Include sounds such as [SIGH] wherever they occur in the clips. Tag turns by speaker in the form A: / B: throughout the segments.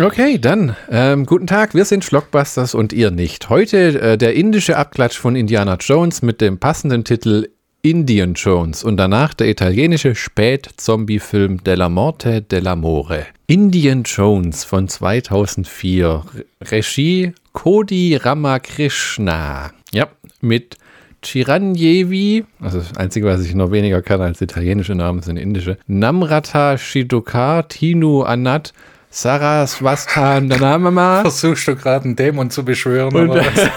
A: Okay, dann ähm, guten Tag, wir sind Schlockbusters und ihr nicht. Heute äh, der indische Abklatsch von Indiana Jones mit dem passenden Titel Indian Jones und danach der italienische Spät-Zombie-Film Della Morte dell'Amore. Indian Jones von 2004. Regie Kodi Ramakrishna. Ja, mit Chiranjevi, also das Einzige, was ich noch weniger kann als italienische Namen, sind indische. Namrata Shidokar, Tinu Anat, Saraswastan Danamama. [LAUGHS]
B: Versuchst du gerade einen Dämon zu beschwören?
A: Und
B: oder was?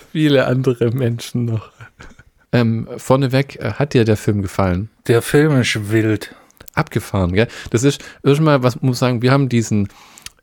B: [LAUGHS]
A: viele andere Menschen noch. Ähm, vorneweg, äh, hat dir der Film gefallen?
B: Der Film ist wild.
A: Abgefahren, gell? Das ist erstmal, was muss ich sagen, wir haben diesen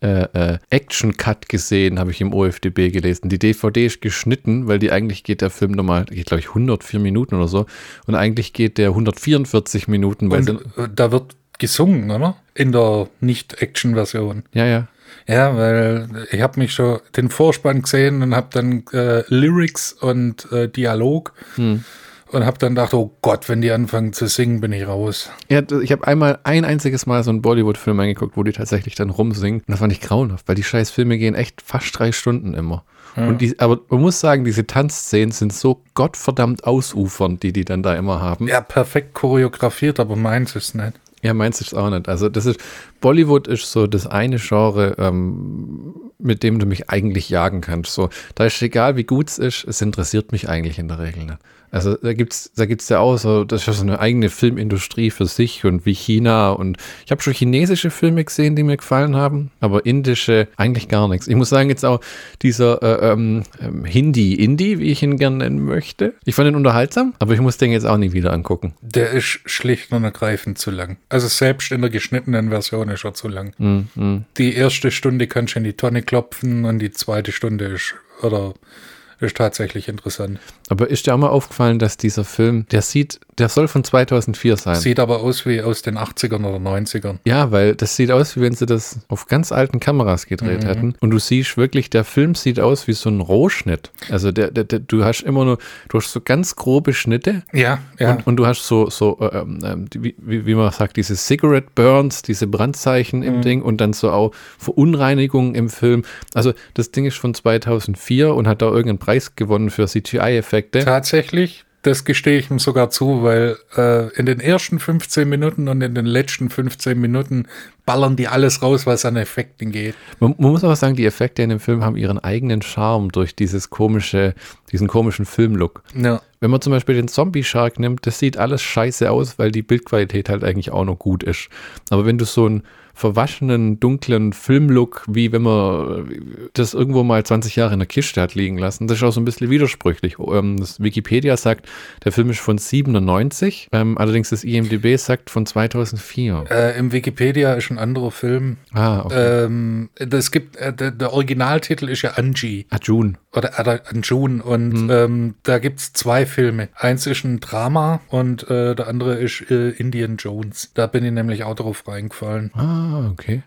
A: äh, äh, Action-Cut gesehen, habe ich im OFDB gelesen. Die DVD ist geschnitten, weil die eigentlich geht der Film nochmal, geht glaube ich 104 Minuten oder so. Und eigentlich geht der 144 Minuten, weil
B: Und
A: sie,
B: äh, da wird gesungen, oder? In der Nicht-Action-Version.
A: ja, ja.
B: Ja, weil ich habe mich schon den Vorspann gesehen und habe dann äh, Lyrics und äh, Dialog
A: Hm.
B: und habe dann gedacht, oh Gott, wenn die anfangen zu singen, bin ich raus.
A: Ja, ich habe einmal ein einziges Mal so einen Bollywood-Film angeguckt, wo die tatsächlich dann rumsingen. Und das fand ich grauenhaft, weil die scheiß Filme gehen echt fast drei Stunden immer. Und die, aber man muss sagen, diese Tanzszenen sind so gottverdammt ausufernd, die die dann da immer haben.
B: Ja, perfekt choreografiert, aber meins ist nicht.
A: Ja, meins ist auch nicht. Also das ist, Bollywood ist so das eine Genre, ähm, mit dem du mich eigentlich jagen kannst. So, da ist egal, wie gut es ist, es interessiert mich eigentlich in der Regel nicht. Also da gibt's, da gibt's ja auch so, das ist ja so eine eigene Filmindustrie für sich und wie China und ich habe schon chinesische Filme gesehen, die mir gefallen haben, aber indische eigentlich gar nichts. Ich muss sagen, jetzt auch dieser äh, ähm, ähm, Hindi-Indie, wie ich ihn gerne nennen möchte. Ich fand ihn unterhaltsam, aber ich muss den jetzt auch nie wieder angucken.
B: Der ist schlicht und ergreifend zu lang. Also selbst in der geschnittenen Version ist er zu lang.
A: Mm, mm.
B: Die erste Stunde kannst du in die Tonne klopfen und die zweite Stunde ist, oder ist tatsächlich interessant.
A: Aber ist dir auch mal aufgefallen, dass dieser Film, der sieht, der soll von 2004 sein.
B: Sieht aber aus wie aus den 80ern oder 90ern.
A: ja, weil das sieht aus, wie wenn sie das auf ganz alten Kameras gedreht
B: Mhm.
A: hätten. Und du siehst wirklich, der Film sieht aus wie so ein Rohschnitt. Also der, der, der, du hast immer nur, du hast so ganz grobe Schnitte
B: Ja, ja.
A: und, und du hast so, so äh, ähm, ähm, wie, wie man sagt, diese Cigarette Burns, diese Brandzeichen
B: Mhm.
A: im Ding und dann so auch Verunreinigungen im Film. Also das Ding ist von 2004 und hat da irgendeinen Preis gewonnen für CGI-Effekte.
B: Tatsächlich, das gestehe ich ihm sogar zu, weil äh, in den ersten 15 Minuten und in den letzten 15 Minuten ballern die alles raus, was an Effekten geht.
A: Man, man muss aber sagen, die Effekte in dem Film haben ihren eigenen Charme durch dieses komische, diesen komischen Filmlook.
B: Ja.
A: Wenn man zum Beispiel den Zombie Shark nimmt, das sieht alles scheiße aus, weil die Bildqualität halt eigentlich auch noch gut ist. Aber wenn du so einen verwaschenen, dunklen Filmlook, wie wenn man äh, das irgendwo mal 20 Jahre in der Kiste hat liegen lassen, das ist auch so ein bisschen widersprüchlich. Ähm, Das Wikipedia sagt, der Film ist von 97, ähm, allerdings das IMDb sagt von 2004.
B: Äh, Im Wikipedia ist ein anderer Film.
A: Ah, okay.
B: Ähm, das gibt, äh, der, der Originaltitel ist ja Angie
A: Arjun.
B: Oder Ada- Anjun und ähm, da gibt's zwei Filme. Eins ist ein Drama und äh, der andere ist äh, Indian Jones. Da bin ich nämlich auch drauf reingefallen.
A: Ah, okay.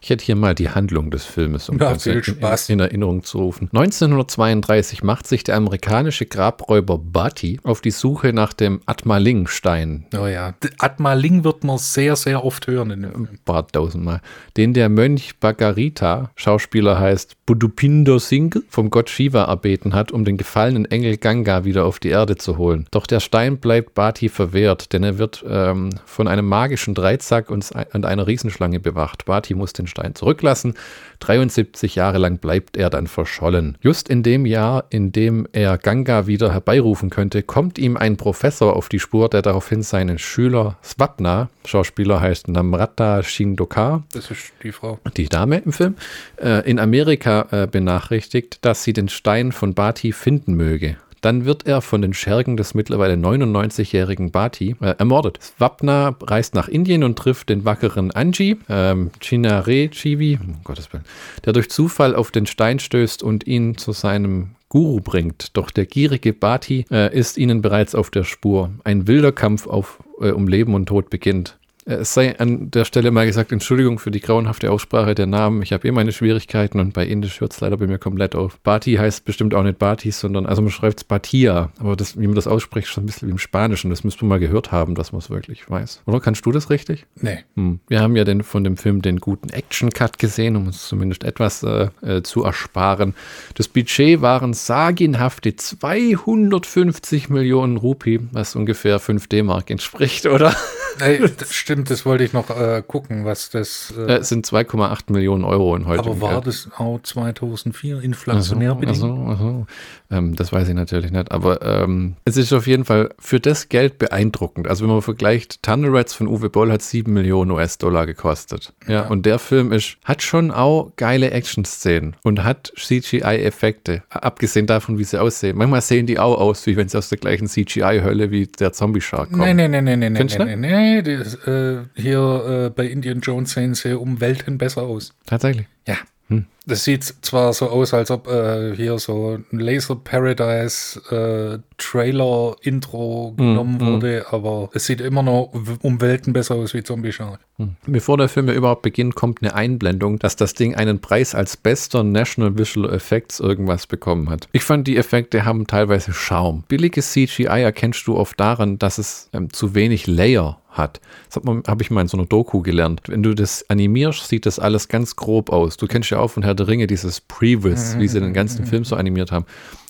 A: Ich hätte hier mal die Handlung des Filmes, um das
B: viel
A: in,
B: Spaß.
A: in, in Erinnerung zu rufen. 1932 macht sich der amerikanische Grabräuber Bati auf die Suche nach dem Atmaling-Stein.
B: Oh ja. Atmaling wird man sehr, sehr oft hören in dem Film.
A: Ein paar tausendmal. Den der Mönch Bhagarita, Schauspieler heißt Budupinder Singh, vom Gott Shiva erbeten hat, um den gefallenen Engel Ganga wieder auf die Erde zu holen. Doch der Stein bleibt Bati verwehrt, denn er wird ähm, von einem magischen Dreizack und, und einer Riesenschlange bewacht. Bati muss den Stein zurücklassen. 73 Jahre lang bleibt er dann verschollen. Just in dem Jahr, in dem er Ganga wieder herbeirufen könnte, kommt ihm ein Professor auf die Spur, der daraufhin seinen Schüler Swapna, Schauspieler heißt Namrata Shindokar,
B: Das ist die Frau.
A: die Dame im Film, äh, in Amerika äh, benachrichtigt, dass sie den Stein von Bati finden möge. Dann wird er von den Schergen des mittlerweile 99-jährigen Bati äh, ermordet. Swapna reist nach Indien und trifft den wackeren Anji, ähm, Chinare Chivi, um Gottes Willen, der durch Zufall auf den Stein stößt und ihn zu seinem Guru bringt. Doch der gierige Bati äh, ist ihnen bereits auf der Spur. Ein wilder Kampf auf, äh, um Leben und Tod beginnt. Es sei an der Stelle mal gesagt, Entschuldigung für die grauenhafte Aussprache der Namen. Ich habe eh meine Schwierigkeiten und bei Indisch hört es leider bei mir komplett auf. Bati heißt bestimmt auch nicht Bati, sondern, also man schreibt es Batia, aber das, wie man das ausspricht, ist schon ein bisschen wie im Spanischen. Das müsste man mal gehört haben, dass man es wirklich weiß. Oder kannst du das richtig?
B: Nee.
A: Hm. Wir haben ja den, von dem Film den guten Action-Cut gesehen, um uns zumindest etwas äh, äh, zu ersparen. Das Budget waren sagenhafte 250 Millionen Rupie, was ungefähr 5 D-Mark entspricht, oder?
B: Ey, [LAUGHS] das stimmt, das wollte ich noch äh, gucken, was das.
A: Äh, es sind 2,8 Millionen Euro in heute.
B: Aber war das auch 2004 inflationär
A: also, bedingt? Also, also. Ähm, das weiß ich natürlich nicht. Aber ähm, es ist auf jeden Fall für das Geld beeindruckend. Also wenn man vergleicht, Tunnel Rats von Uwe Boll hat 7 Millionen US-Dollar gekostet. Ja, ja, und der Film ist, hat schon auch geile Action-Szenen und hat CGI-Effekte. Abgesehen davon, wie sie aussehen. Manchmal sehen die auch aus, wie wenn sie aus der gleichen CGI-Hölle wie der Zombie-Shark kommen.
B: Nein, nein, nein, nein, nein, nein, nein, Nee, das, äh, hier äh, bei Indian Jones sehen sie um Welten besser aus.
A: Tatsächlich.
B: Ja. Hm. Das sieht zwar so aus, als ob äh, hier so ein Laser Paradise äh, Trailer Intro genommen mm, wurde, mm. aber es sieht immer noch um Welten besser aus wie Zombie Shark.
A: Mm. Bevor der Film ja überhaupt beginnt, kommt eine Einblendung, dass das Ding einen Preis als bester National Visual Effects irgendwas bekommen hat. Ich fand, die Effekte haben teilweise Schaum. Billiges CGI erkennst du oft daran, dass es ähm, zu wenig Layer hat. Das habe ich mal in so einer Doku gelernt. Wenn du das animierst, sieht das alles ganz grob aus. Du kennst ja auch von Herr der Ringe dieses Previs, wie sie den ganzen Film so animiert haben.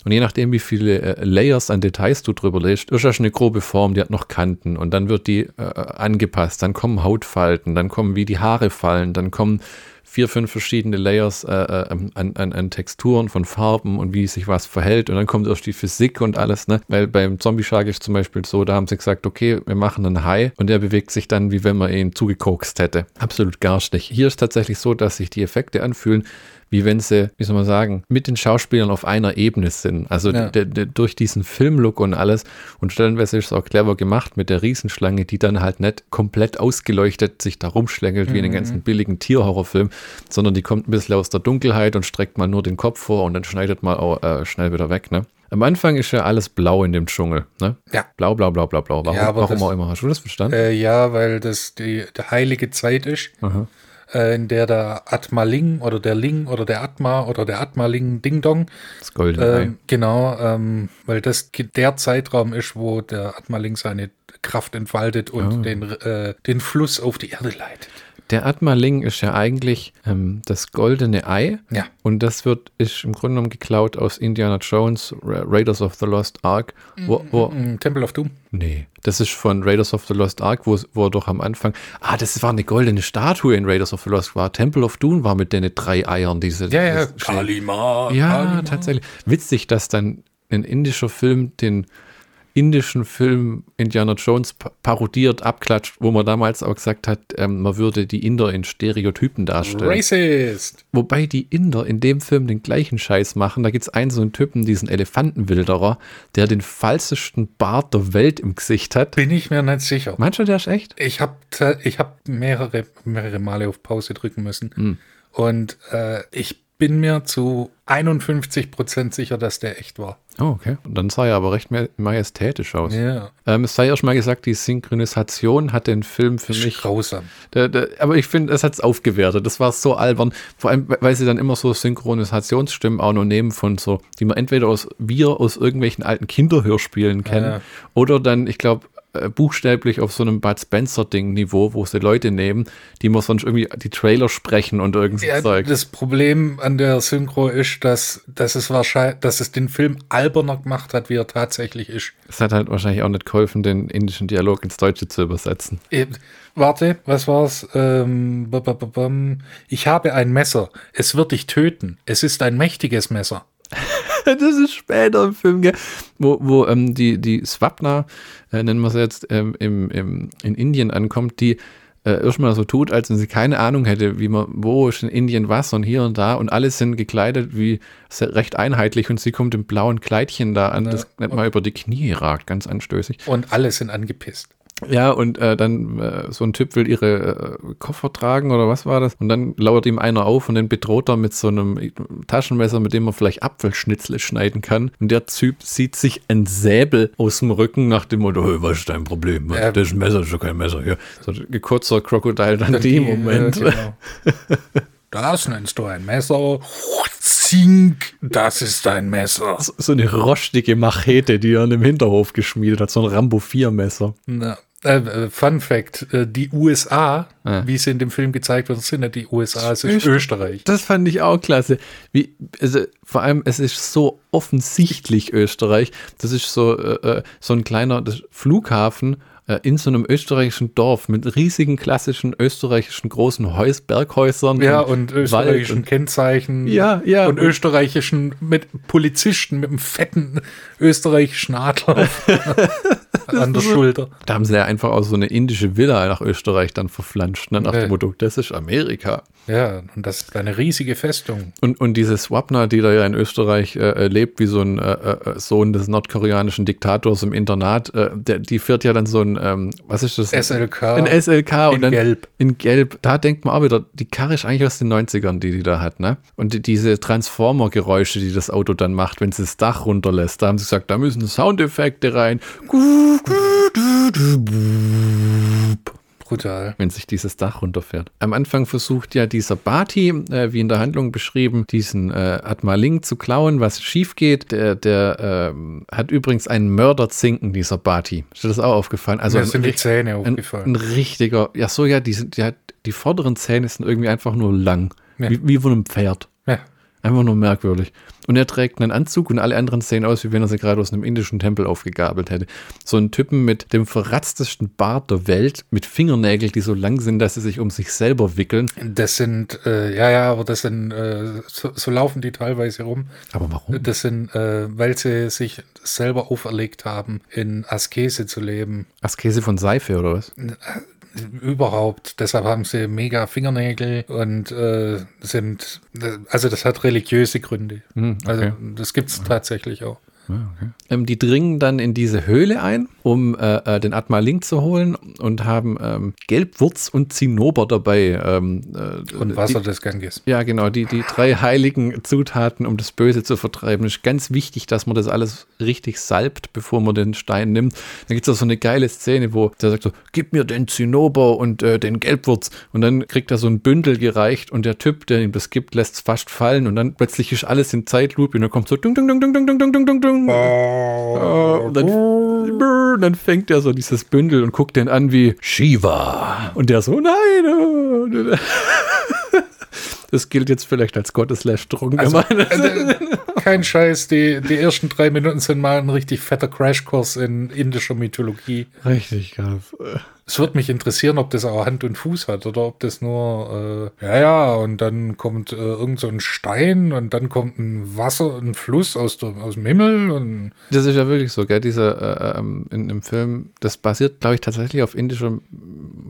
A: Und je nachdem, wie viele äh, Layers an Details du drüber legst, ist das eine grobe Form, die hat noch Kanten und dann wird die äh, angepasst. Dann kommen Hautfalten, dann kommen wie die Haare fallen, dann kommen vier, fünf verschiedene Layers äh, äh an, an, an, Texturen von Farben und wie sich was verhält. Und dann kommt erst die Physik und alles, ne? Weil beim Zombie Shark ist zum Beispiel so, da haben sie gesagt, okay, wir machen einen Hai und der bewegt sich dann, wie wenn man ihn zugekokst hätte. Absolut garstig. Hier ist tatsächlich so, dass sich die Effekte anfühlen, wie wenn sie, wie soll man sagen, mit den Schauspielern auf einer Ebene sind. Also ja. durch diesen Filmlook und alles. Und stellenweise ist es auch clever gemacht mit der Riesenschlange, die dann halt nicht komplett ausgeleuchtet sich da rumschlängelt mhm. wie in den mhm. ganzen billigen Tierhorrorfilm, sondern die kommt ein bisschen aus der Dunkelheit und streckt mal nur den Kopf vor und dann schneidet mal auch äh, schnell wieder weg, ne? Am Anfang ist ja alles blau in dem Dschungel, ne?
B: Ja.
A: Blau, blau, blau, blau, blau. Warum, ja, warum das, auch immer? Hast du das verstanden?
B: Äh, ja, weil das die, die heilige Zeit ist. Aha äh, in der der Atma-Ling oder der Ling oder der Atma oder der Atma-Ling Ding Dong.
A: Das goldene
B: äh, Genau, ähm, weil das der Zeitraum ist, wo der Atma-Ling seine Kraft entfaltet und oh. den, äh, den Fluss auf die Erde leitet.
A: Der Atma-Ling ist ja eigentlich ähm, das goldene Ei.
B: Ja.
A: Und das wird, ist im Grunde genommen geklaut aus Indiana Jones, Raiders of the Lost Ark.
B: Wo, wo, mm, mm, Temple of Doom?
A: Nee, das ist von Raiders of the Lost Ark, wo, wo er doch am Anfang. Ah, das war eine goldene Statue in Raiders of the Lost Ark. Temple of Doom war mit den drei Eiern, diese.
B: Ja, ja, Kalima.
A: Ja,
B: Kalima.
A: tatsächlich. Witzig, dass dann ein indischer Film den indischen Film Indiana Jones parodiert, abklatscht, wo man damals auch gesagt hat, ähm, man würde die Inder in Stereotypen darstellen.
B: Racist!
A: Wobei die Inder in dem Film den gleichen Scheiß machen. Da gibt es einen so einen Typen, diesen Elefantenwilderer, der den falsesten Bart der Welt im Gesicht hat.
B: Bin ich mir nicht sicher.
A: Meinst du, der ist echt?
B: Ich habe ich hab mehrere, mehrere Male auf Pause drücken müssen. Hm. Und äh, ich bin mir zu 51 Prozent sicher, dass der echt war.
A: Oh, okay. Und dann sah er aber recht majestätisch aus.
B: Ja.
A: Ähm, es sei auch schon mal gesagt, die Synchronisation hat den Film für mich.
B: Grausam.
A: Der, der, aber ich finde, es hat es aufgewertet. Das war so albern. Vor allem, weil sie dann immer so Synchronisationsstimmen auch noch nehmen von so, die man entweder aus wir aus irgendwelchen alten Kinderhörspielen kennen ja. oder dann, ich glaube, äh, buchstäblich auf so einem Bud Spencer-Ding-Niveau, wo sie Leute nehmen, die man sonst irgendwie die Trailer sprechen und irgendwie ja, Zeug.
B: Das Problem an der Synchro ist, dass, dass es wahrscheinlich, dass es den Film alberner gemacht hat, wie er tatsächlich ist.
A: Es hat halt wahrscheinlich auch nicht geholfen, den indischen Dialog ins Deutsche zu übersetzen.
B: Eben. Warte, was war's? Ähm, ich habe ein Messer. Es wird dich töten. Es ist ein mächtiges Messer. [LAUGHS] [LAUGHS]
A: das ist später im Film, gell? wo, wo ähm, die, die Swapna, äh, nennen wir es jetzt, ähm, im, im, in Indien ankommt, die äh, erstmal so tut, als wenn sie keine Ahnung hätte, wie man, wo ist in Indien was und hier und da und alle sind gekleidet wie recht einheitlich und sie kommt im blauen Kleidchen da an, ja. das nicht mal über die Knie ragt, ganz anstößig.
B: Und alle sind angepisst.
A: Ja, und äh, dann äh, so ein Typ will ihre äh, Koffer tragen oder was war das? Und dann lauert ihm einer auf und dann bedroht er mit so einem Taschenmesser, mit dem man vielleicht Apfelschnitzle schneiden kann. Und der Typ sieht sich ein Säbel aus dem Rücken nach dem Motto, hey, was ist dein Problem?
B: Ja.
A: Das ist ein Messer, das ist doch kein Messer hier. So ein kurzer Krokodil dann dem Moment.
B: Äh, genau. [LAUGHS] Das nennst du ein Messer. Zink, das ist ein Messer.
A: So- So eine rostige Machete, die er in dem Hinterhof geschmiedet hat, so ein Rambo 4 Messer.
B: Na, äh, äh, Fun Fact: äh, Die USA,
A: Ja.
B: wie sie in dem Film gezeigt wird, sind ja die USA, es ist
A: Öster-
B: Österreich.
A: Das fand ich auch klasse. Wie, also, vor allem, es ist so offensichtlich Österreich. Das ist so, äh, äh, so ein kleiner das Flughafen äh, in so einem österreichischen Dorf mit riesigen klassischen österreichischen großen Häus Berghäusern.
B: Ja, und österreichischen
A: Wald und-
B: Kennzeichen.
A: Ja, ja.
B: Und österreichischen mit Polizisten mit einem fetten österreichischen Adler [LAUGHS] an der Schulter.
A: Da haben sie ja einfach auch so eine indische Villa nach Österreich dann verflanscht. Ne? Nach
B: Ja.
A: dem Motto, das ist Amerika.
B: Ja, und das ist eine riesige Festung.
A: Und, und diese Swapna, die da ja in Österreich äh, äh, lebt, wie so ein äh, äh, Sohn des nordkoreanischen Diktators im Internat, äh, der, die führt ja dann so ein, ähm, was ist das?
B: SLK.
A: Ein SLK und
B: in
A: dann
B: Gelb.
A: in Gelb. Da denkt man auch wieder, die Karre ist eigentlich aus den 90ern, die die da hat, ne? Und die, diese Transformer-Geräusche, die das Auto dann macht, wenn es das Dach runterlässt, da haben sie gesagt, da müssen Soundeffekte rein.
B: Brutal.
A: wenn sich dieses Dach runterfährt. Am Anfang versucht ja dieser Bati, äh, wie in der Handlung beschrieben, diesen äh, Atmaling zu klauen, was schief geht. Der, der ähm, hat übrigens einen Mörderzinken, dieser Bati. Ist dir das auch aufgefallen? Also
B: Mir
A: ein,
B: sind die Zähne
A: ein,
B: aufgefallen.
A: ein richtiger, ja so ja, die, sind, die, hat, die vorderen Zähne sind irgendwie einfach nur lang.
B: Ja.
A: Wie, wie von einem Pferd. Einfach nur merkwürdig. Und er trägt einen Anzug und alle anderen sehen aus, wie wenn er sie gerade aus einem indischen Tempel aufgegabelt hätte. So ein Typen mit dem verratztesten Bart der Welt, mit Fingernägeln, die so lang sind, dass sie sich um sich selber wickeln.
B: Das sind, äh, ja, ja, aber das sind, äh, so, so laufen die teilweise rum.
A: Aber warum?
B: Das sind, äh, weil sie sich selber auferlegt haben, in Askese zu leben.
A: Askese von Seife oder was?
B: Überhaupt. Deshalb haben sie mega Fingernägel und äh, sind, also das hat religiöse Gründe.
A: Hm, okay.
B: Also das gibt es tatsächlich auch.
A: Ähm, die dringen dann in diese Höhle ein, um äh, äh, den Atma-Link zu holen und haben ähm, Gelbwurz und Zinnober dabei. Ähm, äh,
B: Und Wasser des Ganges.
A: Ja, genau, die, die drei heiligen Zutaten, um das Böse zu vertreiben. Es ist ganz wichtig, dass man das alles richtig salbt, bevor man den Stein nimmt. Dann gibt es auch so eine geile Szene, wo der sagt so, gib mir den Zinnober und äh, den Gelbwurz. Und dann kriegt er so ein Bündel gereicht und der Typ, der ihm das gibt, lässt es fast fallen und dann plötzlich ist alles in Zeitlupe und dann kommt so dung, dung, dung, dung, dung, dung, dung, dung, dung. Äh, und dann, dann fängt er so dieses Bündel und guckt den an wie Shiva. Und der so, nein. äh. Das gilt jetzt vielleicht als Gotteslästerung.
B: Also, äh, kein Scheiß, die, die ersten drei Minuten sind mal ein richtig fetter Crashkurs in indischer Mythologie.
A: Richtig krass.
B: Es würde mich interessieren, ob das auch Hand und Fuß hat oder ob das nur, äh, ja, ja, und dann kommt äh, irgend so ein Stein und dann kommt ein Wasser, ein Fluss aus, der, aus dem Himmel und
A: Das ist ja wirklich so, gell? Dieser äh, ähm, in dem Film, das basiert, glaube ich, tatsächlich auf indischer,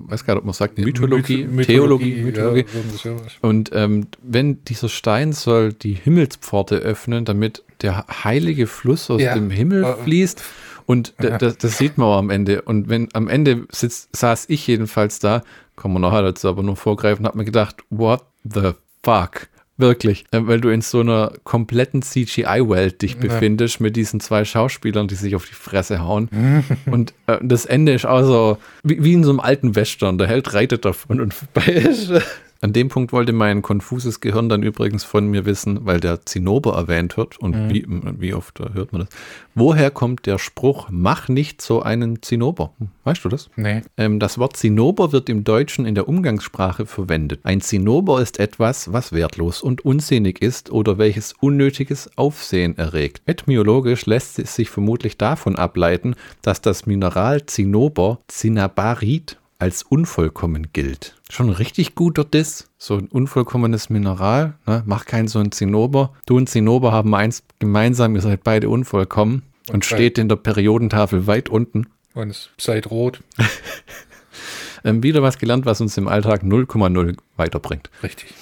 A: weiß gar nicht, ob man sagt, Mythologie,
B: Myth-
A: Theologie, Mythologie.
B: Ja.
A: Und ähm, wenn dieser Stein soll die Himmelspforte öffnen, damit der heilige Fluss aus
B: Ja.
A: dem Himmel
B: Äh,
A: fließt. Und [LAUGHS] das, das sieht man auch am Ende. Und wenn am Ende sitzt, saß ich jedenfalls da, kommen wir nachher dazu, aber nur vorgreifen, hab mir gedacht, what the fuck? Wirklich, Äh, weil du in so einer kompletten CGI-Welt dich befindest mit diesen zwei Schauspielern, die sich auf die Fresse hauen. [LAUGHS] und äh, das Ende ist auch so wie, wie in so einem alten Western. Der Held reitet davon und vorbei ist. An dem Punkt wollte mein konfuses Gehirn dann übrigens von mir wissen, weil der Zinnober erwähnt wird und wie, wie oft hört man das? Woher kommt der Spruch, mach nicht so einen Zinnober? Hm, Weißt du das?
B: Nee.
A: Ähm, das Wort Zinnober wird im Deutschen in der Umgangssprache verwendet. Ein Zinnober ist etwas, was wertlos und unsinnig ist oder welches unnötiges Aufsehen erregt. Etymologisch lässt es sich vermutlich davon ableiten, dass das Mineral Zinnober, Cinnabarit, als unvollkommen gilt. Schon ein richtig guter Diss. So ein unvollkommenes Mineral. Ne? Mach keinen so einen Zinnober. Du und Zinnober haben eins gemeinsam, ihr seid beide unvollkommen und
B: Okay.
A: steht in der Periodentafel weit unten.
B: Und es seid rot. [LAUGHS]
A: Ähm, wieder was gelernt, was uns im Alltag 0,0 weiterbringt.
B: Richtig.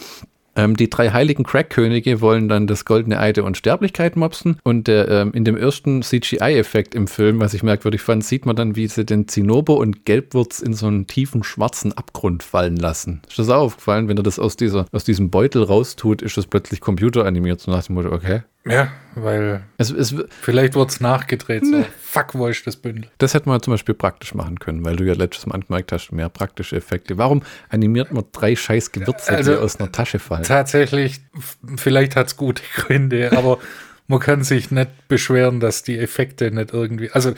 A: Ähm, die drei heiligen Crack-Könige wollen dann das goldene Ei der Unsterblichkeit mopsen und der, ähm, in dem ersten CGI-Effekt im Film, was ich merkwürdig fand, sieht man dann, wie sie den Zinnober und Gelbwurz in so einen tiefen schwarzen Abgrund fallen lassen. Ist das auch aufgefallen? Wenn er das aus, dieser, aus diesem Beutel raustut, ist das plötzlich computeranimiert. So nach dem Motto, okay.
B: Ja, weil
A: Es, es,
B: vielleicht wird es nachgedreht. So, fuck, wo ist das Bündel?
A: das hätte man zum Beispiel praktisch machen können, weil du ja letztes Mal angemerkt hast, mehr praktische Effekte. Warum animiert man drei scheiß Gewürze,
B: Also,
A: die aus einer Tasche fallen?
B: Tatsächlich, vielleicht hat es gute [LAUGHS] Gründe, aber man kann sich nicht beschweren, dass die Effekte nicht irgendwie. Also,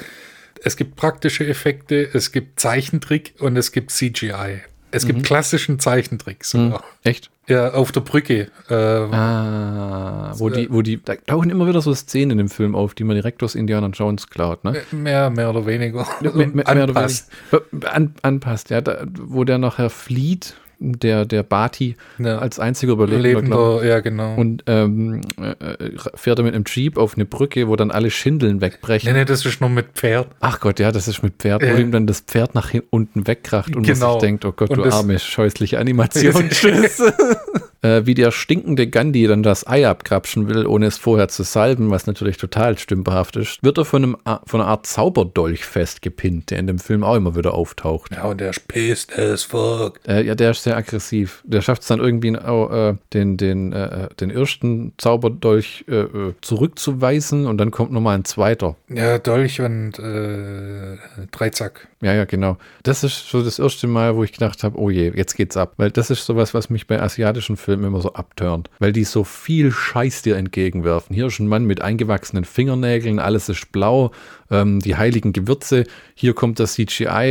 B: es gibt praktische Effekte, es gibt Zeichentrick und es gibt CGI. Es gibt klassischen Zeichentrick sogar.
A: Echt?
B: Ja, auf der Brücke. Äh,
A: Ah, wo die, wo die, da tauchen immer wieder so Szenen in dem Film auf, die man direkt aus Indiana Jones klaut, ne?
B: mehr, mehr oder weniger.
A: Mehr, mehr, mehr oder
B: Anpasst.
A: weniger. An, anpasst, ja, da, wo der nachher flieht, der, der Bati
B: Ja.
A: als einziger Überlebender,
B: ja, genau.
A: und ähm, äh, fährt er mit einem Jeep auf eine Brücke, wo dann alle Schindeln wegbrechen.
B: nee, nee, das ist nur mit Pferd.
A: Ach Gott, ja, das ist mit Pferd, wo
B: Äh.
A: ihm dann das Pferd nach unten wegkracht und man
B: Genau.
A: sich denkt, oh Gott,
B: Und
A: du arme, scheußliche Animation. [LAUGHS] [LAUGHS] Äh, wie der stinkende Gandhi dann das Ei abkrapschen will, ohne es vorher zu salben, was natürlich total stümperhaft ist, wird er von, einem, von einer Art Zauberdolch festgepinnt, der in dem Film auch immer wieder auftaucht.
B: Ja, und der pissed as fuck.
A: Äh, ja, der ist sehr aggressiv. Der schafft es dann irgendwie auch, äh, den, den, äh, den ersten Zauberdolch äh, äh, zurückzuweisen und dann kommt nochmal ein zweiter.
B: Ja, Dolch und äh, Dreizack.
A: Ja, ja, genau. Das ist so das erste Mal, wo ich gedacht habe, oh je, jetzt geht's ab. Weil das ist sowas, was mich bei asiatischen Filmen immer so abturnt. Weil die so viel Scheiß dir entgegenwerfen. Hier ist ein Mann mit eingewachsenen Fingernägeln, alles ist blau, ähm, die heiligen Gewürze. Hier kommt das CGI-Dolch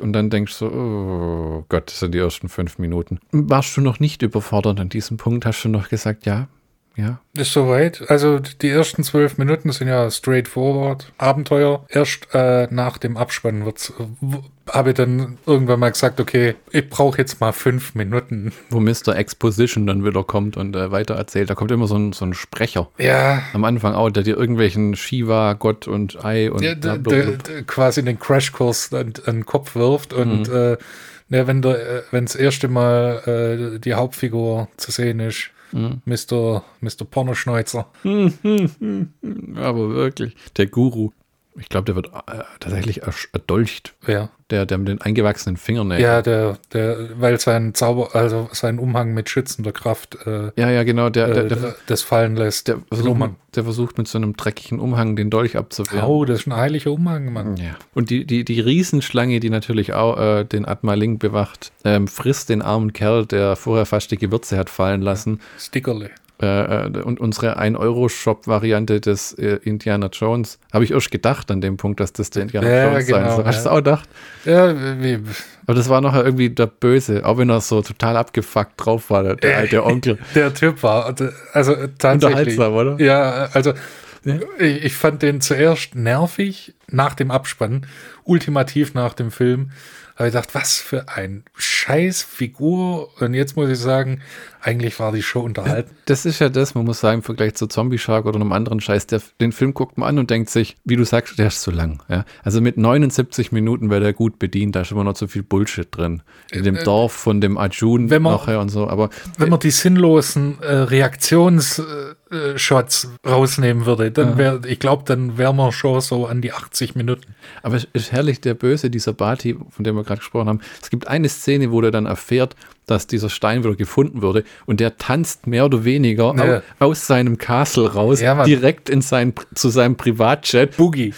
A: und dann denkst du, oh Gott, das sind die ersten fünf Minuten. Warst du noch nicht überfordert an diesem Punkt? Hast du noch gesagt, ja, ja,
B: Ist soweit. Also die ersten zwölf Minuten sind ja straightforward. Abenteuer. Erst äh, nach dem Abspann wird's, w- habe ich dann irgendwann mal gesagt, okay, ich brauche jetzt mal fünf Minuten.
A: wo Mr. Exposition dann wieder kommt und äh, weiter erzählt. Da kommt immer so ein, so ein Sprecher.
B: Ja,
A: Am Anfang auch, der dir irgendwelchen Shiva, Gott und Ei und bla.
B: der, der quasi den Crashkurs an, an den Kopf wirft und äh, ne, wenn der, äh, wenn das erste Mal äh, die Hauptfigur zu sehen ist, Mr. Mr. Pornoschneuzer. [LAUGHS]
A: Aber wirklich, der Guru. Ich glaube, der wird äh, tatsächlich erdolcht.
B: Ja.
A: Der, der mit den eingewachsenen Fingernägeln.
B: Ja, der, der, weil sein Zauber, also sein Umhang mit schützender Kraft äh,
A: ja, ja, genau. Der, der,
B: äh,
A: der,
B: das fallen lässt.
A: der, versucht, mit, der versucht mit so einem dreckigen Umhang den Dolch abzuwehren.
B: Oh, das ist ein heiliger Umhang, Mann.
A: Ja. Und die, die, die Riesenschlange, die natürlich auch äh, den Atmaling bewacht, ähm, frisst den armen Kerl, der vorher fast die Gewürze hat fallen lassen.
B: Stickerle.
A: Äh, äh, und unsere 1-Euro-Shop-Variante des äh, Indiana Jones, habe ich erst gedacht an dem Punkt, dass das der Indiana
B: Ja,
A: Jones sein
B: genau,
A: soll. Hast du
B: ja.
A: es auch gedacht?
B: Ja, wie,
A: Aber das war nachher irgendwie der Böse, auch wenn er so total abgefuckt drauf war, der, der alte Onkel. [LAUGHS]
B: der Typ war, also äh, tatsächlich.
A: Unterhaltsam, oder?
B: Ja, also ich, ich fand den zuerst nervig nach dem Abspann, ultimativ nach dem Film. Aber ich dachte, was für ein scheiß Figur. Und jetzt muss ich sagen, eigentlich war die Show unterhalten.
A: Das ist ja das, man muss sagen, im Vergleich zu Zombie Shark oder einem anderen Scheiß, der, den Film guckt man an und denkt sich, wie du sagst, der ist zu lang. Ja? Also mit 79 Minuten wäre der gut bedient, da ist immer noch zu viel Bullshit drin. In dem Dorf von dem
B: Äh, wenn man-
A: nachher und so, aber
B: Wenn man die sinnlosen äh, Reaktionsshots äh, Shots rausnehmen würde, dann wäre, ich glaube, dann wären wir schon so an die 80 Minuten.
A: Aber es ist herrlich, der Böse, dieser Bati, von dem wir gerade gesprochen haben. Es gibt eine Szene, wo der dann erfährt, dass dieser Stein wieder gefunden wurde und der tanzt mehr oder weniger
B: Ja.
A: au, aus seinem Castle raus,
B: Ja,
A: direkt in sein, zu seinem Privatjet.
B: Boogie.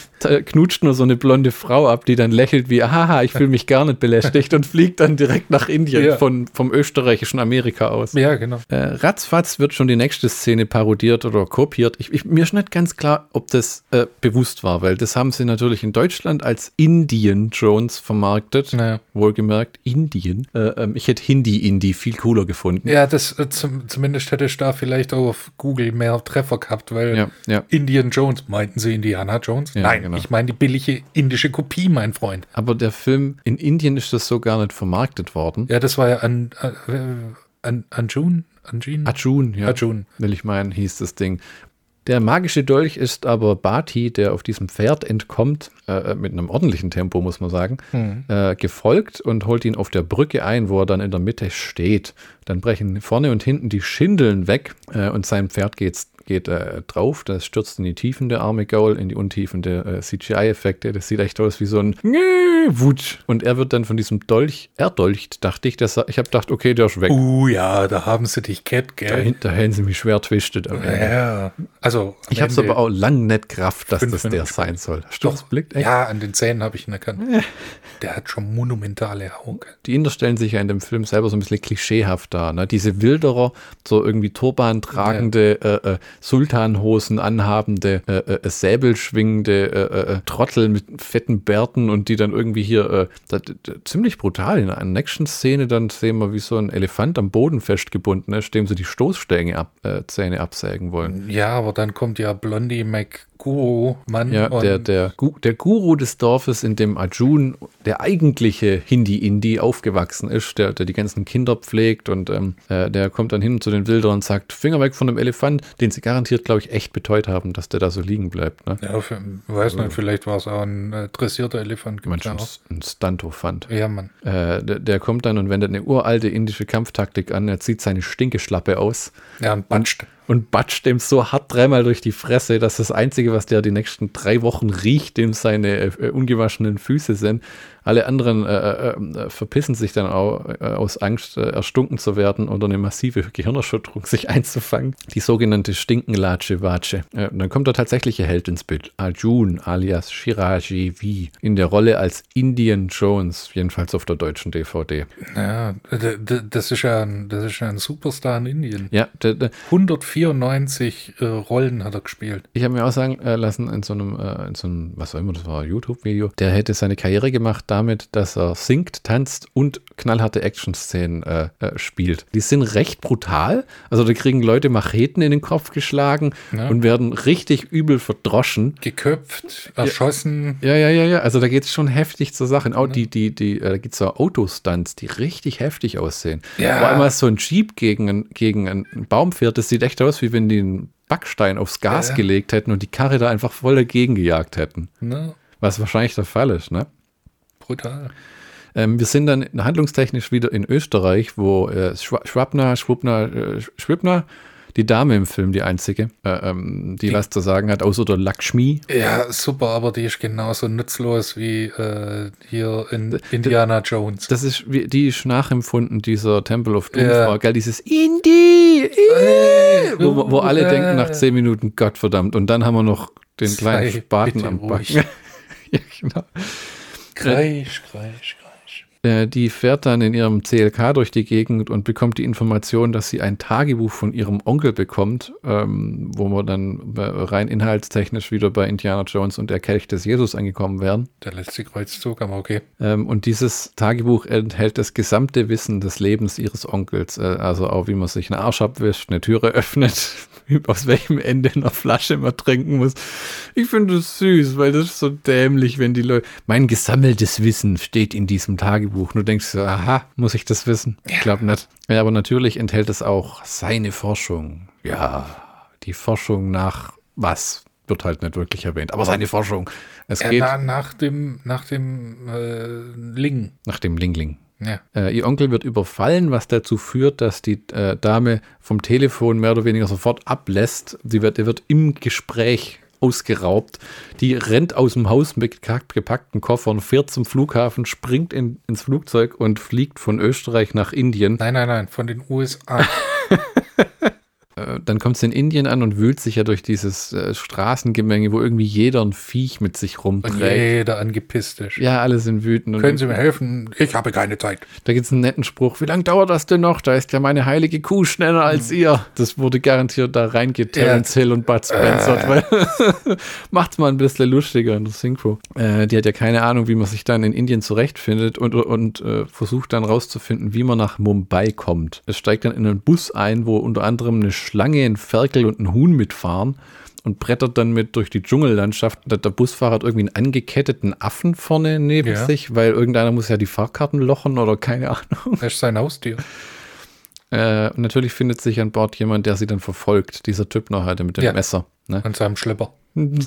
A: Knutscht nur so eine blonde Frau ab, die dann lächelt wie, haha, ich fühle mich gar nicht belästigt und fliegt dann direkt nach Indien
B: Ja.
A: von, vom österreichischen Amerika aus.
B: Ja, genau.
A: Äh, ratzfatz wird schon die nächste Szene parodiert oder kopiert. Ich, ich, mir ist nicht ganz klar, ob das äh, bewusst war, weil das haben sie natürlich in Deutschland als Indian Jones vermarktet.
B: Naja.
A: Wohlgemerkt, Indien. Äh, ähm, ich hätte Hindi-Indie viel cooler gefunden.
B: Ja, das äh, zum, zumindest hätte ich da vielleicht auch auf Google mehr Treffer gehabt, weil
A: Ja, ja.
B: Indian Jones, meinten Sie Indiana Jones?
A: Ja,
B: Nein,
A: genau.
B: ich meine die billige indische Kopie, mein Freund.
A: Aber der Film in Indien ist das so gar nicht vermarktet worden.
B: Ja, das war ja an, äh, an, Anjun? Anjun?
A: Arjun, ja.
B: Arjun.
A: Will ich meinen, hieß das Ding. Der magische Dolch ist aber Bati, der auf diesem Pferd entkommt, äh, mit einem ordentlichen Tempo, muss man sagen,
B: Hm.
A: äh, gefolgt und holt ihn auf der Brücke ein, wo er dann in der Mitte steht. Dann brechen vorne und hinten die Schindeln weg äh, und sein Pferd geht's, geht äh, drauf. Das stürzt in die Tiefen der arme Gaul, in die Untiefen der äh, CGI-Effekte. Das sieht echt aus wie so ein Wutsch. Und er wird dann von diesem Dolch erdolcht, dachte ich. Das, ich habe gedacht, okay, der ist weg.
B: Uh, ja, da haben sie dich Cat, gell?
A: Dahinter hätten sie mich schwer twistet.
B: Ja, also.
A: Ich habe es aber auch lang nicht Kraft, dass das der sein soll.
B: Doch,
A: blickt echt?
B: ja, an den Zähnen habe ich ihn erkannt. Der hat schon monumentale Augen.
A: Die Inder stellen sich ja in dem Film selber so ein bisschen klischeehaft dar. Ne? Diese Wilderer, so irgendwie Turban tragende, äh, äh, Sultanhosen anhabende, äh, äh, Säbel schwingende äh, äh, Trottel mit fetten Bärten und die dann irgendwie hier äh, da, da, ziemlich brutal in einer Action-Szene dann sehen wir, wie so ein Elefant am Boden festgebunden ist, dem sie die Stoßzähne ab, äh, absägen wollen.
B: Ja, aber dann kommt ja Blondie McGuru, Mann.
A: Ja, der, der, der Guru des Dorfes, in dem Arjun, der eigentliche Hindi-Indi, aufgewachsen ist, der, der die ganzen Kinder pflegt und ähm, äh, der kommt dann hin zu den Wildern und sagt, Finger weg von dem Elefant, den sie garantiert, glaube ich, echt betäut haben, dass der da so liegen bleibt. Ne?
B: Ja, für, weiß nicht, vielleicht war es auch ein äh, dressierter Elefant.
A: Schon
B: auch.
A: ein Stunto-Fand.
B: ja, Mann.
A: Äh, der, der kommt dann und wendet eine uralte indische Kampftaktik an. Er zieht seine Stinkeschlappe aus
B: Ja, und batscht.
A: Und batscht dem so hart dreimal durch die Fresse, dass das Einzige, was der die nächsten drei Wochen riecht, dem seine äh, ungewaschenen Füße sind. Alle anderen äh, äh, äh, verpissen sich dann auch äh, aus Angst, äh, erstunken zu werden oder eine massive Gehirnerschütterung [LAUGHS] sich einzufangen. Die sogenannte Stinkenlatsche-Watsche. Dann kommt der tatsächliche Held ins Bild. Arjun alias Shiraji V. In der Rolle als Indian Jones, jedenfalls auf der deutschen DVD.
B: Ja, das ist ja ein, das ist ja ein Superstar in Indien.
A: Ja, der, der,
B: 194 äh, Rollen hat er gespielt.
A: Ich habe mir auch sagen äh, lassen in so einem, äh, in so einem, was auch immer, das war YouTube-Video, der hätte seine Karriere gemacht damit, dass er singt, tanzt und knallharte Action-Szenen äh, äh, spielt. Die sind recht brutal. Also da kriegen Leute Macheten in den Kopf geschlagen
B: Ja.
A: und werden richtig übel verdroschen.
B: Geköpft, erschossen.
A: Ja, ja, ja, ja. Also da geht es schon heftig zur Sache. Und auch die, die, die, äh, da gibt es so Autostunts, die richtig heftig aussehen.
B: Ja.
A: Wo einmal so ein Jeep gegen, ein- gegen einen Baum fährt, das sieht echt aus, wie wenn die einen Backstein aufs Gas
B: Ja.
A: gelegt hätten und die Karre da einfach voll dagegen gejagt hätten. Was wahrscheinlich der Fall ist, ne?
B: Brutal.
A: Ähm, wir sind dann handlungstechnisch wieder in Österreich, wo äh, Schwa- Schwabner, Schwubner, äh, Schwibner, die Dame im Film, die einzige, äh, ähm, die, was zu sagen hat, außer der Lakshmi.
B: Ja, super, aber die ist genauso nutzlos wie äh, hier in Indiana Jones.
A: Das ist, die ist nachempfunden, dieser Temple of Doom,
B: Ja.
A: Gell, dieses Indie,
B: Äh,
A: wo, wo alle denken nach zehn Minuten, Gott verdammt, und dann haben wir noch den
B: Sei
A: kleinen Spaten
B: bitte
A: am. Backen. [LAUGHS] ja, genau.
B: Crais, crais, crais.
A: Äh, Die fährt dann in ihrem CLK durch die Gegend und bekommt die Information, dass sie ein Tagebuch von ihrem Onkel bekommt, ähm, wo wir dann äh, rein inhaltstechnisch wieder bei Indiana Jones und der Kelch des Jesus angekommen wären.
B: Der letzte Kreuzzug, aber okay.
A: Ähm, und dieses Tagebuch enthält das gesamte Wissen des Lebens ihres Onkels. Äh, also auch, wie man sich einen Arsch abwischt, eine Türe öffnet, [LAUGHS] aus welchem Ende einer Flasche man trinken muss. Ich finde das süß, weil das ist so dämlich, wenn die Leute. Mein gesammeltes Wissen steht in diesem Tagebuch. Und du denkst aha, muss ich das wissen? Ich glaube nicht. Ja, aber natürlich enthält es auch seine Forschung. Ja, die Forschung nach was? Wird halt nicht wirklich erwähnt. Aber seine Forschung. Es
B: Ja,
A: geht
B: na, nach dem, nach dem äh, Ling.
A: nach dem Lingling.
B: Ja.
A: Äh, ihr Onkel wird überfallen, was dazu führt, dass die äh, Dame vom Telefon mehr oder weniger sofort ablässt. Sie wird, er wird im Gespräch ausgeraubt. Die rennt aus dem Haus mit gepackten Koffern, fährt zum Flughafen, springt in, ins Flugzeug und fliegt von Österreich nach Indien.
B: Nein, nein, nein, von den USA. [LAUGHS]
A: Äh, dann kommt sie in Indien an und wühlt sich ja durch dieses äh, Straßengemenge, wo irgendwie jeder ein Viech mit sich
B: Und
A: rumträgt.
B: jeder angepisst ist.
A: Ja, alle sind wütend. Und
B: Können Sie mir helfen? Ich habe keine Zeit.
A: Da gibt es einen netten Spruch. Wie lange dauert das denn noch? Da ist ja meine heilige Kuh schneller als ihr. Das wurde garantiert da reingeht, Terence Hill und Bud Spencer. Weil [LAUGHS] Macht's mal ein bisschen lustiger in der Synchro. Äh, die hat ja keine Ahnung, wie man sich dann in Indien zurechtfindet und, und äh, versucht dann rauszufinden, wie man nach Mumbai kommt. Es steigt dann in einen Bus ein, wo unter anderem eine Schlange, ein Ferkel und ein Huhn mitfahren und brettert dann mit durch die Dschungellandschaft. Der, der Busfahrer hat irgendwie einen angeketteten Affen vorne neben
B: Ja.
A: sich, weil irgendeiner muss ja die Fahrkarten lochen oder keine Ahnung.
B: Das ist sein Haustier.
A: Äh, und natürlich findet sich an Bord jemand, der sie dann verfolgt. Dieser Typ noch heute mit dem
B: Ja.
A: Messer. Ne?
B: An seinem Schlepper.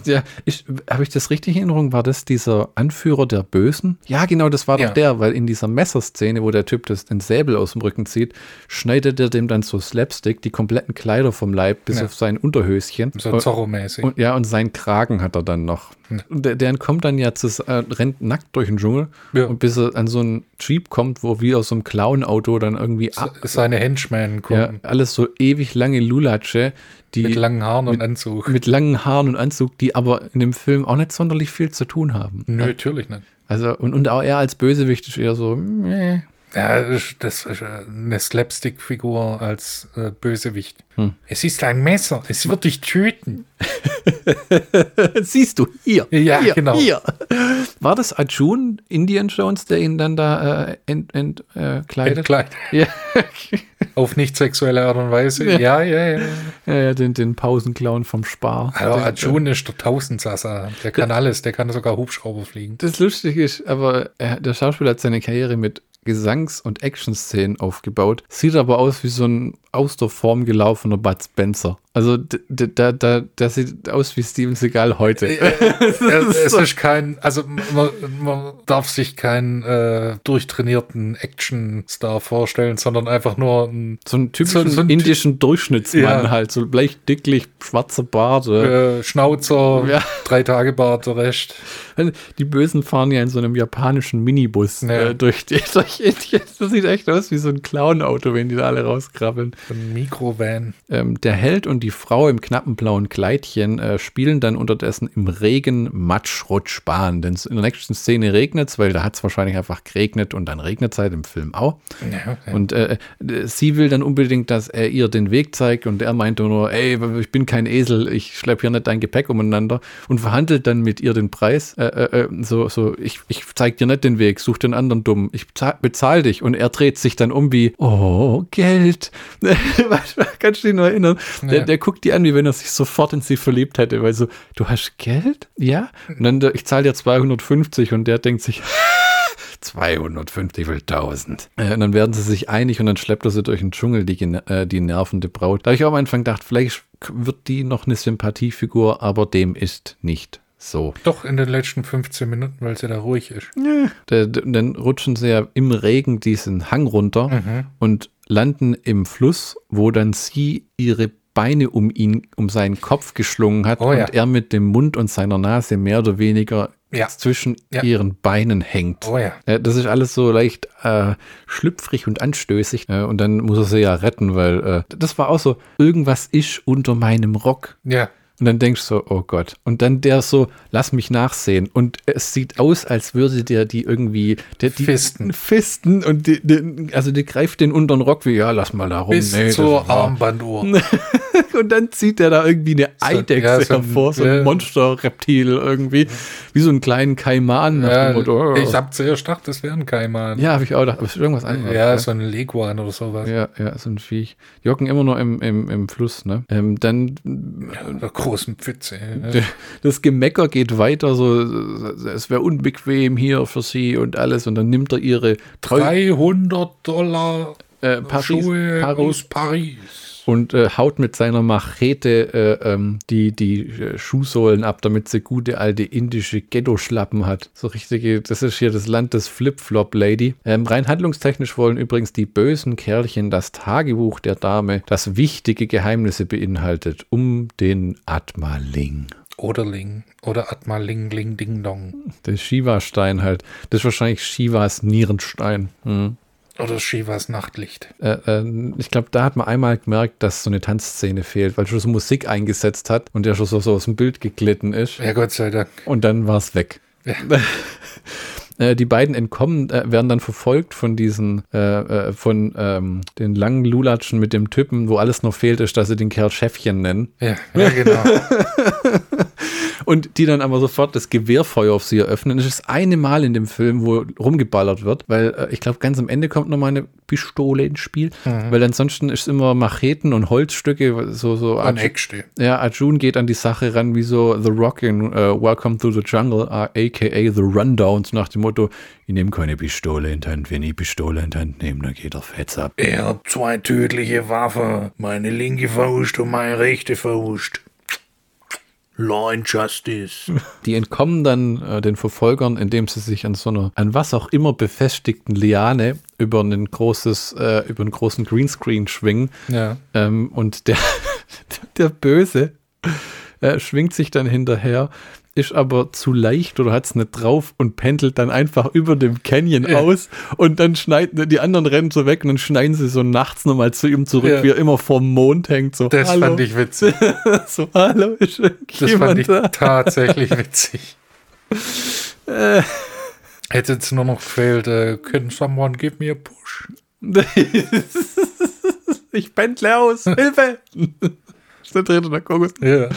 A: Ja, ich, habe ich das richtig in Erinnerung? War das dieser Anführer der Bösen? Ja, genau, das war
B: Ja.
A: doch der, weil in dieser Messerszene, wo der Typ das, den Säbel aus dem Rücken zieht, schneidet er dem dann so Slapstick die kompletten Kleider vom Leib bis
B: Ja.
A: auf sein Unterhöschen.
B: So Zorro-mäßig.
A: und, ja, und seinen Kragen hat er dann noch.
B: Ja. [LAUGHS]
A: Und der, der kommt dann ja zu, äh, rennt nackt durch den Dschungel
B: Ja.
A: und bis er an so einen Jeep kommt, wo wie aus so einem Clown-Auto dann irgendwie ab,
B: Seine Henchmen
A: ja,
B: kommen.
A: alles so ewig lange Lulatsche, die
B: mit langen Haaren und
A: mit-
B: Anzug.
A: mit langen Haaren und Anzug, die aber in dem Film auch nicht sonderlich viel zu tun haben.
B: Nö, natürlich nicht.
A: Also, und, und auch er als Bösewicht ist eher so, meh.
B: Ja, das ist- ist eine Slapstick-Figur als äh, Bösewicht.
A: Hm.
B: Es ist ein Messer, es wird dich töten. [LAUGHS]
A: Siehst du, hier.
B: Ja,
A: hier,
B: genau.
A: Hier. War das Arjun, Indian Jones, der ihn dann da äh, ent, ent, äh, kleidet?
B: Entkleidet.
A: Ja. [LAUGHS]
B: Auf nicht sexuelle Art und Weise. Ja, ja, ja.
A: ja, ja, den, den Pausenclown vom Spar.
B: Also
A: Den-
B: Arjun ist der Tausendsasser. Der kann alles, der kann sogar Hubschrauber fliegen.
A: Das Lustige ist, aber er, der Schauspieler hat seine Karriere mit Gesangs- und Action-Szenen aufgebaut. Sieht aber aus wie so ein aus der Form gelaufener Bud Spencer. Also da, da, der sieht aus wie Steven Seagal heute. [LAUGHS]
B: es, es ist kein, also man, man darf sich keinen äh, durchtrainierten Action-Star vorstellen, sondern einfach nur ein
A: So ein typischen
B: So- so ein Ty-
A: indischen Durchschnittsmann
B: Ja.
A: halt, so leicht dicklich, schwarzer Bart. äh.
B: Schnauzer,
A: Ja.
B: drei Tage Bart, der Rest.
A: Die Bösen fahren ja in so einem japanischen Minibus
B: Ja.
A: äh, durch, die, [LAUGHS] durch Indien. Das sieht echt aus wie so ein Clown-Auto, wenn die da alle rauskrabbeln.
B: Ein Mikrovan.
A: Ähm, der Held und die Frau im knappen blauen Kleidchen äh, spielen dann unterdessen im Regen Matschrutschbahn. Denn in der nächsten Szene regnet es, weil da hat es wahrscheinlich einfach geregnet und dann regnet es halt im Film auch.
B: Ja, ja.
A: Und äh, äh, sie will dann unbedingt, dass er ihr den Weg zeigt und er meinte nur, ey, ich bin kein Esel, ich schleppe hier nicht dein Gepäck umeinander und verhandelt dann mit ihr den Preis. Äh, äh, äh, so, so, ich, ich zeig dir nicht den Weg, such den anderen dumm, ich bezahl, dich. Und er dreht sich dann um wie, oh, Geld. [LAUGHS] Kannst du dich noch erinnern? Der,
B: Ja.
A: Der guckt die an, wie wenn er sich sofort in sie verliebt hätte, weil so, du hast Geld? Ja? Und dann, der, ich zahle dir 250 und der denkt sich, [LAUGHS] 250 will 1000. Äh, und dann werden sie sich einig und dann schleppt er sie durch den Dschungel, die, äh, die nervende Braut. Da habe ich auch am Anfang gedacht, vielleicht wird die noch eine Sympathiefigur, aber dem ist nicht so.
B: Doch in den letzten 15 Minuten, weil sie da ruhig ist.
A: Da- da- Dann rutschen sie ja im Regen diesen Hang runter
B: Mhm.
A: und landen im Fluss, wo dann sie ihre Beine um ihn, um seinen Kopf geschlungen hat
B: Oh ja.
A: und er mit dem Mund und seiner Nase mehr oder weniger
B: Ja.
A: zwischen
B: Ja.
A: ihren Beinen hängt.
B: Oh ja.
A: Ja, das ist alles so leicht äh, schlüpfrig und anstößig. Äh, und dann muss er sie ja retten, weil äh, das war auch so, irgendwas ist unter meinem Rock.
B: Ja.
A: Und dann denkst du so, oh Gott. Und dann der so, lass mich nachsehen. Und es sieht aus, als würde der die irgendwie, der, die
B: Fisten.
A: Fisten und die, die, also die greift den unteren Rock wie, ja, lass mal da rum.
B: Bis
A: Nee,
B: zur Armbanduhr. [LAUGHS]
A: Und dann zieht er da irgendwie eine Eidechse
B: ja, so ein-
A: hervor, so ein
B: ja.
A: Monsterreptil irgendwie, wie so einen kleinen Kaiman.
B: Ja,
A: Motto, oh.
B: ich hab zuerst gedacht, das wäre ein Kaiman.
A: ja, habe ich auch gedacht, aber es ist irgendwas anderes.
B: Ja, so ein Leguan oder sowas.
A: Ja, ja, so ein Viech. Die hocken immer noch im, im, im Fluss, ne? Ähm, dann
B: Oder großen Pfütze. [LAUGHS]
A: das Gemecker geht weiter, so es wäre unbequem hier für sie und alles. Und dann nimmt er ihre Treu
B: 300 Dollar
A: äh, Paris,
B: Schuhe
A: Paris
B: aus Paris.
A: Und äh, haut mit seiner Machete äh, ähm, die, die äh, Schuhsohlen ab, damit sie gute alte indische Ghetto-Schlappen hat. So richtige, das ist hier das Land des Flip-Flop-Lady. Ähm, rein handlungstechnisch wollen übrigens die bösen Kerlchen das Tagebuch der Dame, das wichtige Geheimnisse beinhaltet, um den Atmaling.
B: Oder Ling. Oder Atma Ling Ling Ding Dong.
A: Der Shiva-Stein halt. Das ist wahrscheinlich Shivas Nierenstein. Hm.
B: Oder Shivas Nachtlicht.
A: Äh, äh, ich glaube, da hat man einmal gemerkt, dass so eine Tanzszene fehlt, weil schon so Musik eingesetzt hat und der schon so, so aus dem Bild geglitten ist.
B: Ja, Gott sei Dank.
A: Und dann war es weg.
B: Ja. [LAUGHS]
A: Äh, Die beiden entkommen, äh, werden dann verfolgt von diesen, äh, äh, von ähm, den langen Lulatschen mit dem Typen, wo alles noch fehlt, ist, dass sie den Kerl Chefchen nennen.
B: Ja, ja genau. [LAUGHS]
A: und die dann aber sofort das Gewehrfeuer auf sie eröffnen. Das ist das eine Mal in dem Film, wo rumgeballert wird, weil äh, ich glaube, ganz am Ende kommt noch mal eine Pistole ins Spiel, mhm. weil ansonsten ist immer Macheten und Holzstücke, so, so.
B: An Eckste.
A: Ja, Arjun geht an die Sache ran, wie so The Rock in uh, Welcome to the Jungle, aka The Rundowns, nach dem Motto, ich nehme keine Pistole in die Hand, wenn ich Pistole in die Hand nehme, dann geht er fetz ab.
B: Er hat zwei tödliche Waffen, meine linke Faust und meine rechte Faust. Law and Justice. [LAUGHS]
A: Die entkommen dann äh, den Verfolgern, indem sie sich an so einer, an was auch immer befestigten Liane über ein großes, äh, über einen großen Greenscreen schwingen.
B: Ja.
A: Ähm, und der, [LAUGHS] der Böse äh, schwingt sich dann hinterher ist aber zu leicht oder hat es nicht drauf und pendelt dann einfach über dem Canyon ja. aus und dann schneiden die anderen rennen so weg und dann schneiden sie so nachts nochmal zu ihm zurück, ja. wie er immer vorm Mond hängt. So,
B: das hallo. fand ich witzig. [LAUGHS]
A: so, hallo, ist
B: Das fand ich da? tatsächlich [LAUGHS] witzig. äh. Hätte jetzt nur noch gefehlt, uh, can someone give me a push? [LAUGHS]
A: ich pendle aus, Hilfe! ist der dritte der Kokos.
B: Ja.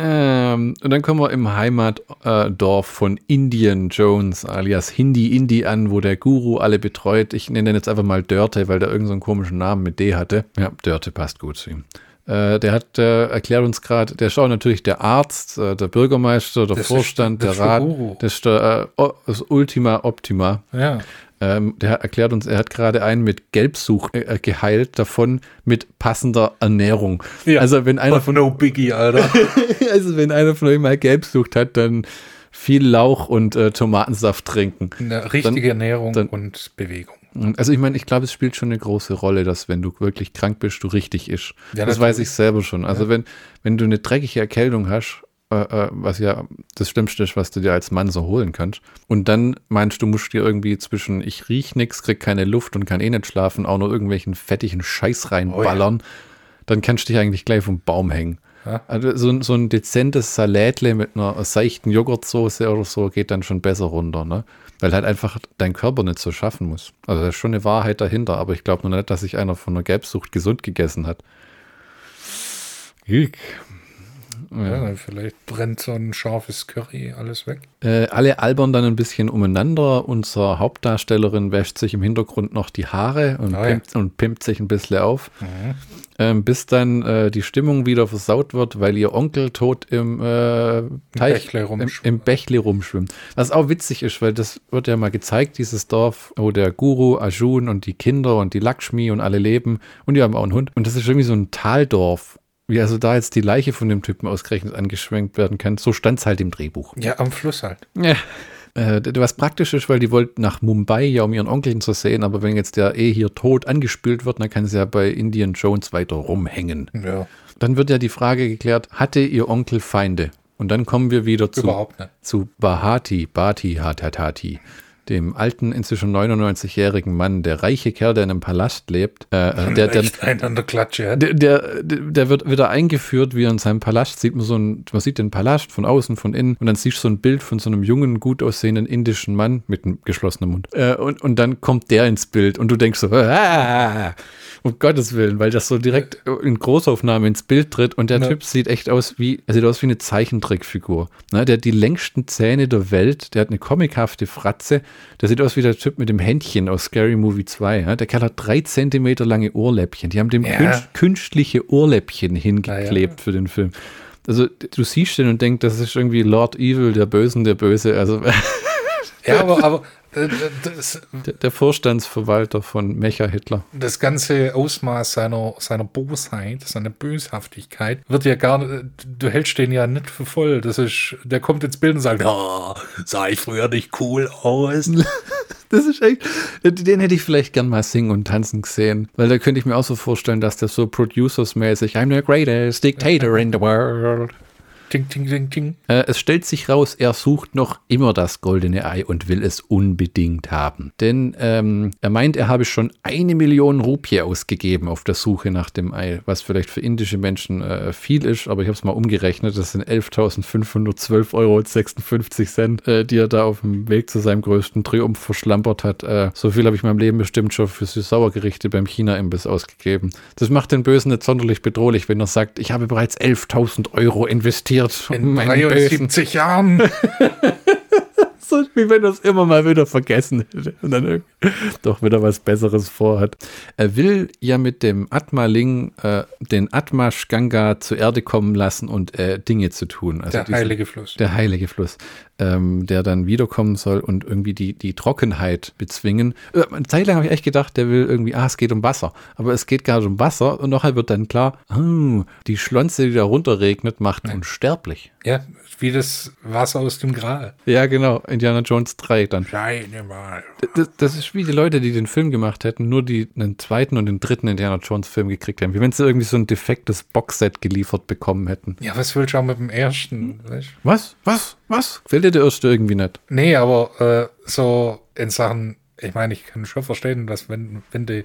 A: Ähm, und dann kommen wir im Heimatdorf äh, von Indian Jones alias Hindi Indi an, wo der Guru alle betreut. Ich nenne den jetzt einfach mal Dörte, weil der irgendeinen so komischen Namen mit D hatte. Ja, Dörte passt gut zu ihm. Äh, der hat äh, erklärt uns gerade, der schaut natürlich der Arzt, äh, der Bürgermeister, der das Vorstand, ist, der Rat, das ist der, äh, das Ultima Optima.
B: Ja.
A: Ähm, der erklärt uns, er hat gerade einen mit Gelbsuch äh, geheilt, davon mit passender Ernährung.
B: Ja.
A: Also wenn einer von
B: no Biggie, Alter. [LAUGHS]
A: also wenn einer von euch mal Gelbsucht hat, dann viel Lauch und äh, Tomatensaft trinken.
B: Eine richtige dann, Ernährung dann, und Bewegung.
A: Also ich meine, ich glaube, es spielt schon eine große Rolle, dass wenn du wirklich krank bist, du richtig isch. Ja, das weiß ich selber schon. Also ja. wenn, wenn du eine dreckige Erkältung hast äh, äh, was ja das Schlimmste ist, was du dir als Mann so holen kannst. Und dann meinst du, musst dir irgendwie zwischen ich riech nix, krieg keine Luft und kann eh nicht schlafen, auch nur irgendwelchen fettigen Scheiß reinballern, oh ja. dann kannst du dich eigentlich gleich vom Baum hängen. Ja. Also so, so ein dezentes Salätle mit einer seichten Joghurtsoße oder so geht dann schon besser runter, ne? Weil halt einfach dein Körper nicht so schaffen muss. Also da ist schon eine Wahrheit dahinter, aber ich glaube noch nicht, dass sich einer von einer Gelbsucht gesund gegessen hat.
B: Glück. Ja, vielleicht brennt so ein scharfes Curry alles weg.
A: Äh, alle albern dann ein bisschen umeinander. Unsere Hauptdarstellerin wäscht sich im Hintergrund noch die Haare und, oh, pimpt, ja. und pimpt sich ein bisschen auf. Mhm. Ähm, bis dann äh, die Stimmung wieder versaut wird, weil ihr Onkel tot im äh, Teich, im, im Bächle rumschwimmt. Was auch witzig ist, weil das wird ja mal gezeigt, dieses Dorf, wo der Guru, Arjun und die Kinder und die Lakshmi und alle leben und die haben auch einen Hund. Und das ist irgendwie so ein Taldorf wie also da jetzt die Leiche von dem Typen ausgerechnet angeschwenkt werden kann, so stand es halt im Drehbuch.
B: Ja, am Fluss halt.
A: Ja. Äh, was praktisch ist, weil die wollten nach Mumbai ja, um ihren Onkelchen zu sehen, aber wenn jetzt der eh hier tot angespült wird, dann kann sie ja bei Indian Jones weiter rumhängen.
B: Ja.
A: Dann wird ja die Frage geklärt, hatte ihr Onkel Feinde? Und dann kommen wir wieder zu, zu Bahati, Bhati Hatatati dem alten, inzwischen 99-jährigen Mann, der reiche Kerl, der in einem Palast lebt, äh, äh der, der,
B: der,
A: der, der, wird wieder eingeführt, wie er in seinem Palast sieht man so ein, man sieht den Palast von außen, von innen und dann siehst du so ein Bild von so einem jungen, gut aussehenden indischen Mann mit einem geschlossenen Mund. Äh, und, und dann kommt der ins Bild und du denkst so, [LAUGHS] ah, um Gottes Willen, weil das so direkt in Großaufnahme ins Bild tritt und der ja. Typ sieht echt aus wie, er sieht aus wie eine Zeichentrickfigur. Ne, der hat die längsten Zähne der Welt, der hat eine comichafte Fratze, der sieht aus wie der Typ mit dem Händchen aus Scary Movie 2. Ja? Der Kerl hat drei Zentimeter lange Ohrläppchen. Die haben dem ja. künstliche Ohrläppchen hingeklebt ja, für den Film. Also du siehst den und denkst, das ist irgendwie Lord Evil, der Bösen, der Böse. Also
B: ja, aber, aber
A: das, der, Vorstandsverwalter von Mecha Hitler.
B: Das ganze Ausmaß seiner, seiner Bosheit, seiner Böshaftigkeit wird ja gar nicht, du hältst den ja nicht für voll. Das ist, der kommt ins Bild und sagt, oh, sah ich früher nicht cool aus. [LAUGHS]
A: das ist echt, den hätte ich vielleicht gern mal singen und tanzen gesehen. Weil da könnte ich mir auch so vorstellen, dass der so Producers-mäßig, I'm the greatest dictator in the world.
B: Ting, ting, ting, ting.
A: Äh, es stellt sich raus, er sucht noch immer das goldene Ei und will es unbedingt haben. Denn ähm, er meint, er habe schon eine Million Rupie ausgegeben auf der Suche nach dem Ei, was vielleicht für indische Menschen äh, viel ist, aber ich habe es mal umgerechnet, das sind 11.512,56 Euro, äh, die er da auf dem Weg zu seinem größten Triumph verschlampert hat. Äh, so viel habe ich in meinem Leben bestimmt schon für Süß-Sauergerichte beim China-Imbiss ausgegeben. Das macht den Bösen nicht sonderlich bedrohlich, wenn er sagt, ich habe bereits 11.000 Euro investiert passiert?
B: In
A: Meine
B: 73 Jahren. [LAUGHS]
A: So wie wenn er es immer mal wieder vergessen hätte und dann doch wieder was Besseres vorhat. Er will ja mit dem Atma-Ling äh, den Atmash Ganga zur Erde kommen lassen und äh, Dinge zu tun. Also
B: Der
A: diesen-
B: heilige Fluss.
A: Der heilige Fluss, ähm, der dann wiederkommen soll und irgendwie die, die Trockenheit bezwingen. Äh, eine Zeit lang habe ich echt gedacht, der will irgendwie, ah, es geht um Wasser. Aber es geht gar nicht um Wasser und nachher wird dann klar, ah, die Schlonze, die da runterregnet, macht unsterblich.
B: Ja, wie das Wasser aus dem Gral.
A: Ja, genau, Indiana Jones 3 dann.
B: Scheine mal.
A: Das, das ist wie die Leute, die den Film gemacht hätten, nur die einen zweiten und den dritten Indiana Jones Film gekriegt haben. Wie wenn sie irgendwie so ein defektes Boxset geliefert bekommen hätten.
B: Ja, was willst du auch mit dem ersten? Weißt?
A: Was? Was? Was? Fällt dir der erste irgendwie nicht?
B: Nee, aber äh, so in Sachen, ich meine, ich kann schon verstehen, dass wenn, wenn du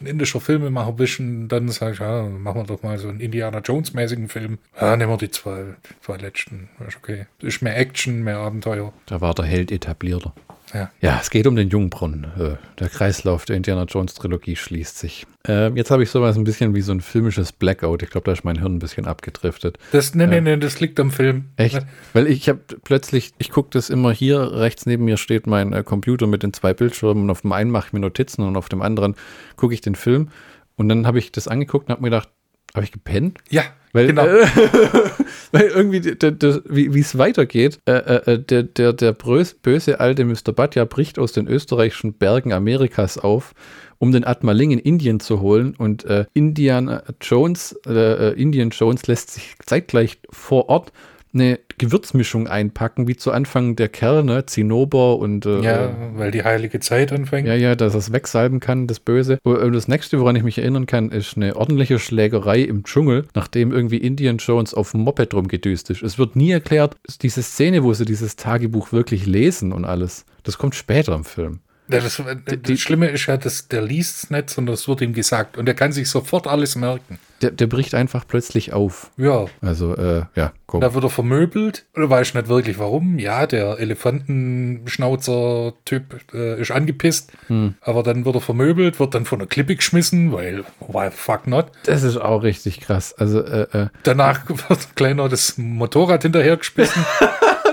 B: ein indischer Filmemacher bist, und dann sagst du, ja, machen wir doch mal so einen Indiana Jones-mäßigen Film. Ja, nehmen wir die zwei, die zwei letzten. Ist okay. Ist mehr Action, mehr Abenteuer.
A: Da war der Held etablierter.
B: Ja.
A: Ja, es geht um den Jungbrunnen. Äh, Der Kreislauf der Indiana Jones Trilogie schließt sich. Äh, jetzt habe ich sowas ein bisschen wie so ein filmisches Blackout. Ich glaube, da ist mein Hirn ein bisschen abgedriftet.
B: Das, nee, nee, nee, das liegt am Film.
A: Echt? Weil ich habe plötzlich, ich gucke das immer hier, rechts neben mir steht mein äh, Computer mit den zwei Bildschirmen und auf dem einen mache ich mir Notizen und auf dem anderen gucke ich den Film. Und dann habe ich das angeguckt und habe mir gedacht, habe ich gepennt?
B: Ja,
A: Weil,
B: genau.
A: äh, [LAUGHS] weil irgendwie, der, der, wie es weitergeht, äh, äh, der, der, der brös, böse alte Mr. Batja bricht aus den österreichischen Bergen Amerikas auf, um den Atmaling in Indien zu holen. Und äh, Indiana Jones, äh, äh, Indian Jones lässt sich zeitgleich vor Ort eine Gewürzmischung einpacken, wie zu Anfang der Kerne, Zinnober und äh,
B: ja, weil die heilige Zeit anfängt.
A: ja, ja, dass es wegsalben kann, das Böse. Und das nächste, woran ich mich erinnern kann, ist eine ordentliche Schlägerei im Dschungel, nachdem irgendwie Indian Jones auf dem Moped rumgedüst ist. Es wird nie erklärt, diese Szene, wo sie dieses Tagebuch wirklich lesen und alles. Das kommt später im Film.
B: Ja, das, das Schlimme ist ja, dass der liest es nicht, sondern es wird ihm gesagt. Und er kann sich sofort alles merken.
A: Der, der bricht einfach plötzlich auf.
B: Ja,
A: Also, äh, ja, guck.
B: da wird er vermöbelt. Du weißt nicht wirklich warum. Ja, der Elefantenschnauzer-Typ äh, ist angepisst. Aber dann wird er vermöbelt, wird dann von der Klippe geschmissen, weil, why the fuck not?
A: Das ist auch richtig krass. Also, äh, äh,
B: Danach [LAUGHS] wird kleiner das Motorrad hinterhergeschmissen. [LAUGHS]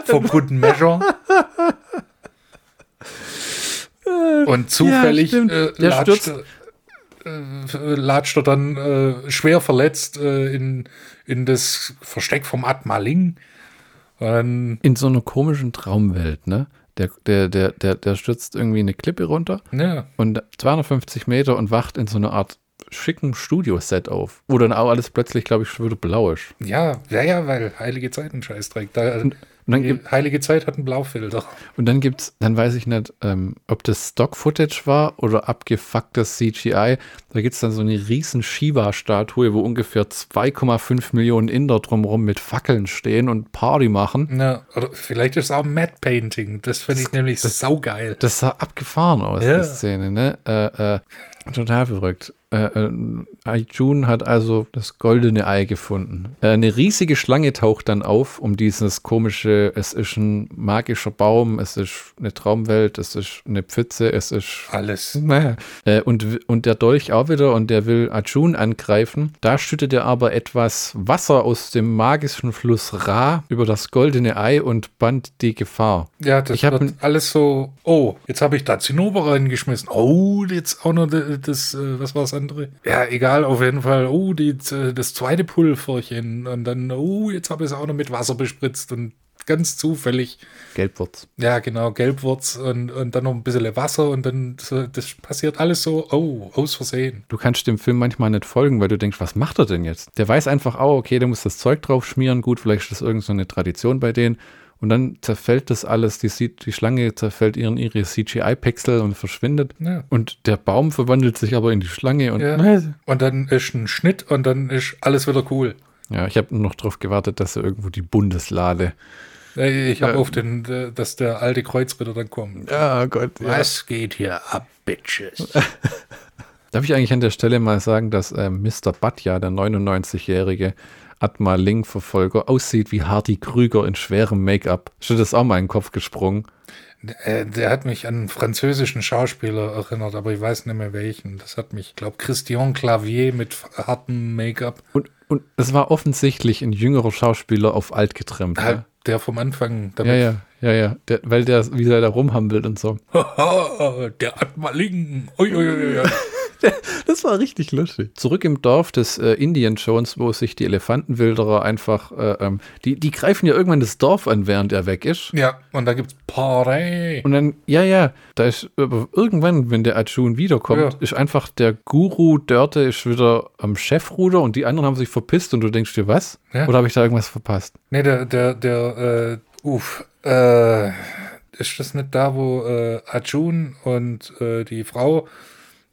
B: vom guten Measure. Und zufällig
A: stimmt.
B: äh,
A: Der
B: latscht,
A: stürzt-
B: äh, latscht er dann äh, schwer verletzt äh, in, in das Versteck vom Atmaling. Und,
A: in so einer komischen Traumwelt, ne? Der, der, der, der, der stürzt irgendwie eine Klippe runter
B: ja,
A: und 250 Meter und wacht in so einer Art schicken Studioset auf, wo dann auch alles plötzlich, glaube ich, schon wieder blau ist.
B: ja, ja, ja, weil heilige Zeit einen Scheiß trägt. Da,
A: Und dann
B: die
A: gibt
B: heilige Zeit hat einen Blaufilter.
A: und dann gibt's, dann weiß ich nicht, ähm, ob das Stock-Footage war oder abgefucktes CGI. Da gibt's dann so eine riesen Shiva-Statue, wo ungefähr 2,5 Millionen Inder drumherum mit Fackeln stehen und Party machen.
B: Ja, oder vielleicht ist es auch Matte Painting. Das finde ich nämlich saugeil.
A: Das sah abgefahren aus,
B: Ja.
A: die Szene, ne? Äh, äh, total verrückt. Äh, äh, Aijun hat also das goldene Ei gefunden. Äh, eine riesige Schlange taucht dann auf, um dieses komische, es ist ein magischer Baum, es ist eine Traumwelt, es ist eine Pfütze, es ist
B: Alles.
A: naja. Äh, und, und der Dolch auch wieder und der will Arjun angreifen. Da schüttet er aber etwas Wasser aus dem magischen Fluss Ra über das goldene Ei und band die Gefahr.
B: Ja, das
A: Ich
B: wird alles so, oh, jetzt habe ich da Zinnober reingeschmissen. Oh, jetzt auch noch das, äh, was war das andere? Ja, egal, auf jeden Fall. Oh, die, äh, das zweite Pulverchen. Und dann, oh, jetzt habe ich es auch noch mit Wasser bespritzt und ganz zufällig,
A: Gelbwurz.
B: ja, genau, Gelbwurz und, und dann noch ein bisschen Wasser und dann, das passiert alles so, oh, aus Versehen.
A: Du kannst dem Film manchmal nicht folgen, weil du denkst, was macht er denn jetzt? Der weiß einfach, oh, okay, der muss das Zeug drauf schmieren, gut, vielleicht ist das irgendeine so eine Tradition bei denen. Und dann zerfällt das alles, die, die Schlange zerfällt ihren ihre CGI-Pixel und verschwindet.
B: Ja.
A: Und der Baum verwandelt sich aber in die Schlange und
B: Ja. Und dann ist ein Schnitt und dann ist alles wieder cool.
A: Ja, ich habe nur noch darauf gewartet, dass er irgendwo die Bundeslade.
B: Äh, Ich habe
A: Ja.
B: auf den, äh, dass der alte Kreuzritter dann kommt.
A: Ja, Gott.
B: Was geht hier ab, Bitches? [LAUGHS]
A: Darf ich eigentlich an der Stelle mal sagen, dass ähm, Mr. Batja, der 99-jährige Atma Ling-Verfolger, aussieht wie Hardy Krüger in schwerem Make-up? Ist dir das auch mal in den Kopf gesprungen?
B: Äh, Der hat mich an einen französischen Schauspieler erinnert, aber ich weiß nicht mehr welchen. Das hat mich, ich glaube, Christian Clavier mit hartem Make-up.
A: Und, und es war offensichtlich ein jüngerer Schauspieler auf alt getrimmt.
B: Halt
A: Ja,
B: der vom Anfang
A: ja, ja, ja. ja. Der, weil der, wie der da rumhampelt und so. [LAUGHS]
B: Der Atmaling. Ui, ui, ui, ui. [LAUGHS] [LAUGHS]
A: Das war richtig lustig. Zurück im Dorf des äh, Indian Jones, wo sich die Elefantenwilderer einfach, äh, ähm, die, die greifen ja irgendwann das Dorf an, während er weg ist.
B: Ja, und da gibt's Party.
A: Und dann, ja, ja, da ist aber irgendwann, wenn der Arjun wiederkommt,
B: Ja.
A: ist einfach der Guru Dörte ist wieder am Chefruder und die anderen haben sich verpisst und du denkst dir, was?
B: Ja.
A: Oder habe ich da irgendwas verpasst?
B: Nee, der, der, der, äh, uff, äh, ist das nicht da, wo äh, Arjun und äh, die Frau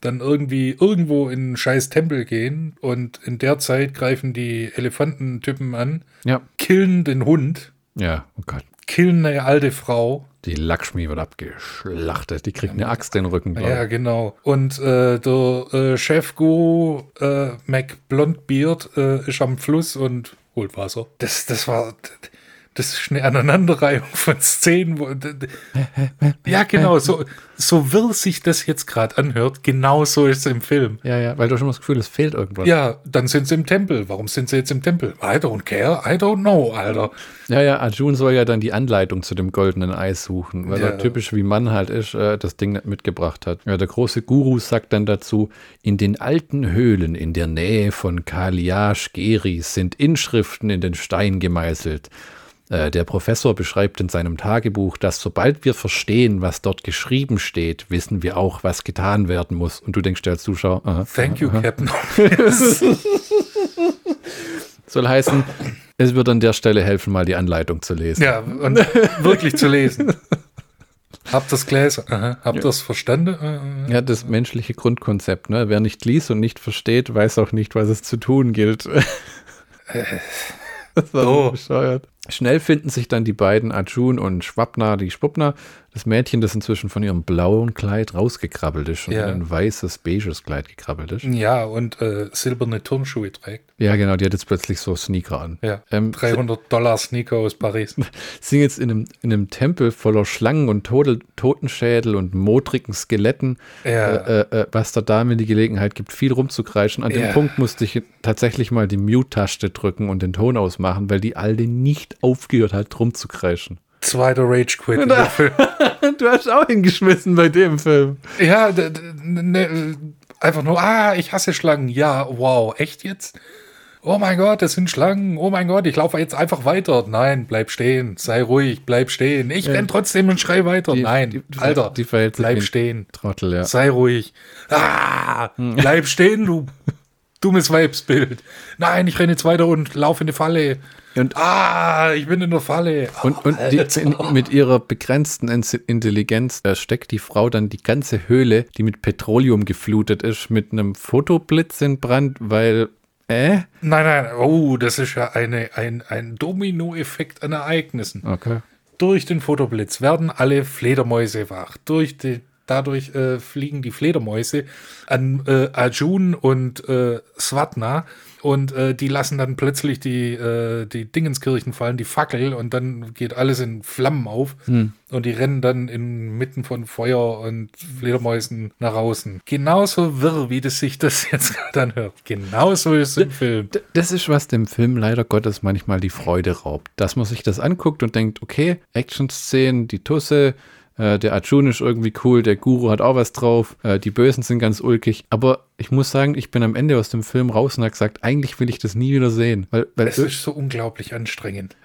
B: dann irgendwie irgendwo in einen scheiß Tempel gehen und in der Zeit greifen die Elefantentypen an,
A: Ja.
B: killen den Hund,
A: Ja, oh Gott.
B: killen eine alte Frau.
A: Die Lakshmi wird abgeschlachtet. Die kriegt eine Axt in den Rücken.
B: Ja, genau. Und äh, der äh, Chef-Guru äh, Mac Blondbeard äh, ist am Fluss und holt Wasser. Das, das war. Das ist eine Aneinanderreihung von Szenen, wo. Ja, genau, so, so wirr sich das jetzt gerade anhört, genau so ist es im Film.
A: ja, ja, weil du schon das Gefühl, es fehlt irgendwas.
B: Ja, dann sind sie im Tempel. Warum sind sie jetzt im Tempel? I don't care, I don't know, Alter.
A: Ja, ja, Arjun soll ja dann die Anleitung zu dem goldenen Eis suchen, weil
B: Ja.
A: er typisch wie Mann halt ist, äh, das Ding mitgebracht hat. Ja, der große Guru sagt dann dazu, in den alten Höhlen in der Nähe von Kaliash Geris sind Inschriften in den Stein gemeißelt. Äh, Der Professor beschreibt in seinem Tagebuch, dass sobald wir verstehen, was dort geschrieben steht, wissen wir auch, was getan werden muss. Und du denkst dir als Zuschauer, aha,
B: Thank you, Captain. [LAUGHS]
A: soll heißen, es wird an der Stelle helfen, mal die Anleitung zu lesen.
B: ja, und wirklich zu lesen. Habt das Gläser? Aha. Habt ihr das verstanden? Äh,
A: Ja, das menschliche Grundkonzept, ne? Wer nicht liest und nicht versteht, weiß auch nicht, was es zu tun gilt. [LAUGHS] das war so
B: Oh.
A: bescheuert. Schnell finden sich dann die beiden, Arjun und Schwabna, die Schwuppner, das Mädchen, das inzwischen von ihrem blauen Kleid rausgekrabbelt ist und
B: Ja.
A: in ein weißes, beiges Kleid gekrabbelt ist.
B: Ja, und äh, silberne Turnschuhe trägt.
A: Ja, genau, die hat jetzt plötzlich so Sneaker an.
B: Ja.
A: Ähm,
B: 300 Dollar Sneaker aus Paris. [LAUGHS]
A: sind jetzt in einem, in einem Tempel voller Schlangen und Todel, Totenschädel und modrigen Skeletten,
B: Ja.
A: äh, äh, was der Dame die Gelegenheit gibt, viel rumzukreischen. An dem
B: Ja.
A: Punkt musste ich tatsächlich mal die Mute-Taste drücken und den Ton ausmachen, weil die Alte nicht aufgehört hat, rumzukreischen.
B: Zweiter Rage Quit. [LAUGHS] Film.
A: Du hast auch hingeschmissen bei dem Film.
B: Ja, ne, einfach nur, ah, ich hasse Schlangen. Ja, wow, echt jetzt? Oh mein Gott, das sind Schlangen. Oh mein Gott, ich laufe jetzt einfach weiter. Nein, bleib stehen. Sei ruhig, bleib stehen. Ich renn trotzdem und schrei weiter.
A: Die-
B: Nein,
A: die- die-
B: Alter,
A: die
B: bleib stehen.
A: Trottel, ja.
B: Sei ruhig. Ah,
A: Hm.
B: bleib stehen, du [LAUGHS] dummes Weibsbild. Nein, ich renne jetzt weiter und laufe in die Falle.
A: Und-
B: ah, ich bin in der Falle.
A: Und, und die, in, mit ihrer begrenzten Intelligenz äh, steckt die Frau dann die ganze Höhle, die mit Petroleum geflutet ist, mit einem Fotoblitz in Brand, weil, äh?
B: Nein, nein, oh, das ist ja eine, ein, ein Dominoeffekt an Ereignissen.
A: Okay.
B: Durch den Fotoblitz werden alle Fledermäuse wach. Durch die, dadurch äh, fliegen die Fledermäuse an äh, Arjun und äh, Swatna und äh, die lassen dann plötzlich die, äh, die Dingenskirchen fallen, die Fackel und dann geht alles in Flammen auf und die rennen dann inmitten von Feuer und Fledermäusen nach außen. Genauso wirr, wie das sich das [LAUGHS] jetzt gerade anhört. Genauso ist es im Film.
A: Das ist, was dem Film leider Gottes manchmal die Freude raubt. Dass man sich das anguckt und denkt, okay, Action-Szenen, die Tusse, äh, der Arjun ist irgendwie cool, der Guru hat auch was drauf, äh, die Bösen sind ganz ulkig. Aber ich muss sagen, ich bin am Ende aus dem Film raus und habe gesagt, eigentlich will ich das nie wieder sehen. Weil, weil
B: Es ist so unglaublich anstrengend.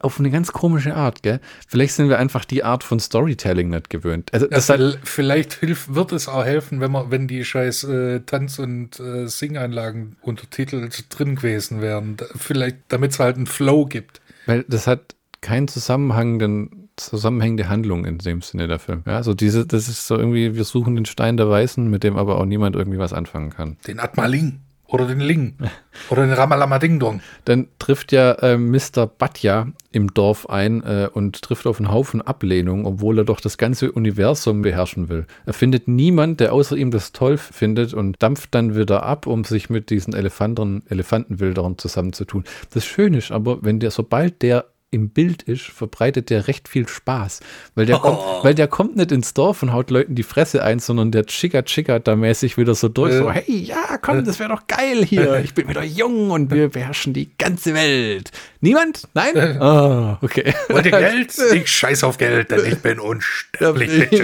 A: auf eine ganz komische Art, gell? Vielleicht sind wir einfach die Art von Storytelling nicht gewöhnt. Also, hat,
B: Das vielleicht hilft, wird es auch helfen, wenn man, wenn die scheiß äh, Tanz- und äh, Singeinlagen untertitelt drin gewesen wären. Da, vielleicht, damit es halt einen Flow gibt.
A: Weil das hat keinen zusammenhängenden, zusammenhängende Handlung in dem Sinne der Film. Ja, so diese, das ist so irgendwie, wir suchen den Stein der Weißen, mit dem aber auch niemand irgendwie was anfangen kann.
B: Den Atmaling oder den Ling [LAUGHS] oder den Ramalama Ding Dong.
A: Dann trifft ja äh, Mr. Batja im Dorf ein äh, und trifft auf einen Haufen Ablehnung, obwohl er doch das ganze Universum beherrschen will. Er findet niemand, der außer ihm das toll findet und dampft dann wieder ab, um sich mit diesen Elefanten, Elefantenwilderern zusammenzutun. Das Schöne ist aber, wenn der, sobald der im Bild ist, verbreitet der recht viel Spaß. Weil der, kommt, weil der kommt nicht ins Dorf und haut Leuten die Fresse ein, sondern der chickert chickert da mäßig wieder so durch.
B: Äh.
A: So, hey, ja, komm, das wäre doch geil hier. Ich bin wieder jung und wir beherrschen die ganze Welt. Niemand? Nein? Ah, okay.
B: Wollt ihr [LAUGHS] Geld? Ich scheiß auf Geld, denn ich bin [LAUGHS] unsterblich. [LAUGHS]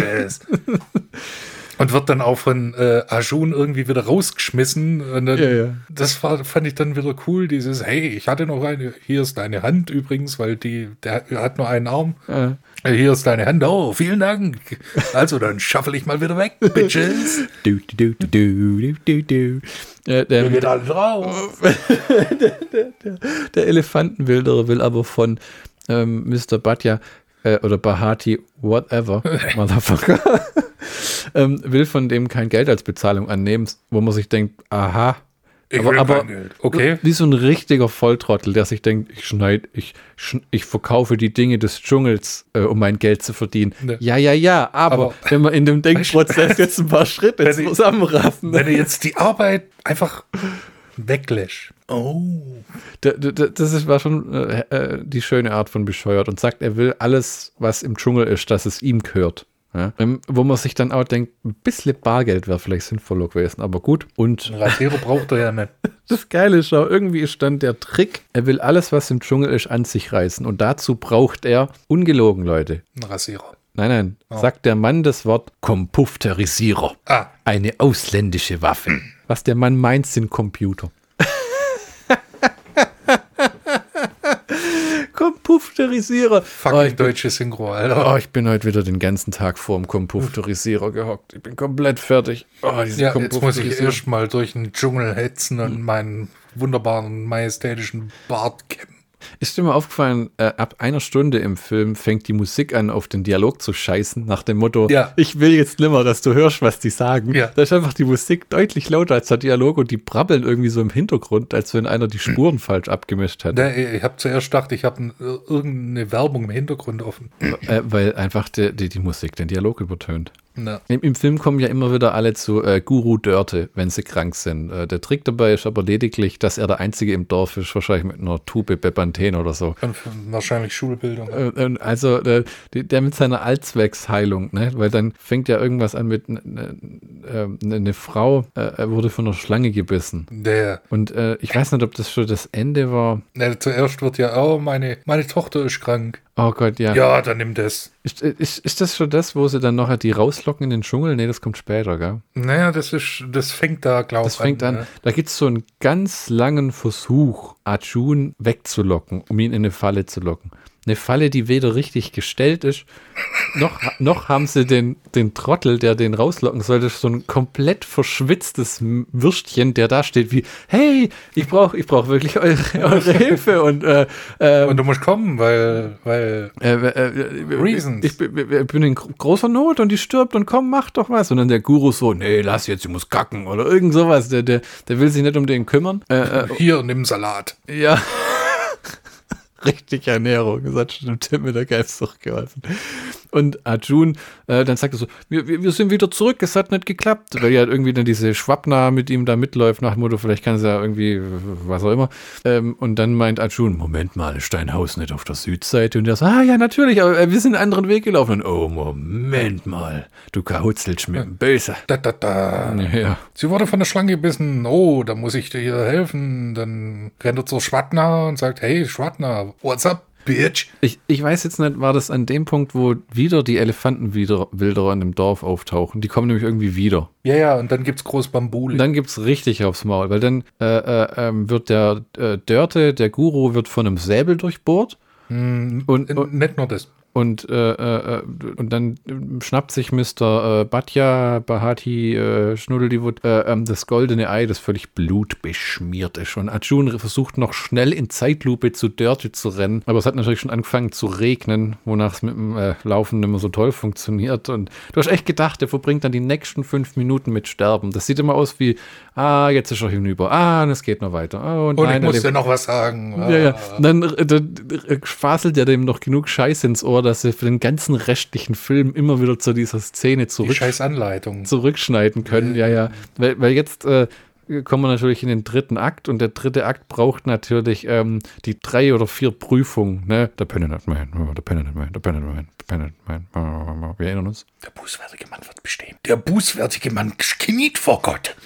B: Und wird dann auch von äh, Arjun irgendwie wieder rausgeschmissen. Und dann,
A: Ja, ja.
B: Das war, fand ich dann wieder cool, dieses, hey, ich hatte noch eine, hier ist deine Hand übrigens, weil die, der hat nur einen Arm.
A: Ja.
B: Äh, Hier ist deine Hand, oh, vielen Dank. Also, dann schaffel ich mal wieder weg, [LAUGHS] Bitches.
A: Du, du, du, du, du, du, du. Äh, der,
B: Geht alle drauf. [LAUGHS]
A: der Elefantenwilderer will aber von ähm, Mr. Bhatia äh, oder Bahati, whatever, [LAUGHS] Motherfucker, [LAUGHS] ähm, will von dem kein Geld als Bezahlung annehmen, wo man sich denkt, aha.
B: Ich
A: aber, aber.
B: Okay.
A: wie so ein richtiger Volltrottel, der sich denkt, ich schneid, ich, ich verkaufe die Dinge des Dschungels, äh, um mein Geld zu verdienen.
B: Ne.
A: Ja, ja, ja, aber,
B: Aber-
A: wenn wir in dem Denkprozess jetzt ein paar Schritte zusammenraffen,
B: Wenn du jetzt die Arbeit einfach weglässt. Oh.
A: Da- da- da- Das ist, war schon äh, äh, die schöne Art von bescheuert und sagt, er will alles, was im Dschungel ist, dass es ihm gehört. Ja? Ähm, Wo man sich dann auch denkt, ein bisschen Bargeld wäre vielleicht sinnvoller gewesen, aber gut. Und
B: Rasierer braucht er ja nicht. [LAUGHS]
A: das Geile ist auch, irgendwie ist dann der Trick, er will alles, was im Dschungel ist, an sich reißen. Und dazu braucht er, ungelogen, Leute,
B: Ein Rasierer.
A: nein, nein, sagt der Mann das Wort Kompufterisierer.
B: Ah,
A: Eine ausländische Waffe. Was der Mann meint, sind Computer. [LAUGHS] Kompufterisierer.
B: fucking
A: Oh, ich, bin,
B: deutsche Synchro, Alter.
A: oh, ich bin heute wieder den ganzen Tag vor dem Kompufterisierer gehockt. Ich bin komplett fertig. Oh, diese
B: ja, jetzt muss ich
A: Kompufterisierer.
B: erst mal durch den Dschungel hetzen und meinen wunderbaren, majestätischen Bart kämmen.
A: Ist dir mal aufgefallen, äh, ab einer Stunde im Film fängt die Musik an, auf den Dialog zu scheißen, nach dem Motto,
B: Ja.
A: ich will jetzt nimmer, dass du hörst, was die sagen.
B: Ja.
A: Da ist einfach die Musik deutlich lauter als der Dialog und die brabbeln irgendwie so im Hintergrund, als wenn einer die Spuren [CLEARS THROAT] falsch abgemischt hat.
B: Ne, ich habe zuerst gedacht, ich habe irgendeine Werbung im Hintergrund offen.
A: Äh, weil einfach die, die, die Musik den Dialog übertönt.
B: Na,
A: Im, Film kommen ja immer wieder alle zu äh, Guru Dörte, wenn sie krank sind. Äh, der Trick dabei ist aber lediglich, dass er der Einzige im Dorf ist, wahrscheinlich mit einer Tube Bepanthen oder so.
B: und wahrscheinlich Schulbildung.
A: Äh, äh, also äh, die- der mit seiner Allzwecksheilung, ne? weil dann fängt ja irgendwas an mit eine ne, ne Frau äh, wurde von einer Schlange gebissen.
B: Der,
A: Und äh, ich weiß nicht, ob das schon das Ende war.
B: ne, zuerst wird ja, oh, meine, meine Tochter ist krank.
A: Oh Gott, ja.
B: Ja, dann nimm das.
A: Ist, ist, ist das schon das, wo sie dann nachher die rauslocken in den Dschungel? Nee, das kommt später, gell?
B: Naja, das ist, das fängt da, glaube ich,
A: Das fängt an.
B: ne?
A: Da gibt es so einen ganz langen Versuch, Arjun wegzulocken, um ihn in eine Falle zu locken. Eine Falle, die weder richtig gestellt ist, noch, noch haben sie den, den Trottel, der den rauslocken sollte, so ein komplett verschwitztes Würstchen, der da steht wie, hey, ich brauche ich brauch wirklich eure, [LAUGHS] eure Hilfe und äh, äh,
B: Und du musst kommen, weil, weil,
A: äh, äh,
B: Reasons.
A: Ich, bin- ich bin in gro- großer Not und die stirbt und komm, mach doch was. Und dann der Guru so, nee, lass jetzt, ich muss kacken oder irgend sowas. Der, der, der will sich nicht um den kümmern. Äh, äh,
B: hier, nimm Salat.
A: ja. Richtig Ernährung. Das hat schon dem Tim mit der Geistsucht geholfen. Und Arjun, äh, dann sagt er so, wir, wir, sind wieder zurück, es hat nicht geklappt, weil ja halt irgendwie dann diese Schwabna mit ihm da mitläuft nach dem Motto, vielleicht kann sie ja irgendwie, was auch immer. Ähm, und dann meint Arjun, Moment mal, ist dein Haus nicht auf der Südseite? Und der so, ah ja, natürlich, aber äh, wir sind einen anderen Weg gelaufen. Und oh, Moment mal, du kahutzelst dem Böse.
B: Da, da, da.
A: Ja.
B: Sie wurde von der Schlange gebissen. Oh, da muss ich dir helfen. Dann rennt er zur Schwadna und sagt, hey, Schwadna, what's up, bitch?
A: Ich, ich weiß jetzt nicht, war das an dem Punkt, wo wieder die Elefantenwilderer in dem Dorf auftauchen? Die kommen nämlich irgendwie wieder.
B: Ja, ja, und dann gibt's groß Bambule.
A: Und dann gibt's richtig aufs Maul, weil dann äh, äh, ähm, wird der äh, Dörte, der Guru, wird von einem Säbel durchbohrt.
B: Hm,
A: Und, und,
B: nicht nur das.
A: Und, äh, äh, äh, und dann schnappt sich Mr. Äh, Bhatia, Bahati, äh, Schnuddeldiwut, äh, ähm, das goldene Ei, das völlig blutbeschmiert ist. Und Arjun versucht noch schnell in Zeitlupe zu Dörte zu rennen, aber es hat natürlich schon angefangen zu regnen, wonach es mit dem äh, Laufen nicht mehr so toll funktioniert. Und du hast echt gedacht, der verbringt dann die nächsten fünf Minuten mit Sterben. Das sieht immer aus wie, ah, jetzt ist er hinüber, ah, und es geht noch weiter. Oh, und
B: Und
A: nein,
B: ich muss dir noch was sagen.
A: ja, ja. Und dann, äh, dann äh, faselt er dem noch genug Scheiß ins Ohr, dass er für den ganzen restlichen Film immer wieder zu dieser Szene
B: Die
A: zurück,
B: Anleitung.
A: zurückschneiden können. Ja, ja. Weil, weil jetzt äh, kommen wir natürlich in den dritten Akt und der dritte Akt braucht natürlich ähm, die drei oder vier Prüfungen. Ne? Der Penitent Man, oh, der Penitent Man, der Penitent Man, der Penitent Man. Oh, wir erinnern uns.
B: Der bußfertige Mann wird bestehen. Der bußfertige Mann kniet vor Gott.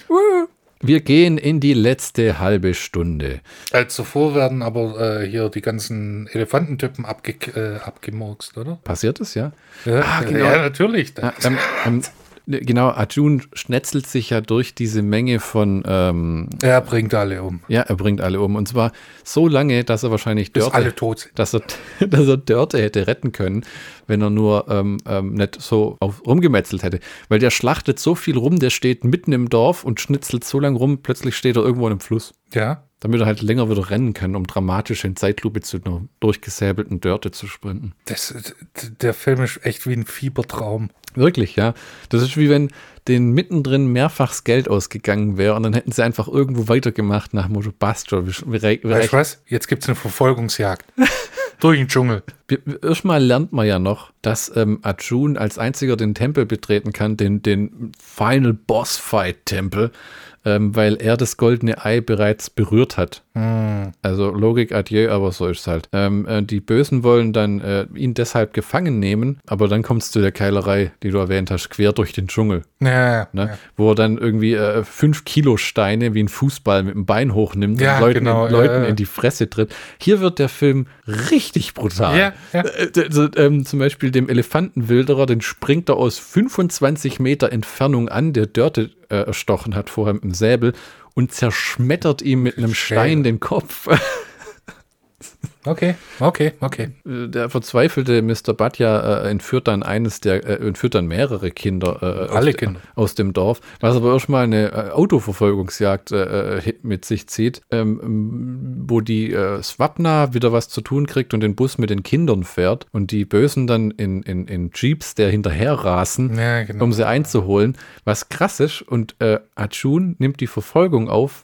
A: Wir gehen in die letzte halbe Stunde.
B: Als zuvor werden aber äh, hier die ganzen Elefantentypen abge äh, abgemurkst, oder?
A: Passiert es, ja?
B: Ja,
A: Ah, genau.
B: ja natürlich.
A: Ah, ähm, [LAUGHS] ähm, genau, Arjun schnetzelt sich ja durch diese Menge von, ähm,
B: er bringt alle um.
A: ja, er bringt alle um. Und zwar so lange, dass er wahrscheinlich
B: Bis
A: Dörte,
B: alle tot sind.
A: dass er, [LAUGHS] dass er Dörte hätte retten können, wenn er nur ähm, ähm, nicht so auf, rumgemetzelt hätte. Weil der schlachtet so viel rum, der steht mitten im Dorf und schnitzelt so lang rum, plötzlich steht er irgendwo in einem Fluss.
B: Ja.
A: Damit er halt länger wieder rennen kann, um dramatisch in Zeitlupe zu einer durchgesäbelten Dörte zu sprinten.
B: Das, der Film ist echt wie ein Fiebertraum.
A: Wirklich, ja. Das ist wie wenn denen mittendrin mehrfachs Geld ausgegangen wäre und dann hätten sie einfach irgendwo weitergemacht nach wir, wir,
B: Weißt du was? Jetzt gibt es eine Verfolgungsjagd. [LAUGHS] Durch den Dschungel.
A: erstmal lernt man ja noch, dass ähm, Arjun als einziger den Tempel betreten kann, den, den Final Boss Fight Tempel, ähm, weil er das goldene Ei bereits berührt hat. Also Logik adieu, aber so ist es halt. Ähm, äh, die Bösen wollen dann äh, ihn deshalb gefangen nehmen, aber dann kommt es zu der Keilerei, die du erwähnt hast, quer durch den Dschungel.
B: Ja,
A: Ne?
B: ja.
A: Wo er dann irgendwie äh, fünf Kilo Steine wie ein Fußball mit dem Bein hochnimmt
B: Ja,
A: und Leuten,
B: genau,
A: in, Leuten in die Fresse tritt. Hier wird der Film richtig brutal. Äh, ähm, zum Beispiel dem Elefantenwilderer, den springt er aus 25 Meter Entfernung an, der Dörte äh, erstochen hat vorher mit dem Säbel und zerschmettert ihm mit einem Stein den Kopf. [LAUGHS]
B: Okay, okay, okay.
A: Äh, Der verzweifelte Mr. Batja äh, entführt dann eines der, äh, entführt dann mehrere Kinder, äh,
B: Alle
A: aus,
B: Kinder.
A: aus dem Dorf, was aber erstmal eine äh, Autoverfolgungsjagd äh, mit sich zieht, ähm, wo die Swapna wieder was zu tun kriegt und den Bus mit den Kindern fährt und die Bösen dann in, in, in Jeeps, der hinterher rasen,
B: Ja, genau.
A: um sie einzuholen, was krass ist und Arjun nimmt die Verfolgung auf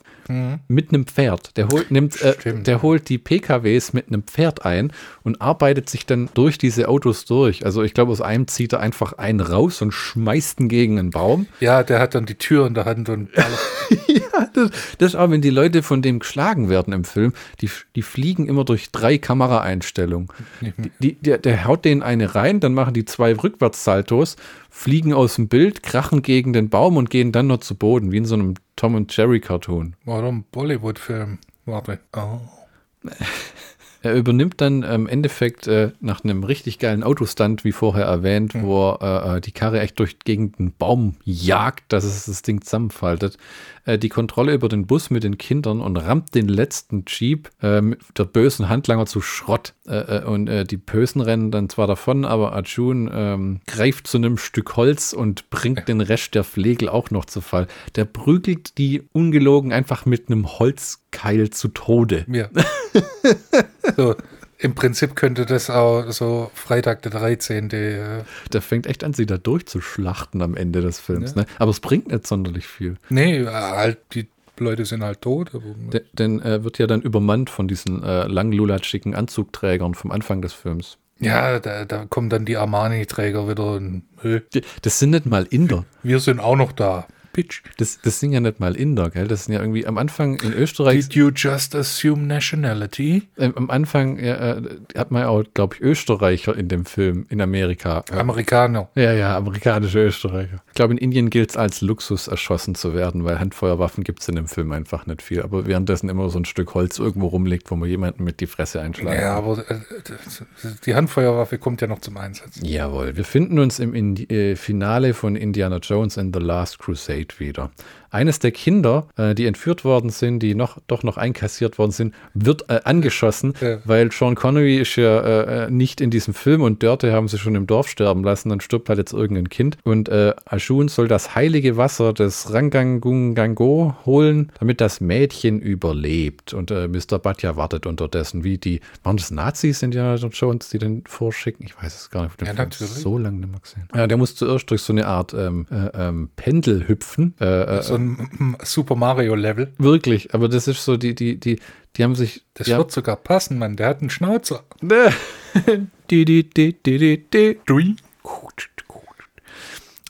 A: mit einem Pferd. Der holt, nimmt, äh, der holt die PKWs mit einem Pferd ein und arbeitet sich dann durch diese Autos durch. Also ich glaube, aus einem zieht er einfach einen raus und schmeißt ihn gegen einen Baum.
B: Ja, der hat dann die Tür in der Hand und [LAUGHS]
A: ja, das, das ist auch, wenn die Leute von dem geschlagen werden im Film, die, die fliegen immer durch drei Kameraeinstellungen. Die, die, der, der haut denen eine rein, dann machen die zwei Rückwärtssaltos, fliegen aus dem Bild, krachen gegen den Baum und gehen dann noch zu Boden, wie in so einem Tom und Jerry Cartoon.
B: ein Bollywood-Film. Warte. Oh. [LAUGHS]
A: Er übernimmt dann im Endeffekt äh, nach einem richtig geilen Autostunt, wie vorher erwähnt, wo er äh, die Karre echt durch gegen den Baum jagt, dass es das Ding zusammenfaltet, äh, die Kontrolle über den Bus mit den Kindern und rammt den letzten Jeep äh, mit der bösen Handlanger zu Schrott. Äh, äh, und äh, die Bösen rennen dann zwar davon, aber Arjun ähm, greift zu einem Stück Holz und bringt den Rest der Flegel auch noch zu Fall. Der prügelt die ungelogen einfach mit einem Holzkeil zu Tode.
B: Ja. [LAUGHS] so, im Prinzip könnte das auch so Freitag der 13. Äh,
A: Der fängt echt an, sie da durchzuschlachten am Ende des Films. Ne? Aber es bringt nicht sonderlich viel.
B: nee, äh, halt, die Leute sind halt tot.
A: De denn er wird ja dann übermannt von diesen äh, langlulatschigen Anzugträgern vom Anfang des Films.
B: ja, da, da kommen dann die Armani-Träger wieder und hey,
A: Die, das sind nicht mal Inder.
B: wir sind auch noch da. Bitch.
A: Das, das sind ja nicht mal Inder, gell? Das sind ja irgendwie am Anfang in Österreich,
B: Did you just assume nationality?
A: äh, am Anfang ja, äh, hat man ja auch, glaube ich, Österreicher in dem Film in Amerika. Äh,
B: Amerikaner.
A: ja, ja, amerikanische Österreicher. Ich glaube, in Indien gilt es als Luxus, erschossen zu werden, weil Handfeuerwaffen gibt es in dem Film einfach nicht viel. Aber währenddessen immer so ein Stück Holz irgendwo rumliegt, wo man jemanden mit die Fresse einschlagen
B: Ja, aber äh, die Handfeuerwaffe kommt ja noch zum Einsatz.
A: Jawohl, wir finden uns im Indi äh, Finale von Indiana Jones and the Last Crusade wieder. Eines der Kinder, äh, die entführt worden sind, die noch, doch noch einkassiert worden sind, wird äh, angeschossen,
B: Ja.
A: weil Sean Connery ist ja äh, äh, nicht in diesem Film und Dörte haben sie schon im Dorf sterben lassen, dann stirbt halt jetzt irgendein Kind. Und äh, Ashun soll das heilige Wasser des Rangangungango holen, damit das Mädchen überlebt. Und äh, Mr. Batja wartet unterdessen, wie die, waren das Nazis Indiana Jones, die den vorschicken? Ich weiß es gar nicht.
B: Ja, natürlich.
A: So lange nicht mehr gesehen. Ja, der muss zuerst durch so eine Art ähm, äh, ähm, Pendel hüpfen.
B: So ein mm, Super Mario-Level.
A: wirklich, aber das ist so, die, die, die, die haben sich.
B: Das wird sogar passen, Mann. Der hat einen Schnauzer.
A: die, die, die, die, die, die.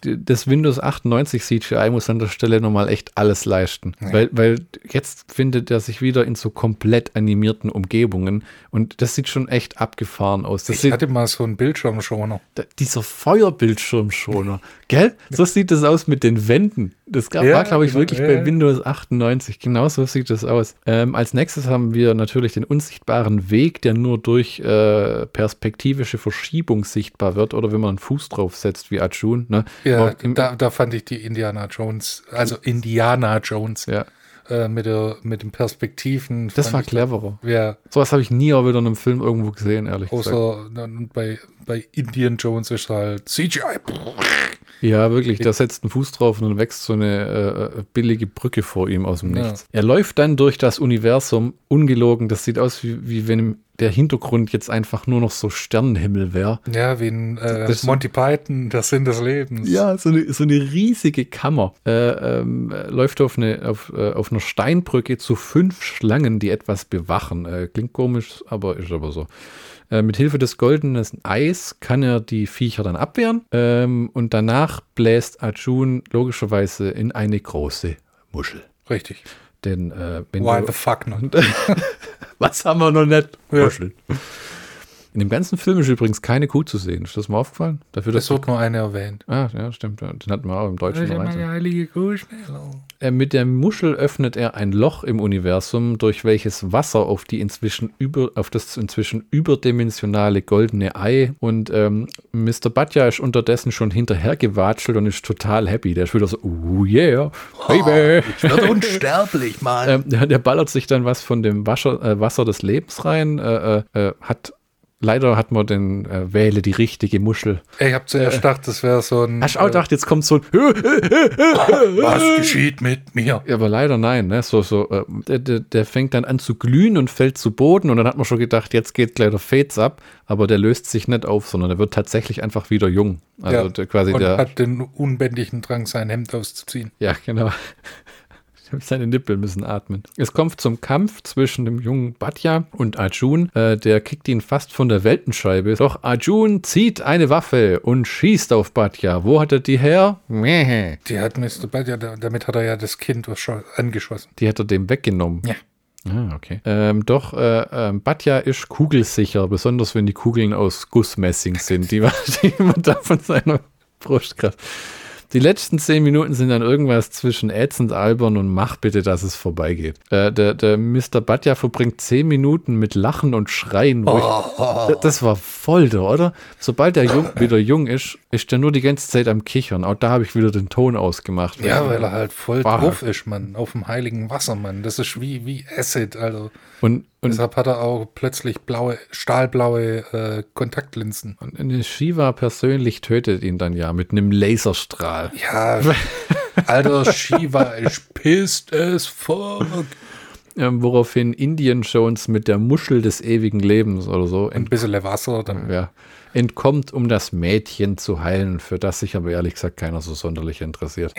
A: Das Windows 98 CGI muss an der Stelle nochmal echt alles leisten.
B: Ja.
A: Weil, weil jetzt findet er sich wieder in so komplett animierten Umgebungen und das sieht schon echt abgefahren aus. Das
B: Ich
A: sieht,
B: hatte mal so einen Bildschirmschoner.
A: da- dieser Feuerbildschirmschoner, gell? So sieht das aus mit den Wänden. Das gab,
B: Ja,
A: war, glaube ich,
B: genau,
A: wirklich
B: ja,
A: bei. Windows 98. Genau so sieht das aus. Ähm, als nächstes haben wir natürlich den unsichtbaren Weg, der nur durch äh, perspektivische Verschiebung sichtbar wird oder wenn man einen Fuß drauf setzt, wie Arjun. Ne?
B: Ja,
A: im-
B: da, da fand ich die Indiana Jones, also Indiana Jones
A: ja.
B: Äh, mit, der, mit den Perspektiven.
A: Das war cleverer.
B: Ja,
A: Sowas habe ich nie auch wieder in einem Film irgendwo gesehen, ehrlich gesagt.
B: außer bei, bei Indian Jones ist halt CGI.
A: Ja, wirklich, der setzt einen Fuß drauf und dann wächst so eine äh, billige Brücke vor ihm aus dem
B: Ja.
A: Nichts. Er läuft dann durch das Universum, ungelogen. Das sieht aus, wie, wie wenn der Hintergrund jetzt einfach nur noch so Sternenhimmel wäre.
B: Ja, wie ein äh,
A: Das-
B: Monty Python, der Sinn des Lebens.
A: Ja, so eine, so eine riesige Kammer. Äh, ähm, äh, läuft auf, eine, auf, äh, auf einer Steinbrücke zu fünf Schlangen, die etwas bewachen. Äh, klingt komisch, aber ist aber so. Äh, mit Hilfe des goldenen Eis kann er die Viecher dann abwehren. Ähm, und danach bläst Arjun logischerweise in eine große Muschel.
B: Richtig.
A: Denn äh, wenn
B: Why
A: du,
B: the fuck not? [LAUGHS] [LAUGHS]
A: was haben wir noch nicht?
B: Ja.
A: In dem ganzen Film ist übrigens keine Kuh zu sehen. Ist das mal aufgefallen? Dafür, dass
B: Es wird nur eine erwähnt.
A: Ah, ja, stimmt. Den hatten wir auch im Deutschen. noch eins.
B: heilige Kuh schneller.
A: Mit der Muschel öffnet er ein Loch im Universum, durch welches Wasser auf die inzwischen über, auf das inzwischen überdimensionale goldene Ei und ähm, Mr. Batja ist unterdessen schon hinterhergewatschelt und ist total happy. Der ist wieder so, oh yeah, baby.
B: Ich werde unsterblich, Mann. [LAUGHS]
A: ähm, der, der ballert sich dann was von dem Wasser, äh, Wasser des Lebens rein, äh, äh, äh, hat leider hat man den äh, wähle die richtige Muschel.
B: ich hab zuerst gedacht, das wäre so ein.
A: Hast du auch
B: äh,
A: gedacht, jetzt kommt so ein
B: was geschieht mit mir?
A: Ja, aber leider nein, ne? So, so, äh, der, der, der fängt dann an zu glühen und fällt zu Boden und dann hat man schon gedacht, jetzt geht gleich der Fates ab, aber der löst sich nicht auf, sondern er wird tatsächlich einfach wieder jung. Also
B: Ja,
A: der, quasi
B: Und
A: der.
B: hat den unbändigen Drang, sein Hemd auszuziehen.
A: ja, genau. [LAUGHS] Seine Nippel müssen atmen. Es kommt zum Kampf zwischen dem jungen Batja und Arjun. Äh, der kickt ihn fast von der Weltenscheibe. Doch Arjun zieht eine Waffe und schießt auf Batja. Wo hat er die her? Mäh.
B: Die hat Mr. Badger, damit hat er ja das Kind angeschossen.
A: Die hat er dem weggenommen.
B: Ja.
A: Ah, okay. Ähm, doch, äh, ähm, Batja ist kugelsicher, besonders wenn die Kugeln aus Gussmessing sind, die, [LAUGHS] die man da von seiner Brustkraft. Die letzten zehn Minuten sind dann irgendwas zwischen ätzend albern und mach bitte, dass es vorbeigeht. Äh, der, der Mr. Batja verbringt zehn Minuten mit Lachen und Schreien. Wo ich, das war Folter, oder? Sobald der jung, wieder jung ist, ist er nur die ganze Zeit am Kichern. Auch da habe ich wieder den Ton ausgemacht.
B: Ja, weil er halt voll
A: War
B: drauf ist, Mann. Auf dem heiligen Wasser, Mann. Das ist wie, wie Acid, also.
A: Und, und
B: Deshalb hat er auch plötzlich blaue, stahlblaue äh, Kontaktlinsen.
A: Und eine Shiva persönlich tötet ihn dann ja mit einem Laserstrahl.
B: Ja, alter Shiva, ich pissed as fuck.
A: Ähm, woraufhin Indian Jones mit der Muschel des ewigen Lebens oder so
B: Ein bisschen Wasser, dann.
A: ja, entkommt, um das Mädchen zu heilen, für das sich aber ehrlich gesagt keiner so sonderlich interessiert.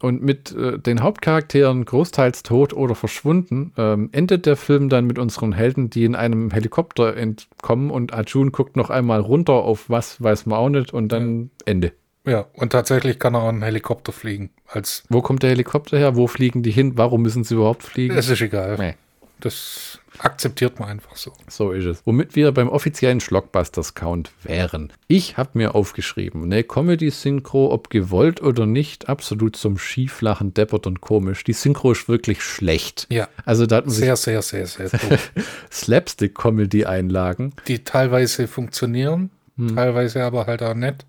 A: Und mit äh, den Hauptcharakteren großteils tot oder verschwunden, ähm, endet der Film dann mit unseren Helden, die in einem Helikopter entkommen und Arjun guckt noch einmal runter auf was, weiß man auch nicht und dann Ende.
B: Ja, und tatsächlich kann er auch einen Helikopter fliegen. Als,
A: Wo kommt der Helikopter her? Wo fliegen die hin? Warum müssen sie überhaupt fliegen?
B: es ist egal.
A: Nee.
B: Das akzeptiert man einfach so.
A: So ist es. Womit wir beim offiziellen Schlockbusters-Count wären. Ich habe mir aufgeschrieben, eine Comedy-Synchro, ob gewollt oder nicht, absolut zum Schieflachen, deppert und komisch. Die Synchro ist wirklich schlecht.
B: Ja.
A: Also da hat man sich
B: Sehr, sehr, sehr, sehr doof. [LAUGHS]
A: Slapstick-Comedy-Einlagen.
B: Die teilweise funktionieren,
A: Hm.
B: teilweise aber halt auch nicht.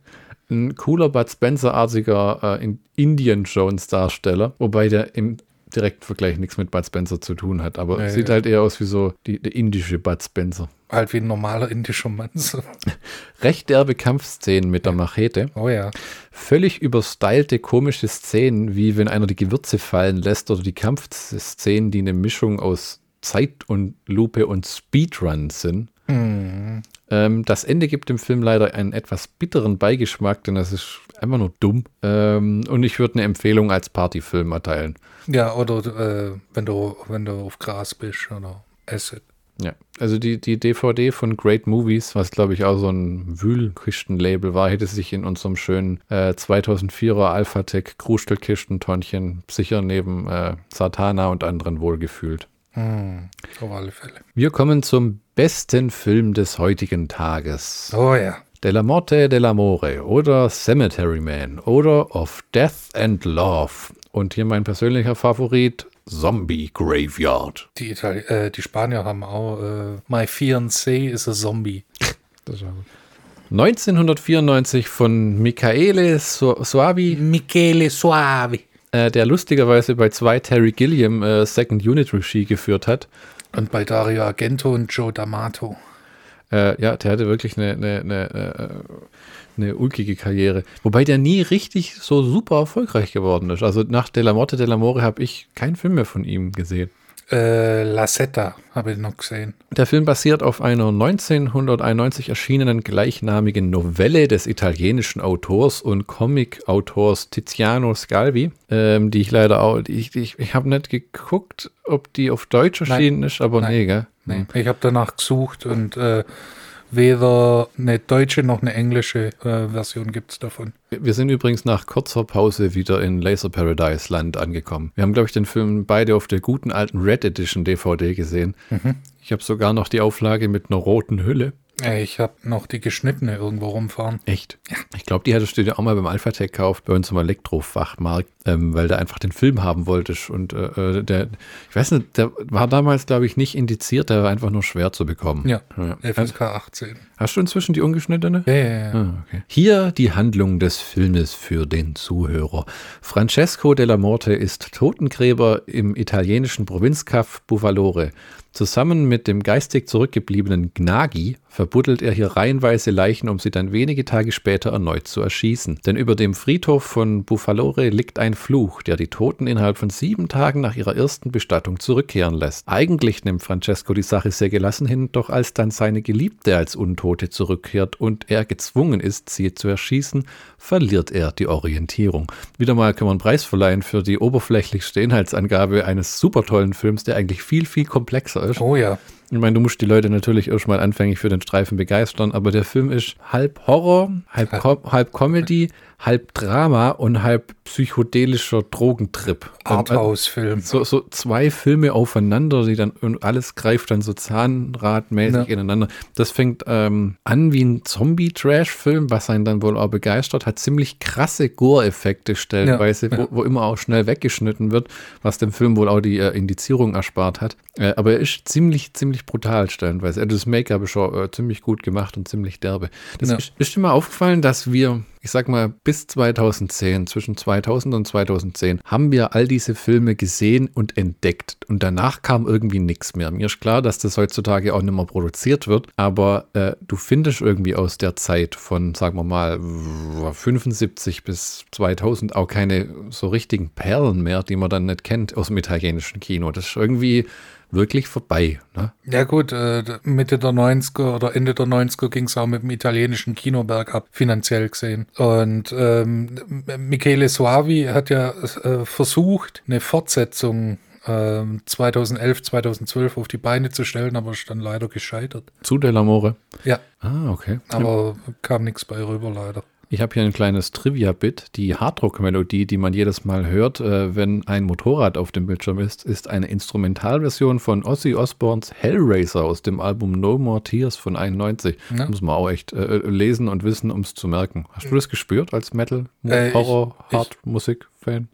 A: Ein cooler Bud Spencer-artiger äh, in Indian Jones-Darsteller, wobei der im direkten Vergleich nichts mit Bud Spencer zu tun hat, aber
B: Nee.
A: sieht halt eher aus wie so die, der indische Bud Spencer.
B: Halt wie ein normaler indischer Mann. [LAUGHS]
A: Recht derbe Kampfszenen mit der Machete.
B: Oh ja.
A: völlig überstylte, komische Szenen, wie wenn einer die Gewürze fallen lässt oder die Kampfszenen, die eine Mischung aus Zeit und Lupe und Speedrun sind.
B: Hm.
A: Ähm, das Ende gibt dem Film leider einen etwas bitteren Beigeschmack, denn das ist einfach nur dumm. Ähm, und ich würde eine Empfehlung als Partyfilm erteilen.
B: Ja, oder äh, wenn du, wenn du auf Gras bist oder Acid.
A: Ja, also die, die DVD von Great Movies, was glaube ich auch so ein Wühlkistenlabel war, hätte sich in unserem schönen äh, 2004er Alphatec Krustelkistentonchen sicher neben äh, Satana und anderen wohlgefühlt.
B: Hm, auf alle Fälle.
A: Wir kommen zum besten Film des heutigen Tages.
B: Oh ja.
A: Della Morte dell'Amore oder Cemetery Man oder Of Death and Love. Und hier mein persönlicher Favorit, Zombie Graveyard.
B: Die, Itali äh, die Spanier haben auch äh, My Fiancé is a Zombie. [LAUGHS]
A: Das war gut. 1994 von Michaele Su Suavi,
B: Michele Suavi.
A: äh, der lustigerweise bei zwei Terry Gilliam äh, Second Unit Regie geführt hat.
B: Und bei Dario Argento und Joe D'Amato.
A: Äh, ja, der hatte wirklich eine, eine, eine, äh, eine ulkige Karriere. Wobei der nie richtig so super erfolgreich geworden ist. Also nach Della Morte dell'Amore habe ich keinen Film mehr von ihm gesehen.
B: Äh, La Setta habe ich noch gesehen.
A: Der Film basiert auf einer 1991 erschienenen gleichnamigen Novelle des italienischen Autors und Comic-Autors Tiziano Scalvi, ähm, die ich leider auch, die ich, die ich, ich habe nicht geguckt, ob die auf Deutsch erschienen ist, aber
B: Nein.
A: nee, gell?
B: Nee, ich habe danach gesucht und äh, weder eine deutsche noch eine englische äh, Version gibt es davon.
A: Wir sind übrigens nach kurzer Pause wieder in Laser Paradise Land angekommen. Wir haben, glaube ich, den Film beide auf der guten alten Red Edition DVD gesehen. Ich habe sogar noch die Auflage mit einer roten Hülle.
B: Ich habe noch die geschnittene irgendwo rumfahren.
A: Echt? Ja. Ich glaube, die hattest du dir auch mal beim Alphatec gekauft, bei uns im Elektrofachmarkt, ähm, weil du einfach den Film haben wolltest. Und äh, äh, der, ich weiß nicht, der war damals, glaube ich, nicht indiziert, der war einfach nur schwer zu bekommen.
B: Ja,
A: ja.
B: FSK 18.
A: Hast du inzwischen die ungeschnittene?
B: Ja, ja, ja.
A: Ah, okay. Hier die Handlung des Filmes für den Zuhörer. Francesco della Morte ist Totengräber im italienischen Provinzkaff Bufalore. Zusammen mit dem geistig zurückgebliebenen Gnagi verbuddelt er hier reihenweise Leichen, um sie dann wenige Tage später erneut zu erschießen. Denn über dem Friedhof von Bufalore liegt ein Fluch, der die Toten innerhalb von sieben Tagen nach ihrer ersten Bestattung zurückkehren lässt. Eigentlich nimmt Francesco die Sache sehr gelassen hin, doch als dann seine Geliebte als Untote zurückkehrt und er gezwungen ist, sie zu erschießen, verliert er die Orientierung. Wieder mal kann man einen Preis verleihen für die oberflächlichste Inhaltsangabe eines super tollen Films, der eigentlich viel, viel komplexer ist.
B: Oh ja.
A: Ich meine, du musst die Leute natürlich erstmal anfänglich für den Streifen begeistern, aber der Film ist halb Horror, halb, Com halb Comedy, halb Drama und halb psychedelischer Drogentrip.
B: Arthouse-Film.
A: So, so zwei Filme aufeinander, die dann und alles greift dann so zahnradmäßig
B: Ja.
A: ineinander. Das fängt ähm, an wie ein Zombie-Trash-Film, was einen dann wohl auch begeistert, hat ziemlich krasse Gore-Effekte stellenweise,
B: Ja, ja.
A: Wo, wo immer auch schnell weggeschnitten wird, was dem Film wohl auch die äh, Indizierung erspart hat. Äh, aber er ist ziemlich, ziemlich brutal stellenweise. Also das Make-up ist schon äh, ziemlich gut gemacht und ziemlich derbe. Das ist, ist dir mal aufgefallen, dass wir, ich sag mal, bis 2010, zwischen 2000 und 2010, haben wir all diese Filme gesehen und entdeckt. Und danach kam irgendwie nichts mehr. Mir ist klar, dass das heutzutage auch nicht mehr produziert wird, aber äh, du findest irgendwie aus der Zeit von, sagen wir mal, 75 bis 2000 auch keine so richtigen Perlen mehr, die man dann nicht kennt aus dem italienischen Kino. Das ist irgendwie wirklich vorbei. Ne?
B: Ja gut, äh, Mitte der 90er oder Ende der 90er ging es auch mit dem italienischen Kino bergab, finanziell gesehen. Und ähm, Michele Soavi hat ja äh, versucht, eine Fortsetzung ähm, 2011, 2012 auf die Beine zu stellen, aber ist dann leider gescheitert.
A: Zu Dell'Amore.
B: Ja,
A: Ah, okay.
B: aber kam nichts bei rüber leider.
A: Ich habe hier ein kleines Trivia-Bit. Die Harddruck-Melodie, die man jedes Mal hört, äh, wenn ein Motorrad auf dem Bildschirm ist, ist eine Instrumentalversion von Ozzy Osbournes Hellraiser aus dem Album No More Tears von 91.
B: Ja.
A: Muss man auch echt äh, lesen und wissen, um es zu merken. Hast du das gespürt als Metal,
B: Äh,
A: Horror, Hard-Musik-Fan?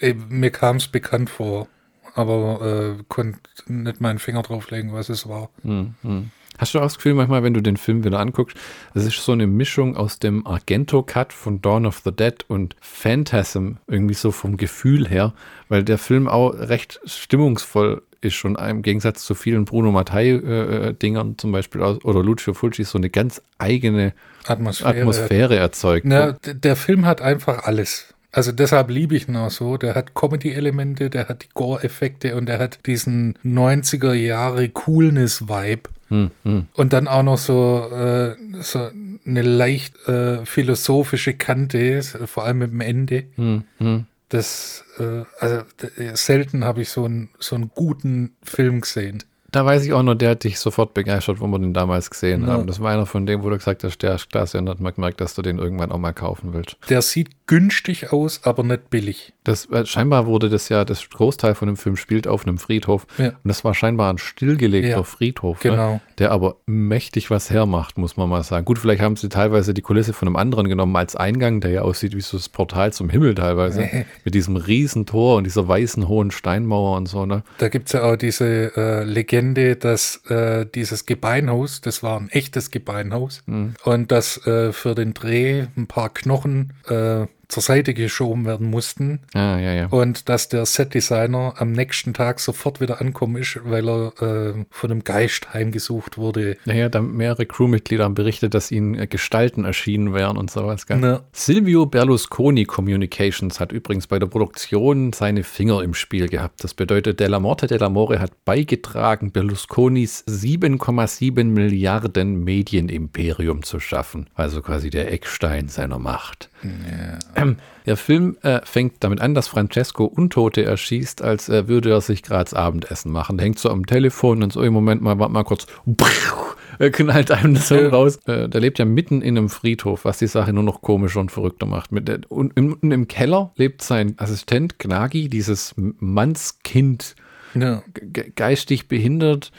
B: Äh, Mir kam es bekannt vor, aber äh, konnte nicht meinen Finger drauflegen, was es war.
A: Hm, hm. Hast du auch das Gefühl manchmal, wenn du den Film wieder anguckst, es ist so eine Mischung aus dem Argento-Cut von Dawn of the Dead und Phantasm, irgendwie so vom Gefühl her, weil der Film auch recht stimmungsvoll ist und im Gegensatz zu vielen Bruno Mattei-Dingern zum Beispiel aus, oder Lucio Fulci so eine ganz eigene
B: Atmosphäre.
A: Atmosphäre erzeugt.
B: Na, der Film hat einfach alles. Also deshalb liebe ich ihn auch so. Der hat Comedy-Elemente, der hat die Gore-Effekte und der hat diesen 90er Jahre Coolness-Vibe.
A: Hm, hm.
B: Und dann auch noch so, äh, so eine leicht äh, philosophische Kante, vor allem mit dem Ende.
A: Hm, hm.
B: Das, äh, also d- selten habe ich so einen, so einen guten Film gesehen.
A: Da weiß ich auch noch, der hat dich sofort begeistert, wo wir den damals gesehen
B: Ja.
A: haben. Das war einer von denen, wo du gesagt hast, der ist klasse und hat man gemerkt, dass du den irgendwann auch mal kaufen willst.
B: Der sieht günstig aus, aber nicht billig.
A: Das, äh, scheinbar wurde das ja, das Großteil von dem Film spielt auf einem Friedhof.
B: Ja.
A: Und das war scheinbar ein stillgelegter
B: Ja,
A: Friedhof, ne?
B: genau.
A: der aber mächtig was hermacht, muss man mal sagen. Gut, vielleicht haben sie teilweise die Kulisse von einem anderen genommen als Eingang, der ja aussieht wie so das Portal zum Himmel teilweise. [LAUGHS] mit diesem riesen Tor und dieser weißen hohen Steinmauer und so, ne?
B: Da gibt's ja auch diese äh, Legende, dass äh, dieses Gebeinhaus, das war ein echtes Gebeinhaus,
A: Mhm.
B: und dass äh, für den Dreh ein paar Knochen äh, zur Seite geschoben werden mussten.
A: Ah, ja, ja.
B: Und dass der Setdesigner am nächsten Tag sofort wieder ankommen ist, weil er äh, von einem Geist heimgesucht wurde.
A: Naja, da mehrere Crewmitglieder haben berichtet, dass ihnen äh, Gestalten erschienen wären und sowas. Gell?
B: Ja.
A: Silvio Berlusconi Communications hat übrigens bei der Produktion seine Finger im Spiel gehabt. Das bedeutet, Della Morte Dell'Amore hat beigetragen, Berlusconis 7,7 Milliarden Medienimperium zu schaffen. Also quasi der Eckstein seiner Macht. Ähm, der Film äh, fängt damit an, dass Francesco Untote erschießt, als äh, würde er sich gerade das Abendessen machen. Der hängt so am Telefon und so im Moment mal, warte mal kurz. Er knallt einem das
B: Ja.
A: raus. Äh, der lebt ja mitten in einem Friedhof, was die Sache nur noch komischer und verrückter macht. Mit und im, und im Keller lebt sein Assistent Gnagi, dieses Mannskind,
B: Ja.
A: ge- geistig behindert.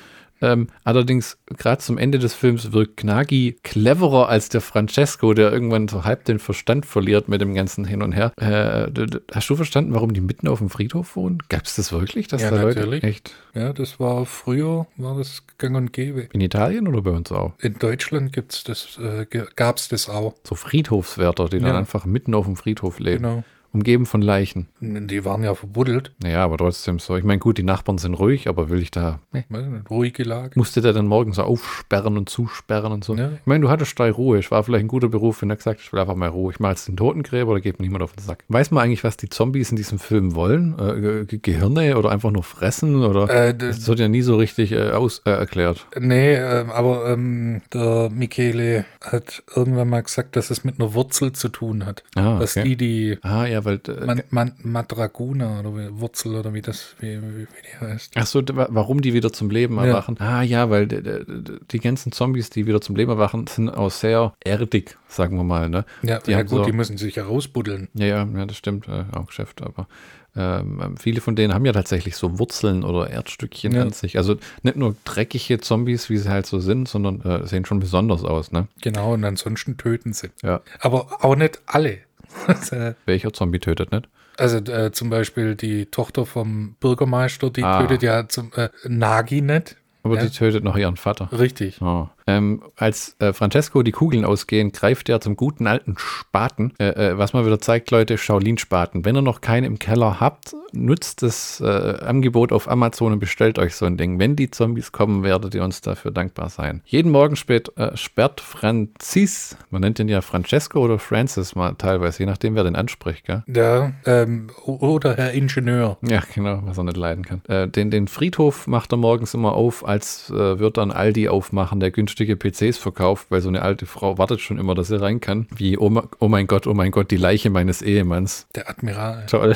A: Ähm, allerdings, gerade zum Ende des Films wirkt Gnagi cleverer als der Francesco, der irgendwann so halb den Verstand verliert mit dem ganzen Hin und Her. Äh, hast du verstanden, warum die mitten auf dem Friedhof wohnen? Gab es das wirklich? Dass
B: Ja,
A: da Leute
B: natürlich.
A: echt
B: ja, das war früher, war das gang und gäbe.
A: in Italien oder bei uns auch?
B: In Deutschland gibt's das, äh, ge- gab's das auch.
A: So Friedhofswärter, die dann
B: Ja.
A: einfach mitten auf dem Friedhof leben,
B: Genau.
A: Umgeben von Leichen.
B: Die waren ja verbuddelt.
A: Naja, aber trotzdem so. Ich meine, gut, die Nachbarn sind ruhig, aber will ich da. Nee.
B: Ruhige Lage.
A: Musste der dann morgens so aufsperren und zusperren und so?
B: Ja.
A: Ich meine, du hattest da Ruhe. Es war vielleicht ein guter Beruf, wenn er gesagt hat, ich will einfach mal Ruhe. Ich mache jetzt den Totengräber oder geht mir niemand auf den Sack. Weiß man eigentlich, was die Zombies in diesem Film wollen? Äh, Ge Gehirne oder einfach nur fressen? Oder
B: Äh,
A: das wird ja nie so richtig äh, aus, äh, erklärt.
B: Nee, ähm, aber ähm, der Michele hat irgendwann mal gesagt, dass es mit einer Wurzel zu tun hat.
A: Ah,
B: Dass
A: okay.
B: die die
A: Ah, ja, weil. Äh,
B: Man, Man, Madraguna oder Wurzel oder wie das, wie, wie, die heißt.
A: Ach so, warum die wieder zum Leben
B: Ja.
A: erwachen? Ah ja, weil die ganzen Zombies, die wieder zum Leben erwachen, sind auch sehr erdig, sagen wir mal. Ne?
B: Ja,
A: Die
B: ja gut,
A: so-
B: die müssen sich ja rausbuddeln.
A: Ja, ja, ja, das stimmt, äh, auch Geschäft, aber ähm, viele von denen haben ja tatsächlich so Wurzeln oder Erdstückchen
B: Ja.
A: an sich. Also nicht nur dreckige Zombies, wie sie halt so sind, sondern äh, sehen schon besonders aus, ne?
B: Genau, und ansonsten töten sie.
A: Ja.
B: Aber auch nicht alle. [LAUGHS]
A: Welcher Zombie tötet nicht?
B: Also äh, zum Beispiel die Tochter vom Bürgermeister, die
A: Ah.
B: tötet ja zum äh, Nagi nicht.
A: Aber
B: Ja.
A: die tötet noch ihren Vater.
B: Richtig.
A: Oh. Ähm, als äh, Francesco die Kugeln ausgehen, greift er zum guten alten Spaten. Äh, äh, was mal wieder zeigt, Leute, Shaolin-Spaten. Wenn ihr noch keinen im Keller habt, nutzt das äh, Angebot auf Amazon und bestellt euch so ein Ding. Wenn die Zombies kommen, werdet ihr uns dafür dankbar sein. Jeden Morgen spät äh, sperrt Francis, man nennt ihn ja Francesco oder Francis mal teilweise, je nachdem, wer den anspricht, gell?
B: Ja, ähm, oder Herr Ingenieur.
A: Ja, genau, was er nicht leiden kann. Äh, den, den Friedhof macht er morgens immer auf, als äh, wird dann Aldi aufmachen, der günstige PCs verkauft, weil so eine alte Frau wartet schon immer, dass sie rein kann. Wie, oh, oh mein Gott, oh mein Gott, die Leiche meines Ehemanns.
B: Der Admiral.
A: Toll.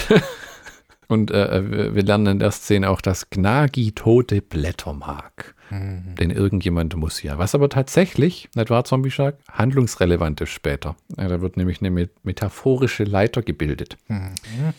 A: [LAUGHS] Und äh, wir wir lernen in der Szene auch, dass Gnagi tote Blätter mag. Denn irgendjemand muss ja. Was aber tatsächlich, nicht wahr, Zombie Shark, handlungsrelevant ist später. Da wird nämlich eine met- metaphorische Leiter gebildet.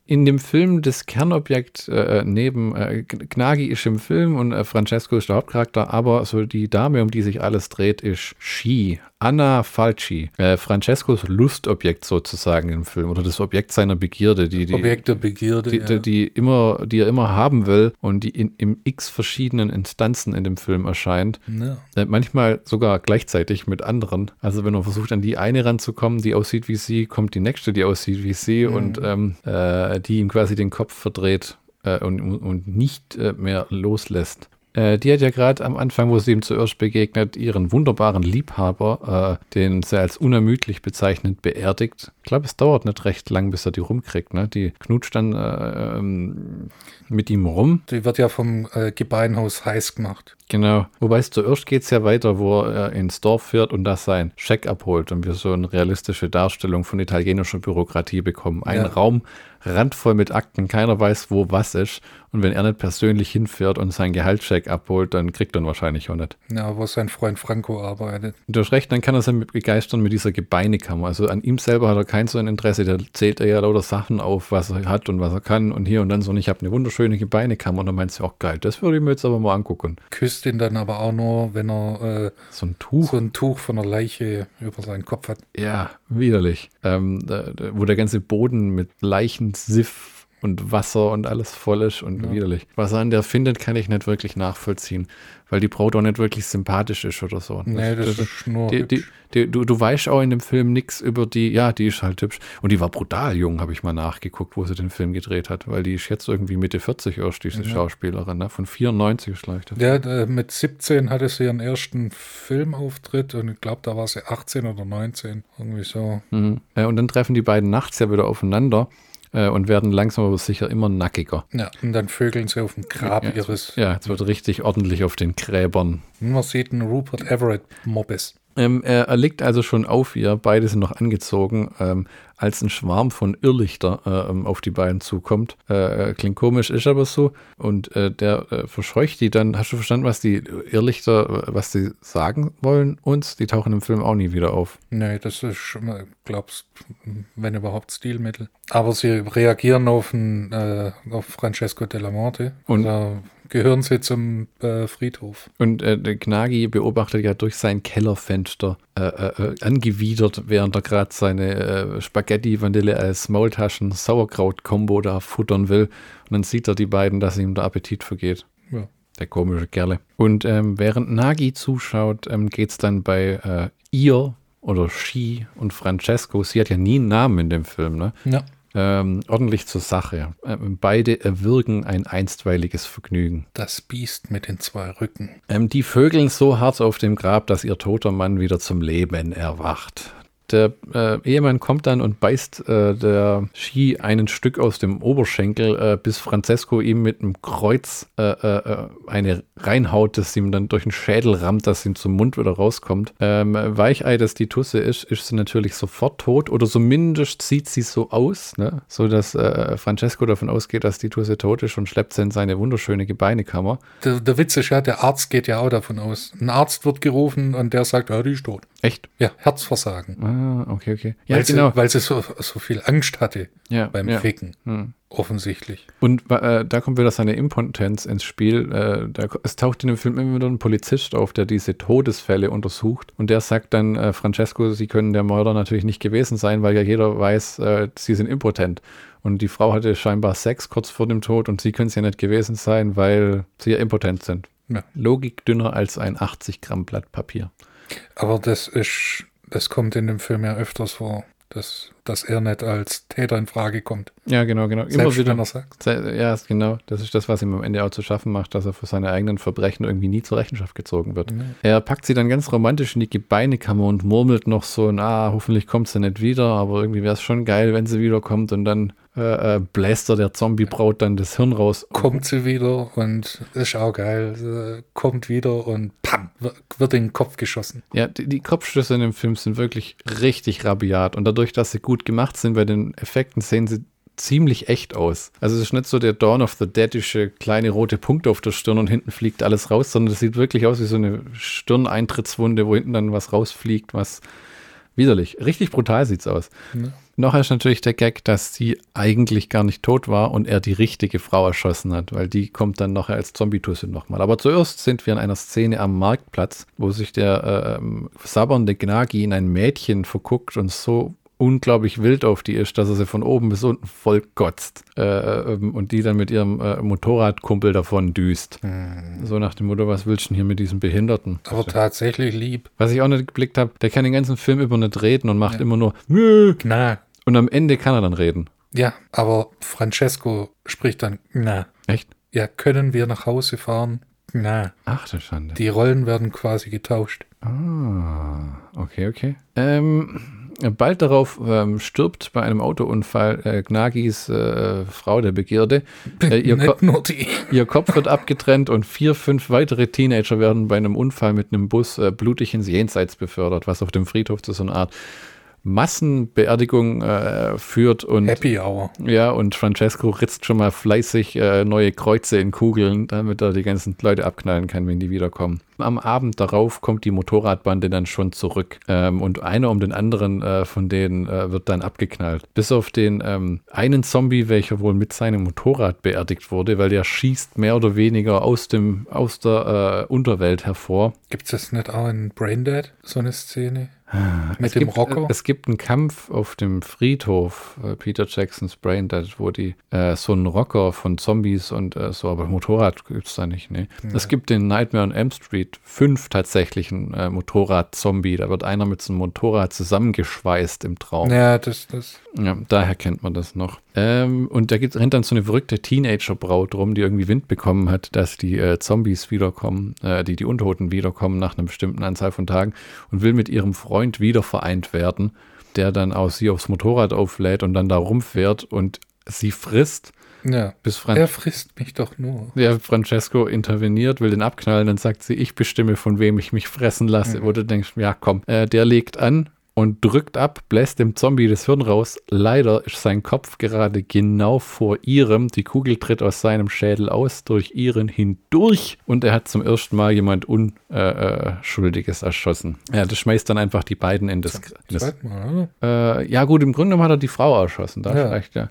A: In dem Film das Kernobjekt äh, neben äh, Gnagi ist im Film und äh, Francesco ist der Hauptcharakter, aber so die Dame, um die sich alles dreht, ist She. Anna Falci, äh, Francescos Lustobjekt sozusagen im Film oder das Objekt seiner Begierde, die, die,
B: Objekt der Begierde.
A: die,
B: ja.
A: die, die immer, die er immer haben will und die in, in x verschiedenen Instanzen in dem Film erscheint.
B: Ja.
A: Äh, manchmal sogar gleichzeitig mit anderen. Also wenn man versucht, an die eine ranzukommen, die aussieht wie sie, kommt die nächste, die aussieht wie sie und ähm, äh, die ihm quasi den Kopf verdreht äh, und, und nicht äh, mehr loslässt. Äh, die hat ja gerade am Anfang, wo sie ihm zuerst begegnet, ihren wunderbaren Liebhaber, äh, den sie als unermüdlich bezeichnet, beerdigt. Ich glaube, es dauert nicht recht lang, bis er die rumkriegt. Ne? Die knutscht dann äh, ähm, mit ihm rum.
B: Die wird ja vom äh, Gebeinhaus heiß gemacht.
A: Genau. Wobei es zuerst geht es ja weiter, wo er ins Dorf fährt und da sein Scheck abholt und wir so eine realistische Darstellung von italienischer Bürokratie bekommen. Ein
B: Ja.
A: Raum randvoll mit Akten, keiner weiß, wo was ist. Und wenn er nicht persönlich hinfährt und seinen Gehaltscheck abholt, dann kriegt er ihn wahrscheinlich auch nicht.
B: Ja, wo sein Freund Franco arbeitet.
A: Du hast recht, dann kann er sich begeistern mit dieser Gebeinekammer. Also an ihm selber hat er kein so ein Interesse. Da zählt er ja lauter Sachen auf, was er hat und was er kann und hier und dann so. Und ich habe eine wunderschöne Gebeinekammer. Und dann meinst du auch geil, das würde ich mir jetzt aber mal angucken.
B: Küsst ihn dann aber auch nur, wenn er äh,
A: So ein Tuch.
B: so ein Tuch von einer Leiche über seinen Kopf hat.
A: Ja, widerlich. Ähm, da, da, wo der ganze Boden mit Leichensiff und Wasser und alles voll ist und
B: Ja.
A: widerlich. Was er an der findet, kann ich nicht wirklich nachvollziehen, weil die Braut auch nicht wirklich sympathisch ist oder so.
B: Nee, das, ist nur
A: die, die, die, du, du weißt auch in dem Film nichts über die, ja, die ist halt hübsch. Und die war brutal jung, habe ich mal nachgeguckt, wo sie den Film gedreht hat, weil die ist jetzt irgendwie Mitte 40 erst, diese
B: Ja.
A: Schauspielerin, ne? von 94 ist vielleicht.
B: Ja, mit 17 hatte sie ihren ersten Filmauftritt und ich glaube, da war sie 18 oder 19. Irgendwie so.
A: Mhm. Und dann treffen die beiden nachts ja wieder aufeinander äh, und werden langsam aber sicher immer nackiger.
B: Ja, und dann vögeln sie auf dem Grab
A: Ja,
B: ihres.
A: Ja, es wird richtig ordentlich auf den Gräbern.
B: Man sieht einen Rupert Everett Mobbes.
A: Ähm, er, er liegt also schon auf ihr, beide sind noch angezogen, ähm, als ein Schwarm von Irrlichter äh, ähm, auf die beiden zukommt. Äh, äh, klingt komisch, ist aber so. Und äh, der äh, verscheucht die dann. Hast du verstanden, was die Irrlichter, äh, was die sagen wollen uns? Die tauchen im Film auch nie wieder auf.
B: Nee, das ist glaubst, wenn überhaupt Stilmittel. Aber sie reagieren auf, einen, auf Francesco della Morte
A: Und-
B: da gehören sie zum äh, Friedhof.
A: Und äh, der Gnagi beobachtet ja durch sein Kellerfenster äh, äh, äh, angewidert, während er gerade seine äh, Spaghetti, Vanille als Maultaschen, Sauerkraut-Kombo da futtern will. Und dann sieht er die beiden, dass ihm der Appetit vergeht.
B: Ja.
A: Der komische Kerle. Und ähm, während Nagi zuschaut, ähm, geht es dann bei ihr oder She und Francesco, sie hat ja nie einen Namen in dem Film, ne?
B: Ja.
A: Ähm, ordentlich zur Sache. Ähm, beide erwirken ein einstweiliges Vergnügen.
B: Das Biest mit den zwei Rücken.
A: Ähm, die vögeln so hart auf dem Grab, dass ihr toter Mann wieder zum Leben erwacht. Der äh, Ehemann kommt dann und beißt äh, der Ski ein Stück aus dem Oberschenkel, äh, bis Francesco ihm mit einem Kreuz äh, äh, eine reinhaut, das ihm dann durch den Schädel rammt, dass ihm zum Mund wieder rauskommt. Ähm, Weichei, das die Tusse ist, ist sie natürlich sofort tot oder zumindest sieht sie so aus, ne? so dass äh, Francesco davon ausgeht, dass die Tusse tot ist und schleppt sie in seine wunderschöne Gebeinekammer.
B: Der, der Witz ist ja, der Arzt geht ja auch davon aus. Ein Arzt wird gerufen und der sagt, ja, die ist tot.
A: Echt?
B: Ja, Herzversagen.
A: Ah, okay, okay. Ja,
B: weil,
A: genau.
B: sie, weil sie so, so viel Angst hatte
A: Ja,
B: beim
A: ja.
B: Ficken.
A: Hm.
B: Offensichtlich.
A: Und äh, da kommt wieder seine Impotenz ins Spiel. Äh, da, es taucht in dem Film immer wieder ein Polizist auf, der diese Todesfälle untersucht. Und der sagt dann, äh, Francesco, Sie können der Mörder natürlich nicht gewesen sein, weil ja jeder weiß, äh, Sie sind impotent. Und die Frau hatte scheinbar Sex kurz vor dem Tod und Sie können es ja nicht gewesen sein, weil Sie ja impotent sind.
B: Ja.
A: Logik dünner als ein 80 Gramm Blatt Papier.
B: Aber das ist, das kommt in dem Film ja öfters vor, dass, dass er nicht als Täter in Frage kommt.
A: Ja, genau, genau. Immer wieder.
B: wenn er sagt.
A: Ja, genau. Das ist das, was ihm am Ende auch zu schaffen macht, dass er für seine eigenen Verbrechen irgendwie nie zur Rechenschaft gezogen wird.
B: Ja.
A: Er packt sie dann ganz romantisch in die Gebeinekammer und murmelt noch so, na, hoffentlich kommt sie nicht wieder, aber irgendwie wäre es schon geil, wenn sie wiederkommt und dann äh, äh, bläst er der Zombie-Braut dann das Hirn raus.
B: Kommt sie wieder und ist auch geil. Sie kommt wieder und pam, wird wird in den Kopf geschossen.
A: Ja, die, die Kopfschüsse in dem Film sind wirklich richtig rabiat und dadurch, dass sie gut gemacht sind bei den Effekten, sehen sie ziemlich echt aus. Also es ist nicht so der Dawn of the Deadische kleine rote Punkt auf der Stirn und hinten fliegt alles raus, sondern es sieht wirklich aus wie so eine Stirneintrittswunde, wo hinten dann was rausfliegt, was widerlich. Richtig brutal sieht's aus.
B: Ja.
A: Noch ist natürlich der Gag, dass sie eigentlich gar nicht tot war und er die richtige Frau erschossen hat, weil die kommt dann nachher als Zombie-Tusse nochmal. Aber zuerst sind wir in einer Szene am Marktplatz, wo sich der äh, ähm, sabbernde Gnagi in ein Mädchen verguckt und so unglaublich wild auf die ist, dass er sie von oben bis unten voll kotzt. Äh, ähm, und die dann mit ihrem äh, Motorradkumpel davon düst. So nach dem Motto, was willst du denn hier mit diesem Behinderten?
B: Aber tatsächlich lieb.
A: Was ich auch nicht geblickt habe, der kann den ganzen Film über nicht reden und macht immer nur Nö.
B: Na.
A: und am Ende kann er dann reden.
B: Ja, aber Francesco spricht dann, na.
A: Echt?
B: Ja, können wir nach Hause fahren? Na.
A: Ach du Schande.
B: Die Rollen werden quasi getauscht.
A: Ah, okay, okay. Ähm, bald darauf ähm, stirbt bei einem Autounfall äh, Gnagis äh, Frau der Begierde. Äh, ihr, Ko [LAUGHS] ihr, Kopf wird abgetrennt und vier, fünf weitere Teenager werden bei einem Unfall mit einem Bus äh, blutig ins Jenseits befördert, was auf dem Friedhof zu so einer Art Massenbeerdigung äh, führt und
B: Happy Hour.
A: Ja, und Francesco ritzt schon mal fleißig äh, neue Kreuze in Kugeln, damit er die ganzen Leute abknallen kann, wenn die wiederkommen. Am Abend darauf kommt die Motorradbande dann schon zurück ähm, und einer um den anderen äh, von denen äh, wird dann abgeknallt. Bis auf den ähm, einen Zombie, welcher wohl mit seinem Motorrad beerdigt wurde, weil der schießt mehr oder weniger aus, dem, aus der äh, Unterwelt hervor.
B: Gibt es das nicht auch in Braindead, so eine Szene?
A: Mit es dem gibt, Rocker? Es gibt einen Kampf auf dem Friedhof, äh, Peter Jacksons Brain Dead, wo die äh, so einen Rocker von Zombies und äh, so, aber Motorrad gibt es da nicht, ne? Ja. Es gibt den Nightmare on Elm Street 5 tatsächlich einen äh, Motorrad-Zombie. Da wird einer mit so einem Motorrad zusammengeschweißt im Traum.
B: Ja, das, das.
A: Ja, daher kennt man das noch. Ähm, und da rennt dann so eine verrückte Teenager-Braut rum, die irgendwie Wind bekommen hat, dass die äh, Zombies wiederkommen, äh, die, die Untoten wiederkommen nach einer bestimmten Anzahl von Tagen und will mit ihrem Freund wieder vereint werden, der dann auch sie aufs Motorrad auflädt und dann da rumfährt und sie frisst.
B: Ja, bis Fran er frisst mich doch nur.
A: Ja, Francesco interveniert, will den abknallen, dann sagt sie, ich bestimme, von wem ich mich fressen lasse. Mhm. Wo du denkst, ja komm, äh, der legt an, und drückt ab, bläst dem Zombie das Hirn raus. Leider ist sein Kopf gerade genau vor ihrem. Die Kugel tritt aus seinem Schädel aus, durch ihren hindurch und er hat zum ersten Mal jemand Unschuldiges äh, erschossen. Ja, das schmeißt dann einfach die beiden in das. In das Mal, äh, ja, gut, im Grunde genommen hat er die Frau erschossen. Da ja. vielleicht, ja.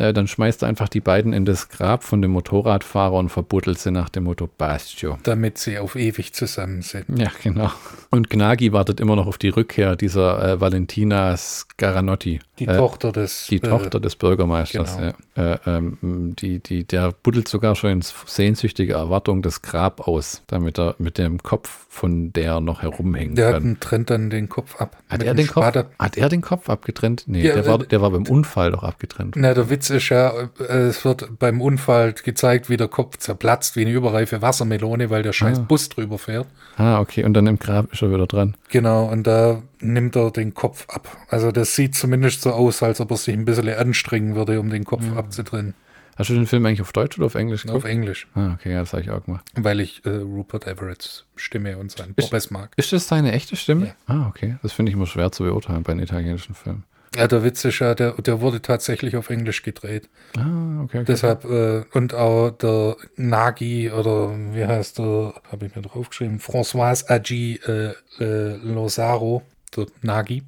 A: Äh, dann schmeißt er einfach die beiden in das Grab von dem Motorradfahrer und verbuddelt sie nach dem Motto Bastio.
B: Damit sie auf ewig zusammen sind.
A: Ja, genau. Und Gnagi wartet immer noch auf die Rückkehr dieser äh, Valentina Scaranotti.
B: Die äh, Tochter des
A: Die äh, Tochter des Bürgermeisters, genau. ja. Äh, ähm, die, die, der buddelt sogar schon in sehnsüchtiger Erwartung das Grab aus, damit er mit dem Kopf von der noch herumhängen
B: der
A: kann.
B: Der trennt dann den Kopf ab.
A: Hat er den Kopf, hat er den Kopf abgetrennt? Nee, ja, der, war, der war beim Unfall doch abgetrennt.
B: Na, der Witz ist ja, es wird beim Unfall gezeigt, wie der Kopf zerplatzt, wie eine überreife Wassermelone, weil der scheiß ah. Bus drüber fährt.
A: Ah, okay, und dann im Grab ist er wieder dran.
B: Genau, und da nimmt er den Kopf ab. Also das sieht zumindest so aus, als ob er sich ein bisschen anstrengen würde, um den Kopf ja. abzutrennen.
A: Hast du den Film eigentlich auf Deutsch oder auf Englisch
B: geguckt? Auf Englisch.
A: Ah, okay, ja, das habe ich auch gemacht.
B: Weil ich äh, Rupert Everetts Stimme und seinen Bobbes mag.
A: Ist das seine echte Stimme? Ja. Ah, okay. Das finde ich immer schwer zu beurteilen bei einem italienischen Film.
B: Ja, der Witz ist ja, der, der wurde tatsächlich auf Englisch gedreht.
A: Ah, okay. okay.
B: Deshalb, äh, und auch der Nagi oder wie heißt der, habe ich mir draufgeschrieben, François Agi äh, äh, Lozaro, der Nagi.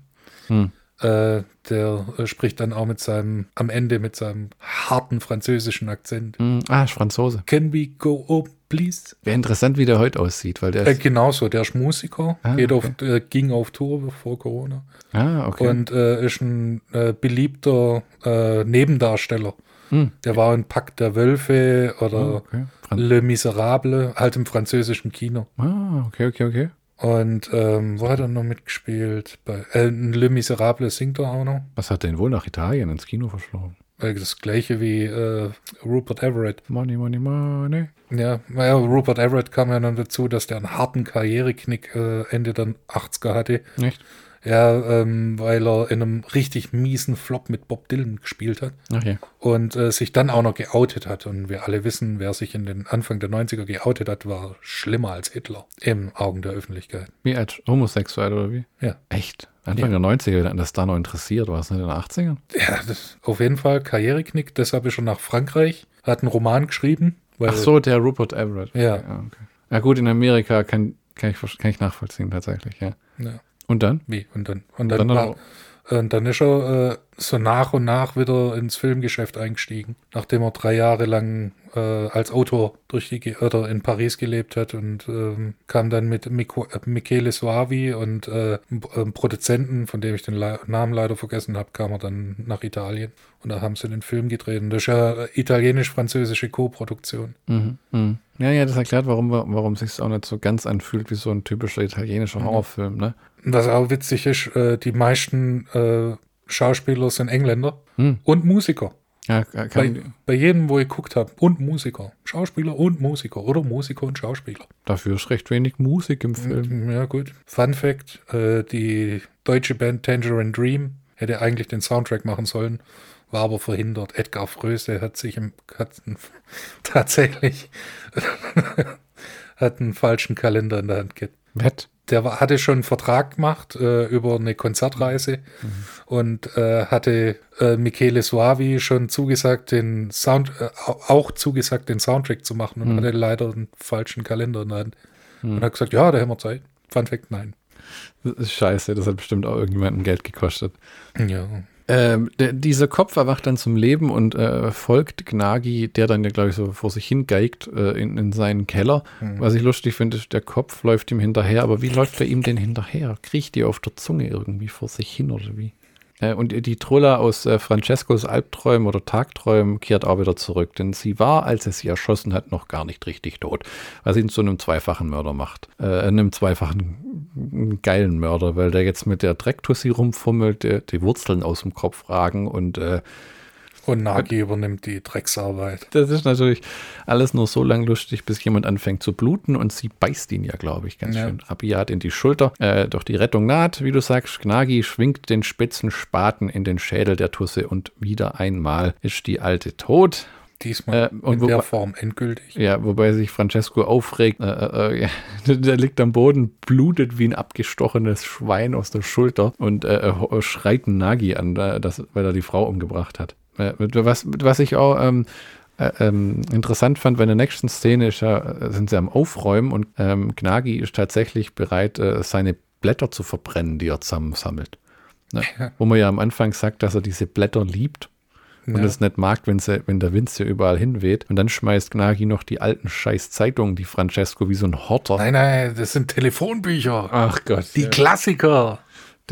B: Hm. Äh, der äh, spricht dann auch mit seinem, am Ende mit seinem harten französischen Akzent.
A: Hm. Ah, ist Franzose.
B: Can we go home, please?
A: Wäre interessant, wie der heute aussieht, weil der
B: äh, Genauso, der ist Musiker, ah, geht okay. auf, äh, ging auf Tour vor Corona.
A: Ah, okay.
B: Und äh, ist ein äh, beliebter Nebendarsteller. Hm. Der war in Pakt der Wölfe oder oh, okay. Le Miserable, halt im französischen Kino.
A: Ah, okay, okay, okay.
B: Und ähm, wo hat er noch mitgespielt? Bei äh, Le Miserable singt er auch noch.
A: Was hat er denn wohl nach Italien ins Kino verschlagen?
B: Das gleiche wie äh, Rupert Everett.
A: Money, money, money.
B: Ja, naja, Rupert Everett kam ja dann dazu, dass der einen harten Karriereknick äh, Ende der 80er hatte.
A: Echt?
B: Ja, ähm, weil er in einem richtig miesen Flop mit Bob Dylan gespielt hat.
A: Okay.
B: Und äh, sich dann auch noch geoutet hat. Und wir alle wissen, wer sich in den Anfang der 90er geoutet hat, war schlimmer als Hitler im Augen der Öffentlichkeit.
A: Wie als homosexuell oder wie?
B: Ja.
A: Echt? Anfang ja. der 90er, wenn das da noch interessiert, war es nicht in den 80ern?
B: Ja, das, auf jeden Fall Karriereknick. Deshalb ist er nach Frankreich, hat einen Roman geschrieben.
A: Ach so, der Rupert Everett.
B: Ja. Okay, okay.
A: Ja gut, in Amerika kann, kann, ich, kann ich nachvollziehen tatsächlich, ja.
B: ja.
A: Und dann?
B: Wie? Und dann? Und dann, und dann, war, und dann ist er äh, so nach und nach wieder ins Filmgeschäft eingestiegen, nachdem er drei Jahre lang äh, als Autor durch die oder in Paris gelebt hat und ähm, kam dann mit Mico, äh, Michele Soavi und äh, einem Produzenten, von dem ich den Le Namen leider vergessen habe, kam er dann nach Italien und da haben sie den Film gedreht. Und das ist ja italienisch-französische Co-Produktion.
A: Mhm, mh. Ja, ja, das erklärt, warum, warum sich auch nicht so ganz anfühlt wie so ein typischer italienischer mhm. Horrorfilm, ne?
B: Was auch witzig ist, äh, die meisten äh, Schauspieler sind Engländer hm. und Musiker.
A: Ja,
B: Bei,
A: kann,
B: bei jedem, wo ich geguckt habe. Und Musiker. Schauspieler und Musiker. Oder Musiker und Schauspieler.
A: dafür ist recht wenig Musik im Film.
B: Ja, gut. Fun Fact: äh, Die deutsche Band Tangerine Dream hätte eigentlich den Soundtrack machen sollen, war aber verhindert. Edgar Fröse hat sich im, hat [LAUGHS] tatsächlich hat einen falschen Kalender in der Hand gehabt.
A: Wett.
B: Der war, hatte schon einen Vertrag gemacht äh, über eine Konzertreise und äh, hatte äh, Michele Suavi schon zugesagt, den Sound, äh, au- auch zugesagt, den Soundtrack zu machen und hatte leider einen falschen Kalender in der Hand. Und hat gesagt, ja, da haben wir Zeit. Fun Fact, nein.
A: Das ist scheiße, das hat bestimmt auch irgendjemandem Geld gekostet.
B: Ja.
A: Der, dieser Kopf erwacht dann zum Leben und äh, folgt Gnagi, der dann ja, glaube ich, so vor sich hingeigt äh, in, in seinen Keller. Was ich lustig finde, ist, der Kopf läuft ihm hinterher, aber wie läuft er ihm denn hinterher? Kriecht die auf der Zunge irgendwie vor sich hin oder wie? Äh, und die Trolla aus äh, Francescos Albträumen oder Tagträumen kehrt auch wieder zurück, denn sie war, als er sie erschossen hat, noch gar nicht richtig tot, was ihn zu einem zweifachen Mörder macht. Äh, einem zweifachen geilen Mörder, weil der jetzt mit der Drecktussi rumfummelt, der, die Wurzeln aus dem Kopf ragen und äh,
B: Und Nagi übernimmt die Drecksarbeit.
A: das ist natürlich alles nur so lang lustig, bis jemand anfängt zu bluten und sie beißt ihn ja, glaube ich, ganz
B: Ja.
A: schön rabiat in die Schulter. Äh, doch die Rettung naht, wie du sagst. Gnagi schwingt den spitzen Spaten in den Schädel der Tusse und wieder einmal ist die Alte tot.
B: Diesmal
A: Äh, und
B: in
A: wo-
B: der Form endgültig.
A: Ja, wobei sich Francesco aufregt. Äh, äh, ja, [LAUGHS] der liegt am Boden, blutet wie ein abgestochenes Schwein aus der Schulter und äh, äh, schreit Nagi an, äh, das, weil er die Frau umgebracht hat. Was, was ich auch ähm, äh, ähm, interessant fand, bei der nächsten Szene ist ja, äh, sind sie am Aufräumen und ähm, Gnagi ist tatsächlich bereit, äh, seine Blätter zu verbrennen, die er zusammensammelt. Ne? Wo man ja am Anfang sagt, dass er diese Blätter liebt und
B: Ja.
A: es nicht mag, wenn, sie, wenn der Wind sie überall hinweht. Und dann schmeißt Gnagi noch die alten scheiß Zeitungen, die Francesco wie so ein Horter.
B: Nein, nein, das sind Telefonbücher.
A: Ach Gott.
B: die
A: der,
B: Klassiker.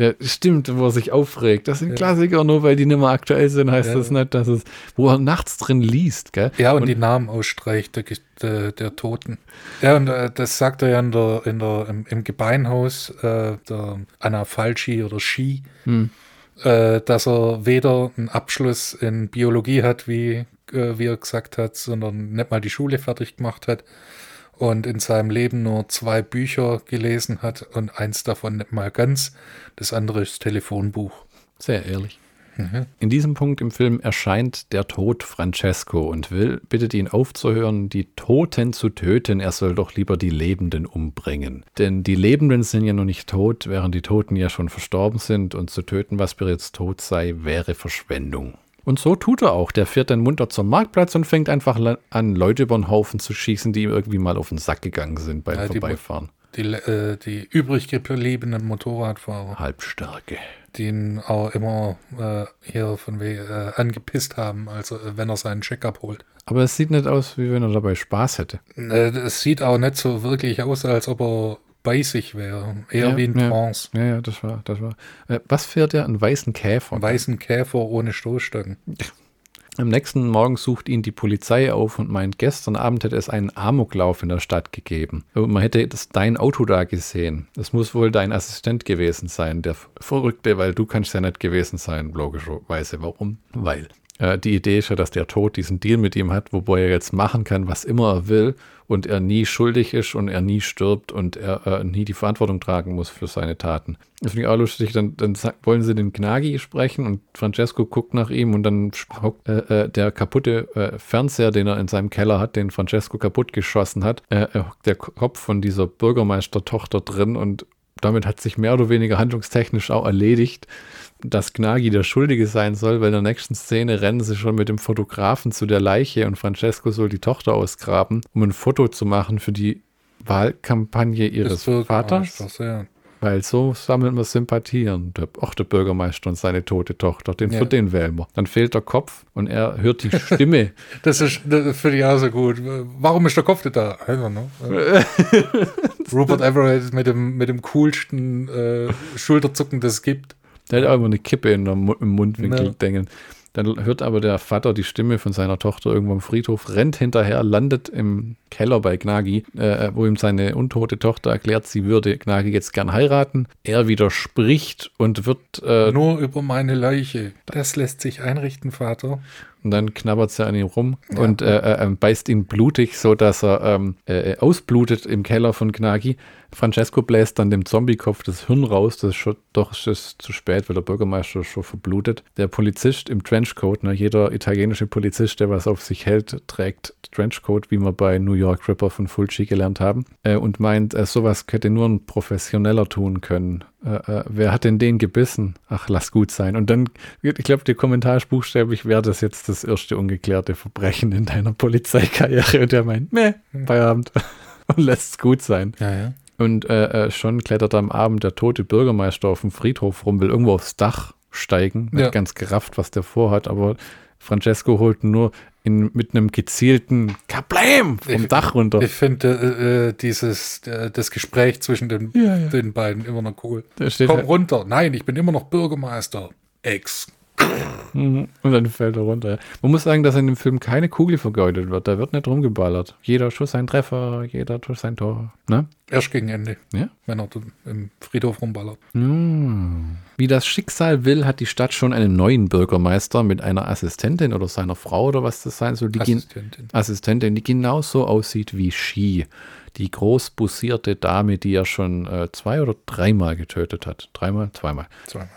A: Der stimmt, wo er sich aufregt. Das sind Klassiker, nur weil die nicht mehr aktuell sind, heißt
B: Ja.
A: das nicht, dass es, wo er nachts drin liest, gell?
B: Ja, und, die Namen ausstreicht der, der, der Toten. Ja, und äh, das sagt er ja in der, in der, im, im Gebeinhaus äh, der Anna Falci oder Ski, äh, dass er weder einen Abschluss in Biologie hat, wie, äh, wie er gesagt hat, sondern nicht mal die Schule fertig gemacht hat und in seinem Leben nur zwei Bücher gelesen hat und eins davon nicht mal ganz. Das andere ist das Telefonbuch.
A: Sehr ehrlich. In diesem Punkt im Film erscheint der Tod Francesco und will, bittet ihn aufzuhören, die Toten zu töten, er soll doch lieber die Lebenden umbringen. Denn die Lebenden sind ja noch nicht tot, während die Toten ja schon verstorben sind und zu töten, was bereits tot sei, wäre Verschwendung. Und so tut er auch. Der fährt dann munter zum Marktplatz und fängt einfach an, Leute über den Haufen zu schießen, die ihm irgendwie mal auf den Sack gegangen sind beim
B: Ja, die-
A: Vorbeifahren.
B: Die, äh, die übrig gebliebenen Motorradfahrer.
A: Halbstärke.
B: die ihn auch immer äh, hier von we äh, angepisst haben, also äh, wenn er seinen Check abholt.
A: Aber es sieht nicht aus, wie wenn er dabei Spaß hätte.
B: Äh, Es sieht auch nicht so wirklich aus, als ob er bei sich wäre. Eher
A: Ja,
B: wie ein
A: ja.
B: Trance.
A: Ja, ja, das war, das war. Äh, was fährt er? Einen weißen Käfer.
B: Einen weißen Käfer ohne Stoßstangen. [LAUGHS]
A: Am nächsten Morgen sucht ihn die Polizei auf und meint, gestern Abend hätte es einen Amoklauf in der Stadt gegeben. Und man hätte das, dein Auto da gesehen. Das muss wohl dein Assistent gewesen sein, der Verrückte, weil du kannst ja nicht gewesen sein, logischerweise. Warum? Weil äh, die Idee ist ja, dass der Tod diesen Deal mit ihm hat, wobei er jetzt machen kann, was immer er will und er nie schuldig ist und er nie stirbt und er äh, nie die Verantwortung tragen muss für seine Taten. Das finde ich auch lustig. Dann, dann wollen sie den Gnagi sprechen und Francesco guckt nach ihm und dann hockt äh, äh, der kaputte äh, Fernseher, den er in seinem Keller hat, den Francesco kaputt geschossen hat, äh, hockt der Kopf von dieser Bürgermeistertochter drin und damit hat sich mehr oder weniger handlungstechnisch auch erledigt, dass Gnagi der Schuldige sein soll, weil in der nächsten Szene rennen sie schon mit dem Fotografen zu der Leiche und Francesco soll die Tochter ausgraben, um ein Foto zu machen für die Wahlkampagne ihres Vaters.
B: Bürgermeisters, Ja.
A: Weil so sammelt man Sympathien. Der, auch der Bürgermeister und seine tote Tochter, den,
B: Ja.
A: für den wählen wir. Dann fehlt der Kopf und er hört die Stimme. [LAUGHS]
B: Das ist das ich auch so gut. Warum ist der Kopf nicht da? I don't know. Rupert Everett mit dem, mit dem coolsten äh, Schulterzucken, das es gibt.
A: Der hat immer eine Kippe in der, im Mundwinkel
B: Ja.
A: denken. Dann hört aber der Vater die Stimme von seiner Tochter irgendwo am Friedhof, rennt hinterher, landet im Keller bei Gnagi, äh, wo ihm seine untote Tochter erklärt, sie würde Gnagi jetzt gern heiraten. Er widerspricht und wird äh,
B: Nur über meine Leiche. Das lässt sich einrichten, Vater.
A: Und dann knabbert sie an ihm rum ja. und äh, äh, ähm, beißt ihn blutig, so dass er ähm, äh, ausblutet im Keller von Gnagi. Francesco bläst dann dem Zombiekopf das Hirn raus. Das ist schon, doch ist es zu spät, weil der Bürgermeister schon verblutet. Der Polizist im Trenchcoat, ne, jeder italienische Polizist, der was auf sich hält, trägt Trenchcoat, wie wir bei New York Ripper von Fulci gelernt haben. Äh, und meint, äh, sowas hätte nur ein Professioneller tun können. Äh, äh, wer hat denn den gebissen? Ach, lass gut sein. Und dann, ich glaube, der Kommentar ist buchstäblich, wäre das jetzt das erste ungeklärte Verbrechen in deiner Polizeikarriere? Und der meint, meh, Feierabend. [LAUGHS] und lässt es gut sein.
B: Ja, ja.
A: Und äh, äh, schon klettert am Abend der tote Bürgermeister auf dem Friedhof rum, will irgendwo aufs Dach steigen. Nicht ja. ganz gerafft, was der vorhat, aber Francesco holt nur in, mit einem gezielten Kablam vom ich, Dach runter.
B: Ich finde äh, äh, dieses äh, das Gespräch zwischen den, ja, ja. den beiden immer noch cool. Komm halt runter. Nein, ich bin immer noch Bürgermeister. Ex.
A: Mhm. Und dann fällt er runter. Man muss sagen, dass in dem Film keine Kugel vergeudet wird. Da wird nicht rumgeballert. Jeder Schuss ein Treffer, jeder Schuss ein Tor. Ne?
B: Erst gegen Ende.
A: Ja?
B: Wenn er im Friedhof rumballert.
A: Mhm. Wie das Schicksal will, hat die Stadt schon einen neuen Bürgermeister mit einer Assistentin oder seiner Frau oder was das sein soll. Die Assistentin. Assistentin, die genauso aussieht wie Ski. Die großbussierte Dame, die er schon äh, zwei oder dreimal getötet hat. Dreimal? Zweimal.
B: Zweimal.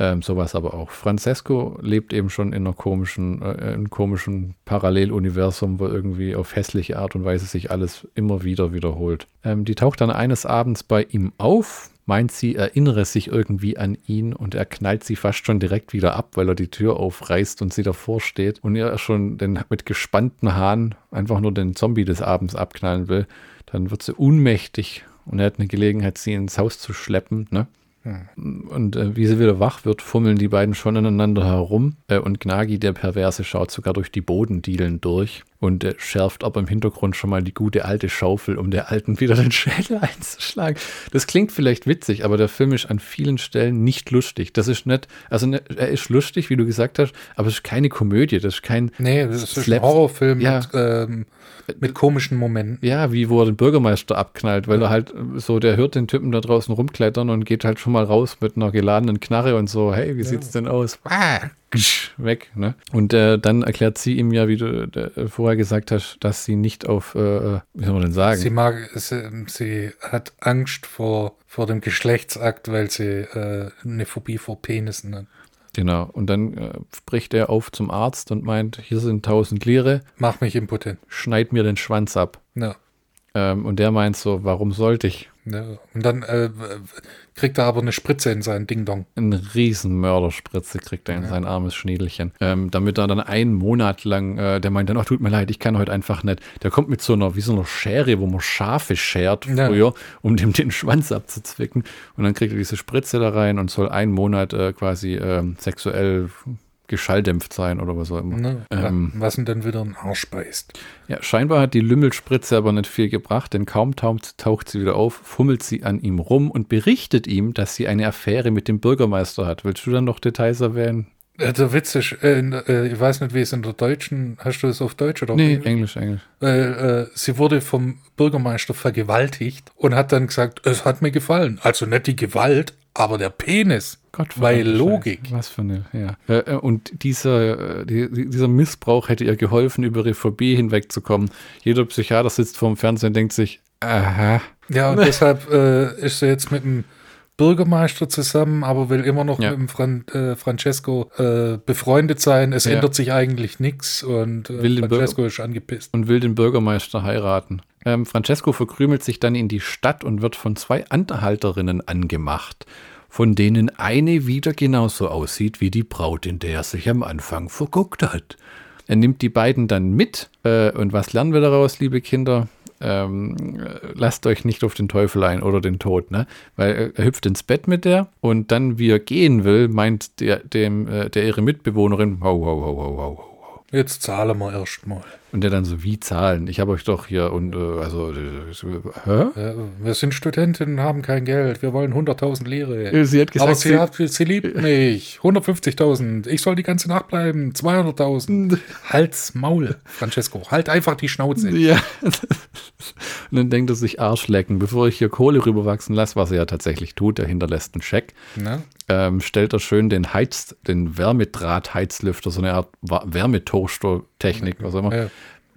A: Ähm, sowas aber auch. Francesco lebt eben schon in einer komischen, äh, in komischen Paralleluniversum, wo irgendwie auf hässliche Art und Weise sich alles immer wieder wiederholt. Ähm, die taucht dann eines Abends bei ihm auf, meint sie, erinnere sich irgendwie an ihn und er knallt sie fast schon direkt wieder ab, weil er die Tür aufreißt und sie davor steht und er schon den, mit gespannten Haaren einfach nur den Zombie des Abends abknallen will. Dann wird sie ohnmächtig und er hat eine Gelegenheit, sie ins Haus zu schleppen. Ne? Und äh, wie sie wieder wach wird, fummeln die beiden schon aneinander herum. Äh, und Gnagi, der Perverse, schaut sogar durch die Bodendielen durch und äh, schärft aber im Hintergrund schon mal die gute alte Schaufel, um der Alten wieder den Schädel [LAUGHS] einzuschlagen. Das klingt vielleicht witzig, aber der Film ist an vielen Stellen nicht lustig. Das ist nicht, also ne, er ist lustig, wie du gesagt hast, aber es ist keine Komödie, das ist kein.
B: Nee, das ist ein Horrorfilm ja. mit, ähm, mit komischen Momenten.
A: Ja, wie wo er den Bürgermeister abknallt, weil er halt so, der hört den Typen da draußen rumklettern und geht halt schon mal raus mit einer geladenen Knarre und so, hey, wie ja. sieht's denn aus? [LAUGHS] Weg. Ne? Und äh, dann erklärt sie ihm ja, wie du äh, vorher gesagt hast, dass sie nicht auf, äh, wie soll man denn sagen?
B: Sie mag, sie, sie, hat Angst vor, vor dem Geschlechtsakt, weil sie äh, eine Phobie vor Penissen hat.
A: Genau. Und dann äh, spricht er auf zum Arzt und meint, hier sind 1000 Lire.
B: Mach mich impotent.
A: Schneid mir den Schwanz ab.
B: Ja.
A: Ähm, und der meint so, warum sollte ich?
B: Ja. Und dann äh, kriegt er aber eine Spritze in sein Ding-Dong.
A: Eine Riesenmörderspritze kriegt er in ja. sein armes Schniedelchen. Ähm, damit er dann einen Monat lang, äh, der meint dann, ach, tut mir leid, ich kann heute einfach nicht. Der kommt mit so einer, wie so einer Schere, wo man Schafe schert früher, ja. um dem den Schwanz abzuzwicken. Und dann kriegt er diese Spritze da rein und soll einen Monat äh, quasi äh, sexuell geschalldämpft sein oder was auch immer.
B: Ne, ähm, was denn dann wieder ein Arsch beißt.
A: Ja, scheinbar hat die Lümmelspritze aber nicht viel gebracht, denn kaum taucht, taucht sie wieder auf, fummelt sie an ihm rum und berichtet ihm, dass sie eine Affäre mit dem Bürgermeister hat. Willst du dann noch Details erwähnen?
B: Ja, der Witz ist, äh, äh, ich weiß nicht, wie es in der deutschen, hast du es auf Deutsch oder auf
A: nee, Englisch? Englisch, Englisch.
B: Äh, sie wurde vom Bürgermeister vergewaltigt und hat dann gesagt, es hat mir gefallen. Also nicht die Gewalt, aber der Penis.
A: Gott, weil Logik. Was für eine, ja. Äh, und dieser, dieser Missbrauch hätte ihr geholfen, über ihre Phobie hinwegzukommen. Jeder Psychiater sitzt vorm Fernsehen und denkt sich, aha.
B: Ja, und [LAUGHS] deshalb äh, ist sie jetzt mit dem Bürgermeister zusammen, aber will immer noch ja. mit dem Fran äh, Francesco äh, befreundet sein. Es ja. ändert sich eigentlich nichts und
A: äh, will
B: Francesco ist angepisst.
A: Und will den Bürgermeister heiraten. Ähm, Francesco verkrümelt sich dann in die Stadt und wird von zwei Anhalterinnen angemacht von denen eine wieder genauso aussieht wie die Braut, in der er sich am Anfang verguckt hat. Er nimmt die beiden dann mit. Äh, und was lernen wir daraus, liebe Kinder? Ähm, lasst euch nicht auf den Teufel ein oder den Tod, ne? Weil er hüpft ins Bett mit der und dann, wie er gehen will, meint der, dem, äh, der ihre Mitbewohnerin, hau, hau, hau, hau, hau,
B: Jetzt zahlen wir erstmal.
A: Und der dann so, wie zahlen? Ich habe euch doch hier und äh, also, äh, hä?
B: Äh, wir sind Studenten, haben kein Geld. Wir wollen 100.000 Lire.
A: Äh, Sie hat gesagt,
B: Aber sie, hat, sie liebt mich. 150.000. Ich soll die ganze Nacht bleiben. 200.000. [LAUGHS] Halt's Maul, Francesco. Halt einfach die Schnauze.
A: Ja. [LAUGHS] und dann denkt er sich Arschlecken, bevor ich hier Kohle rüberwachsen lasse, was er ja tatsächlich tut, er hinterlässt einen Scheck.
B: Na?
A: Ähm, stellt er schön den Heiz, den Wärmedraht-Heizlüfter, so eine Art Wärmetoaster-Technik, was auch immer,
B: Ja,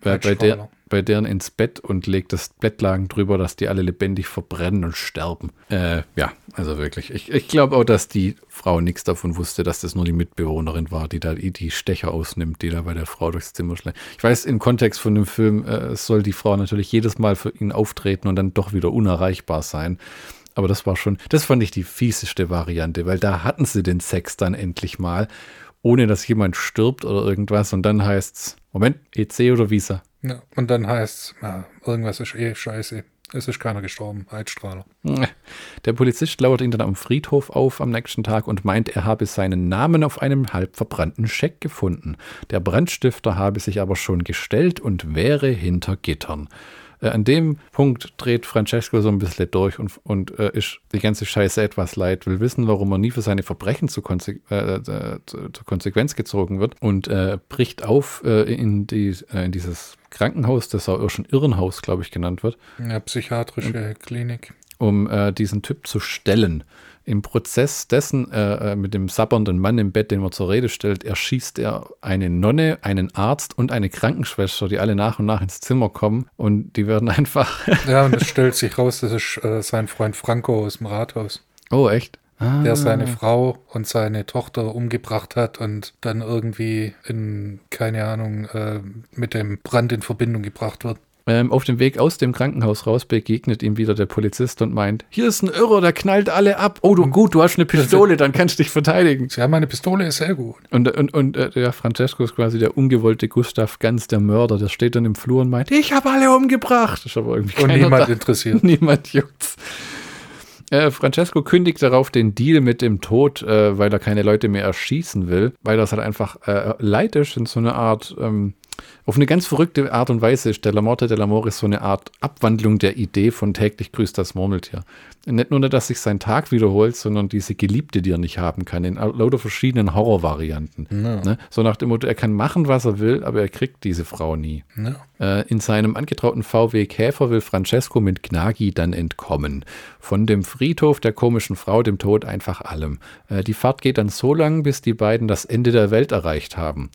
A: äh, bei, der, bei deren ins Bett und legt das Bettlaken drüber, dass die alle lebendig verbrennen und sterben. Äh, ja, also wirklich. Ich, ich glaube auch, dass die Frau nichts davon wusste, dass das nur die Mitbewohnerin war, die da die die Stecher ausnimmt, die da bei der Frau durchs Zimmer schlägt. Ich weiß, im Kontext von dem Film äh, soll die Frau natürlich jedes Mal für ihn auftreten und dann doch wieder unerreichbar sein. Aber das war schon, das fand ich die fieseste Variante, weil da hatten sie den Sex dann endlich mal, ohne dass jemand stirbt oder irgendwas. Und dann heißt's, Moment, EC oder Visa?
B: Ja, und dann heißt ja, irgendwas ist eh scheiße. Es ist keiner gestorben. Heizstrahler.
A: Der Polizist lauert ihn dann am Friedhof auf am nächsten Tag und meint, er habe seinen Namen auf einem halb verbrannten Scheck gefunden. Der Brandstifter habe sich aber schon gestellt und wäre hinter Gittern. Äh, an dem Punkt dreht Francesco so ein bisschen durch und, und äh, ist die ganze Scheiße etwas leid, will wissen, warum er nie für seine Verbrechen zu Konse äh, äh, zu, zur Konsequenz gezogen wird und äh, bricht auf äh, in, die, in dieses Krankenhaus, das auch schon Irrenhaus, glaube ich, genannt wird
B: Ja, psychiatrische Klinik.
A: um diesen Typ zu stellen. Im Prozess dessen äh, äh, mit dem sabbernden Mann im Bett, den man zur Rede stellt, erschießt er eine Nonne, einen Arzt und eine Krankenschwester, die alle nach und nach ins Zimmer kommen und die werden [LAUGHS] einfach.
B: Ja, und es stellt sich raus, das ist äh, sein Freund Franco aus dem Rathaus,
A: oh, echt? Ah,
B: der seine Frau und seine Tochter umgebracht hat und dann irgendwie in, keine Ahnung, äh, mit dem Brand in Verbindung gebracht wird.
A: Ähm, auf dem Weg aus dem Krankenhaus raus begegnet ihm wieder der Polizist und meint: Hier ist ein Irrer, der knallt alle ab. Oh, du gut, du hast eine Pistole, dann kannst du dich verteidigen.
B: Sie haben eine Pistole, ist sehr gut.
A: Und, und, und äh, der Francesco ist quasi der ungewollte Gustav Ganz, der Mörder. Der steht dann im Flur und meint, ich habe alle umgebracht. Ist aber irgendwie
B: Und niemand
A: da.
B: interessiert. [LAUGHS]
A: Niemand juckt's. Äh, Francesco kündigt darauf den Deal mit dem Tod, äh, weil er keine Leute mehr erschießen will, weil das halt einfach äh, leid ist in so eine Art, ähm, auf eine ganz verrückte Art und Weise ist Della Morte dell'Amore so eine Art Abwandlung der Idee von täglich grüßt das Murmeltier. Nicht nur, dass sich sein Tag wiederholt, sondern diese Geliebte, die er nicht haben kann, in lauter verschiedenen Horrorvarianten. Ne? So nach dem Motto, er kann machen, was er will, aber er kriegt diese Frau nie.
B: Ja.
A: Äh, in seinem angetrauten VW Käfer will Francesco mit Gnagi dann entkommen. Von dem Friedhof der komischen Frau, dem Tod, einfach allem. Äh, die Fahrt geht dann so lang, bis die beiden das Ende der Welt erreicht haben.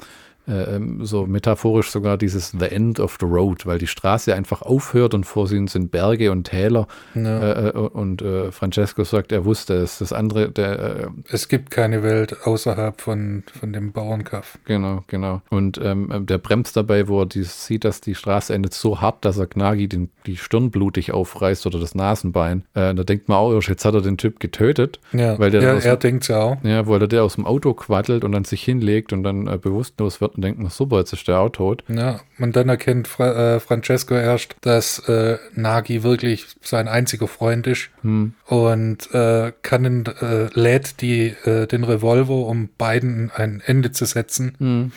A: Äh, ähm, so metaphorisch sogar dieses The End of the Road, weil die Straße einfach aufhört und vor ihnen sind Berge und Täler.
B: Ja.
A: Äh, äh, und äh, Francesco sagt, er wusste es. Das andere, der, äh,
B: Es gibt keine Welt außerhalb von, von dem Bauernkaff.
A: Genau, genau. Und ähm, der bremst dabei, wo er die, sieht, dass die Straße endet so hart, dass er Gnagi den, die Stirn blutig aufreißt oder das Nasenbein. Da denkt man auch, erst, jetzt hat er den Typ getötet.
B: Ja,
A: Weil der
B: ja
A: aus-
B: er denkt ja auch.
A: Ja, weil er der aus dem Auto quaddelt und dann sich hinlegt und dann bewusstlos wird und denkt, na super, jetzt ist der auch tot.
B: Ja, und dann erkennt Fra äh, Francesco erst, dass äh, Nagi wirklich sein einziger Freund ist
A: Hm.
B: und äh, kann ihn, äh, lädt die, äh, den Revolver, um beiden ein Ende zu setzen
A: Hm.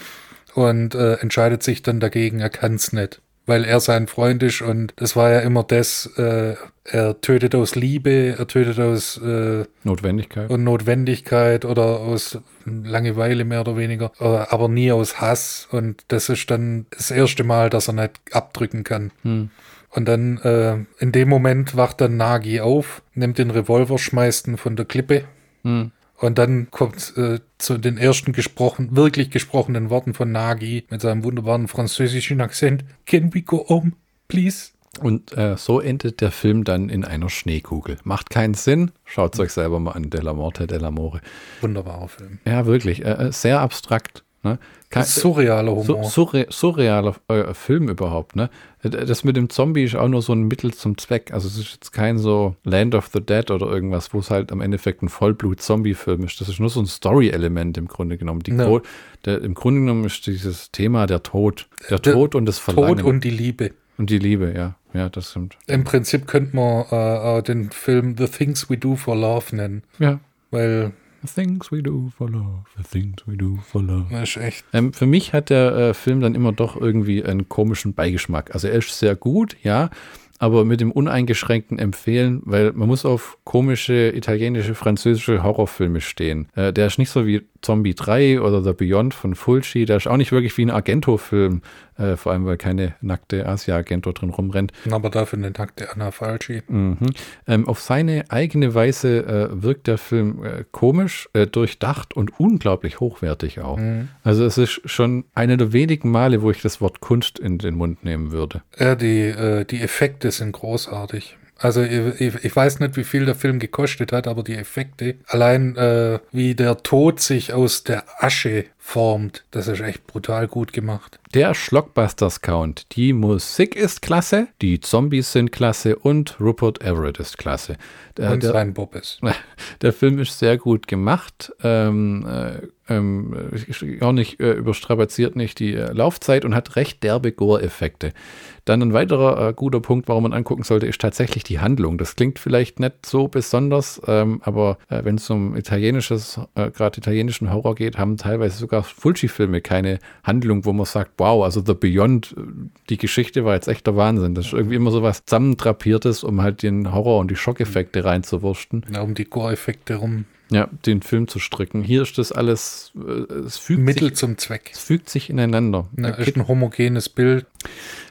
B: und äh, entscheidet sich dann dagegen, er kann's nicht. Weil er sein Freund ist und das war ja immer das, äh, er tötet aus Liebe, er tötet aus äh,
A: Notwendigkeit.
B: und Notwendigkeit oder aus Langeweile mehr oder weniger, äh, aber nie aus Hass. Und das ist dann das erste Mal, dass er nicht abdrücken kann.
A: Hm.
B: Und dann äh, in dem Moment wacht dann Nagi auf, nimmt den Revolver, schmeißt ihn von der Klippe.
A: Hm.
B: Und dann kommt äh, zu den ersten gesprochen, wirklich gesprochenen Worten von Nagi mit seinem wunderbaren französischen Akzent. Can we go home, please?
A: Und äh, so endet der Film dann in einer Schneekugel. Macht keinen Sinn. Schaut euch selber mal an, Della Morte dell'Amore.
B: Wunderbarer Film.
A: Ja, wirklich. Äh, äh, sehr abstrakt. Ne? Kein,
B: Surrealer Humor.
A: surre surrealer äh, Film überhaupt, ne? Das mit dem Zombie ist auch nur so ein Mittel zum Zweck. Also es ist jetzt kein so Land of the Dead oder irgendwas, wo es halt am Endeffekt ein Vollblut-Zombie-Film ist. Das ist nur so ein Story-Element im Grunde genommen.
B: Ja.
A: Der, Im Grunde genommen ist dieses Thema der Tod. Der,
B: Der
A: Tod und das Verlangen.
B: Tod und die Liebe.
A: und die Liebe, ja. Ja, das stimmt.
B: Im Prinzip könnte man äh, äh, den Film The Things We Do for Love nennen,
A: Ja.
B: weil
A: The things we do for love, the things we do for love.
B: Das ist echt.
A: Ähm, für mich hat der äh, Film dann immer doch irgendwie einen komischen Beigeschmack. Also er ist sehr gut, ja, aber mit dem uneingeschränkten Empfehlen, weil man muss auf komische italienische, französische Horrorfilme stehen. Äh, der ist nicht so wie Zombie 3 oder The Beyond von Fulci, der ist auch nicht wirklich wie ein Argento-Film, äh, vor allem weil keine nackte Asia-Argento drin rumrennt.
B: Aber dafür eine nackte Anna Falci.
A: Mhm. Ähm, auf seine eigene Weise äh, wirkt der Film äh, komisch, äh, durchdacht und unglaublich hochwertig auch.
B: Mhm.
A: Also es ist schon eine der wenigen Male, wo ich das Wort Kunst in den Mund nehmen würde.
B: Ja, die, äh, die Effekte sind großartig. Also ich, ich, ich weiß nicht, wie viel der Film gekostet hat, aber die Effekte, allein äh, wie der Tod sich aus der Asche formt, das ist echt brutal gut gemacht.
A: Der Schlockbusters-Count. Die Musik ist klasse, die Zombies sind klasse und Rupert Everett ist klasse. Der,
B: Und sein Bobbes. [LAUGHS]
A: der Film ist sehr gut gemacht. Ähm, äh, ähm, ist auch nicht äh, überstrapaziert nicht die äh, Laufzeit und hat recht derbe Gore-Effekte. Dann ein weiterer äh, guter Punkt, warum man angucken sollte, ist tatsächlich die Handlung. Das klingt vielleicht nicht so besonders, ähm, aber äh, wenn es um italienisches, äh, gerade italienischen Horror geht, haben teilweise sogar Fulci-Filme keine Handlung, wo man sagt, wow, also The Beyond, äh, die Geschichte war jetzt echt der Wahnsinn. Das ist irgendwie immer so was zusammendrapiertes, um halt den Horror und die Schockeffekte reinzuwursten.
B: Ja, um die Gore-Effekte rum.
A: Ja, den Film zu stricken. Hier ist das alles, äh, es fügt,
B: Mittel
A: sich,
B: zum Zweck.
A: es fügt sich ineinander.
B: Na, ist ein homogenes Bild.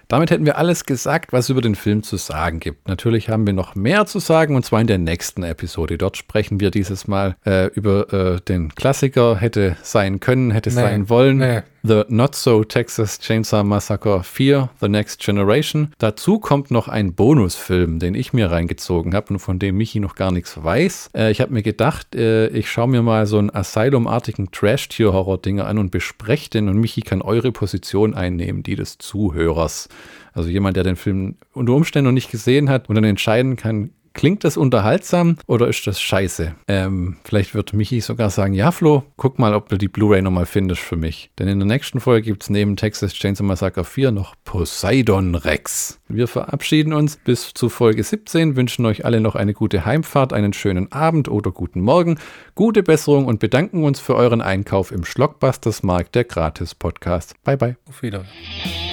A: Damit hätten wir alles gesagt, was es über den Film zu sagen gibt. Natürlich haben wir noch mehr zu sagen und zwar in der nächsten Episode. Dort sprechen wir dieses Mal äh, über äh, den Klassiker, hätte sein können, hätte
B: Nee,
A: sein wollen.
B: nee.
A: The Not So Texas Chainsaw Massacre 4, The Next Generation. Dazu kommt noch ein Bonusfilm, den ich mir reingezogen habe und von dem Michi noch gar nichts weiß. Äh, ich habe mir gedacht, äh, ich schaue mir mal so einen Asylum-artigen Trash-Tier-Horror-Dinger an und bespreche den und Michi kann eure Position einnehmen, die des Zuhörers. Also jemand, der den Film unter Umständen noch nicht gesehen hat und dann entscheiden kann, klingt das unterhaltsam oder ist das scheiße? Ähm, vielleicht wird Michi sogar sagen, ja Flo, guck mal, ob du die Blu-ray nochmal findest für mich. Denn in der nächsten Folge gibt es neben Texas Chainsaw Massacre 4 noch Poseidon Rex. Wir verabschieden uns bis zu Folge 17, wünschen euch alle noch eine gute Heimfahrt, einen schönen Abend oder guten Morgen, gute Besserung und bedanken uns für euren Einkauf im Schlockbusters Markt der Gratis Podcast. Bye bye.
B: Auf Wiedersehen.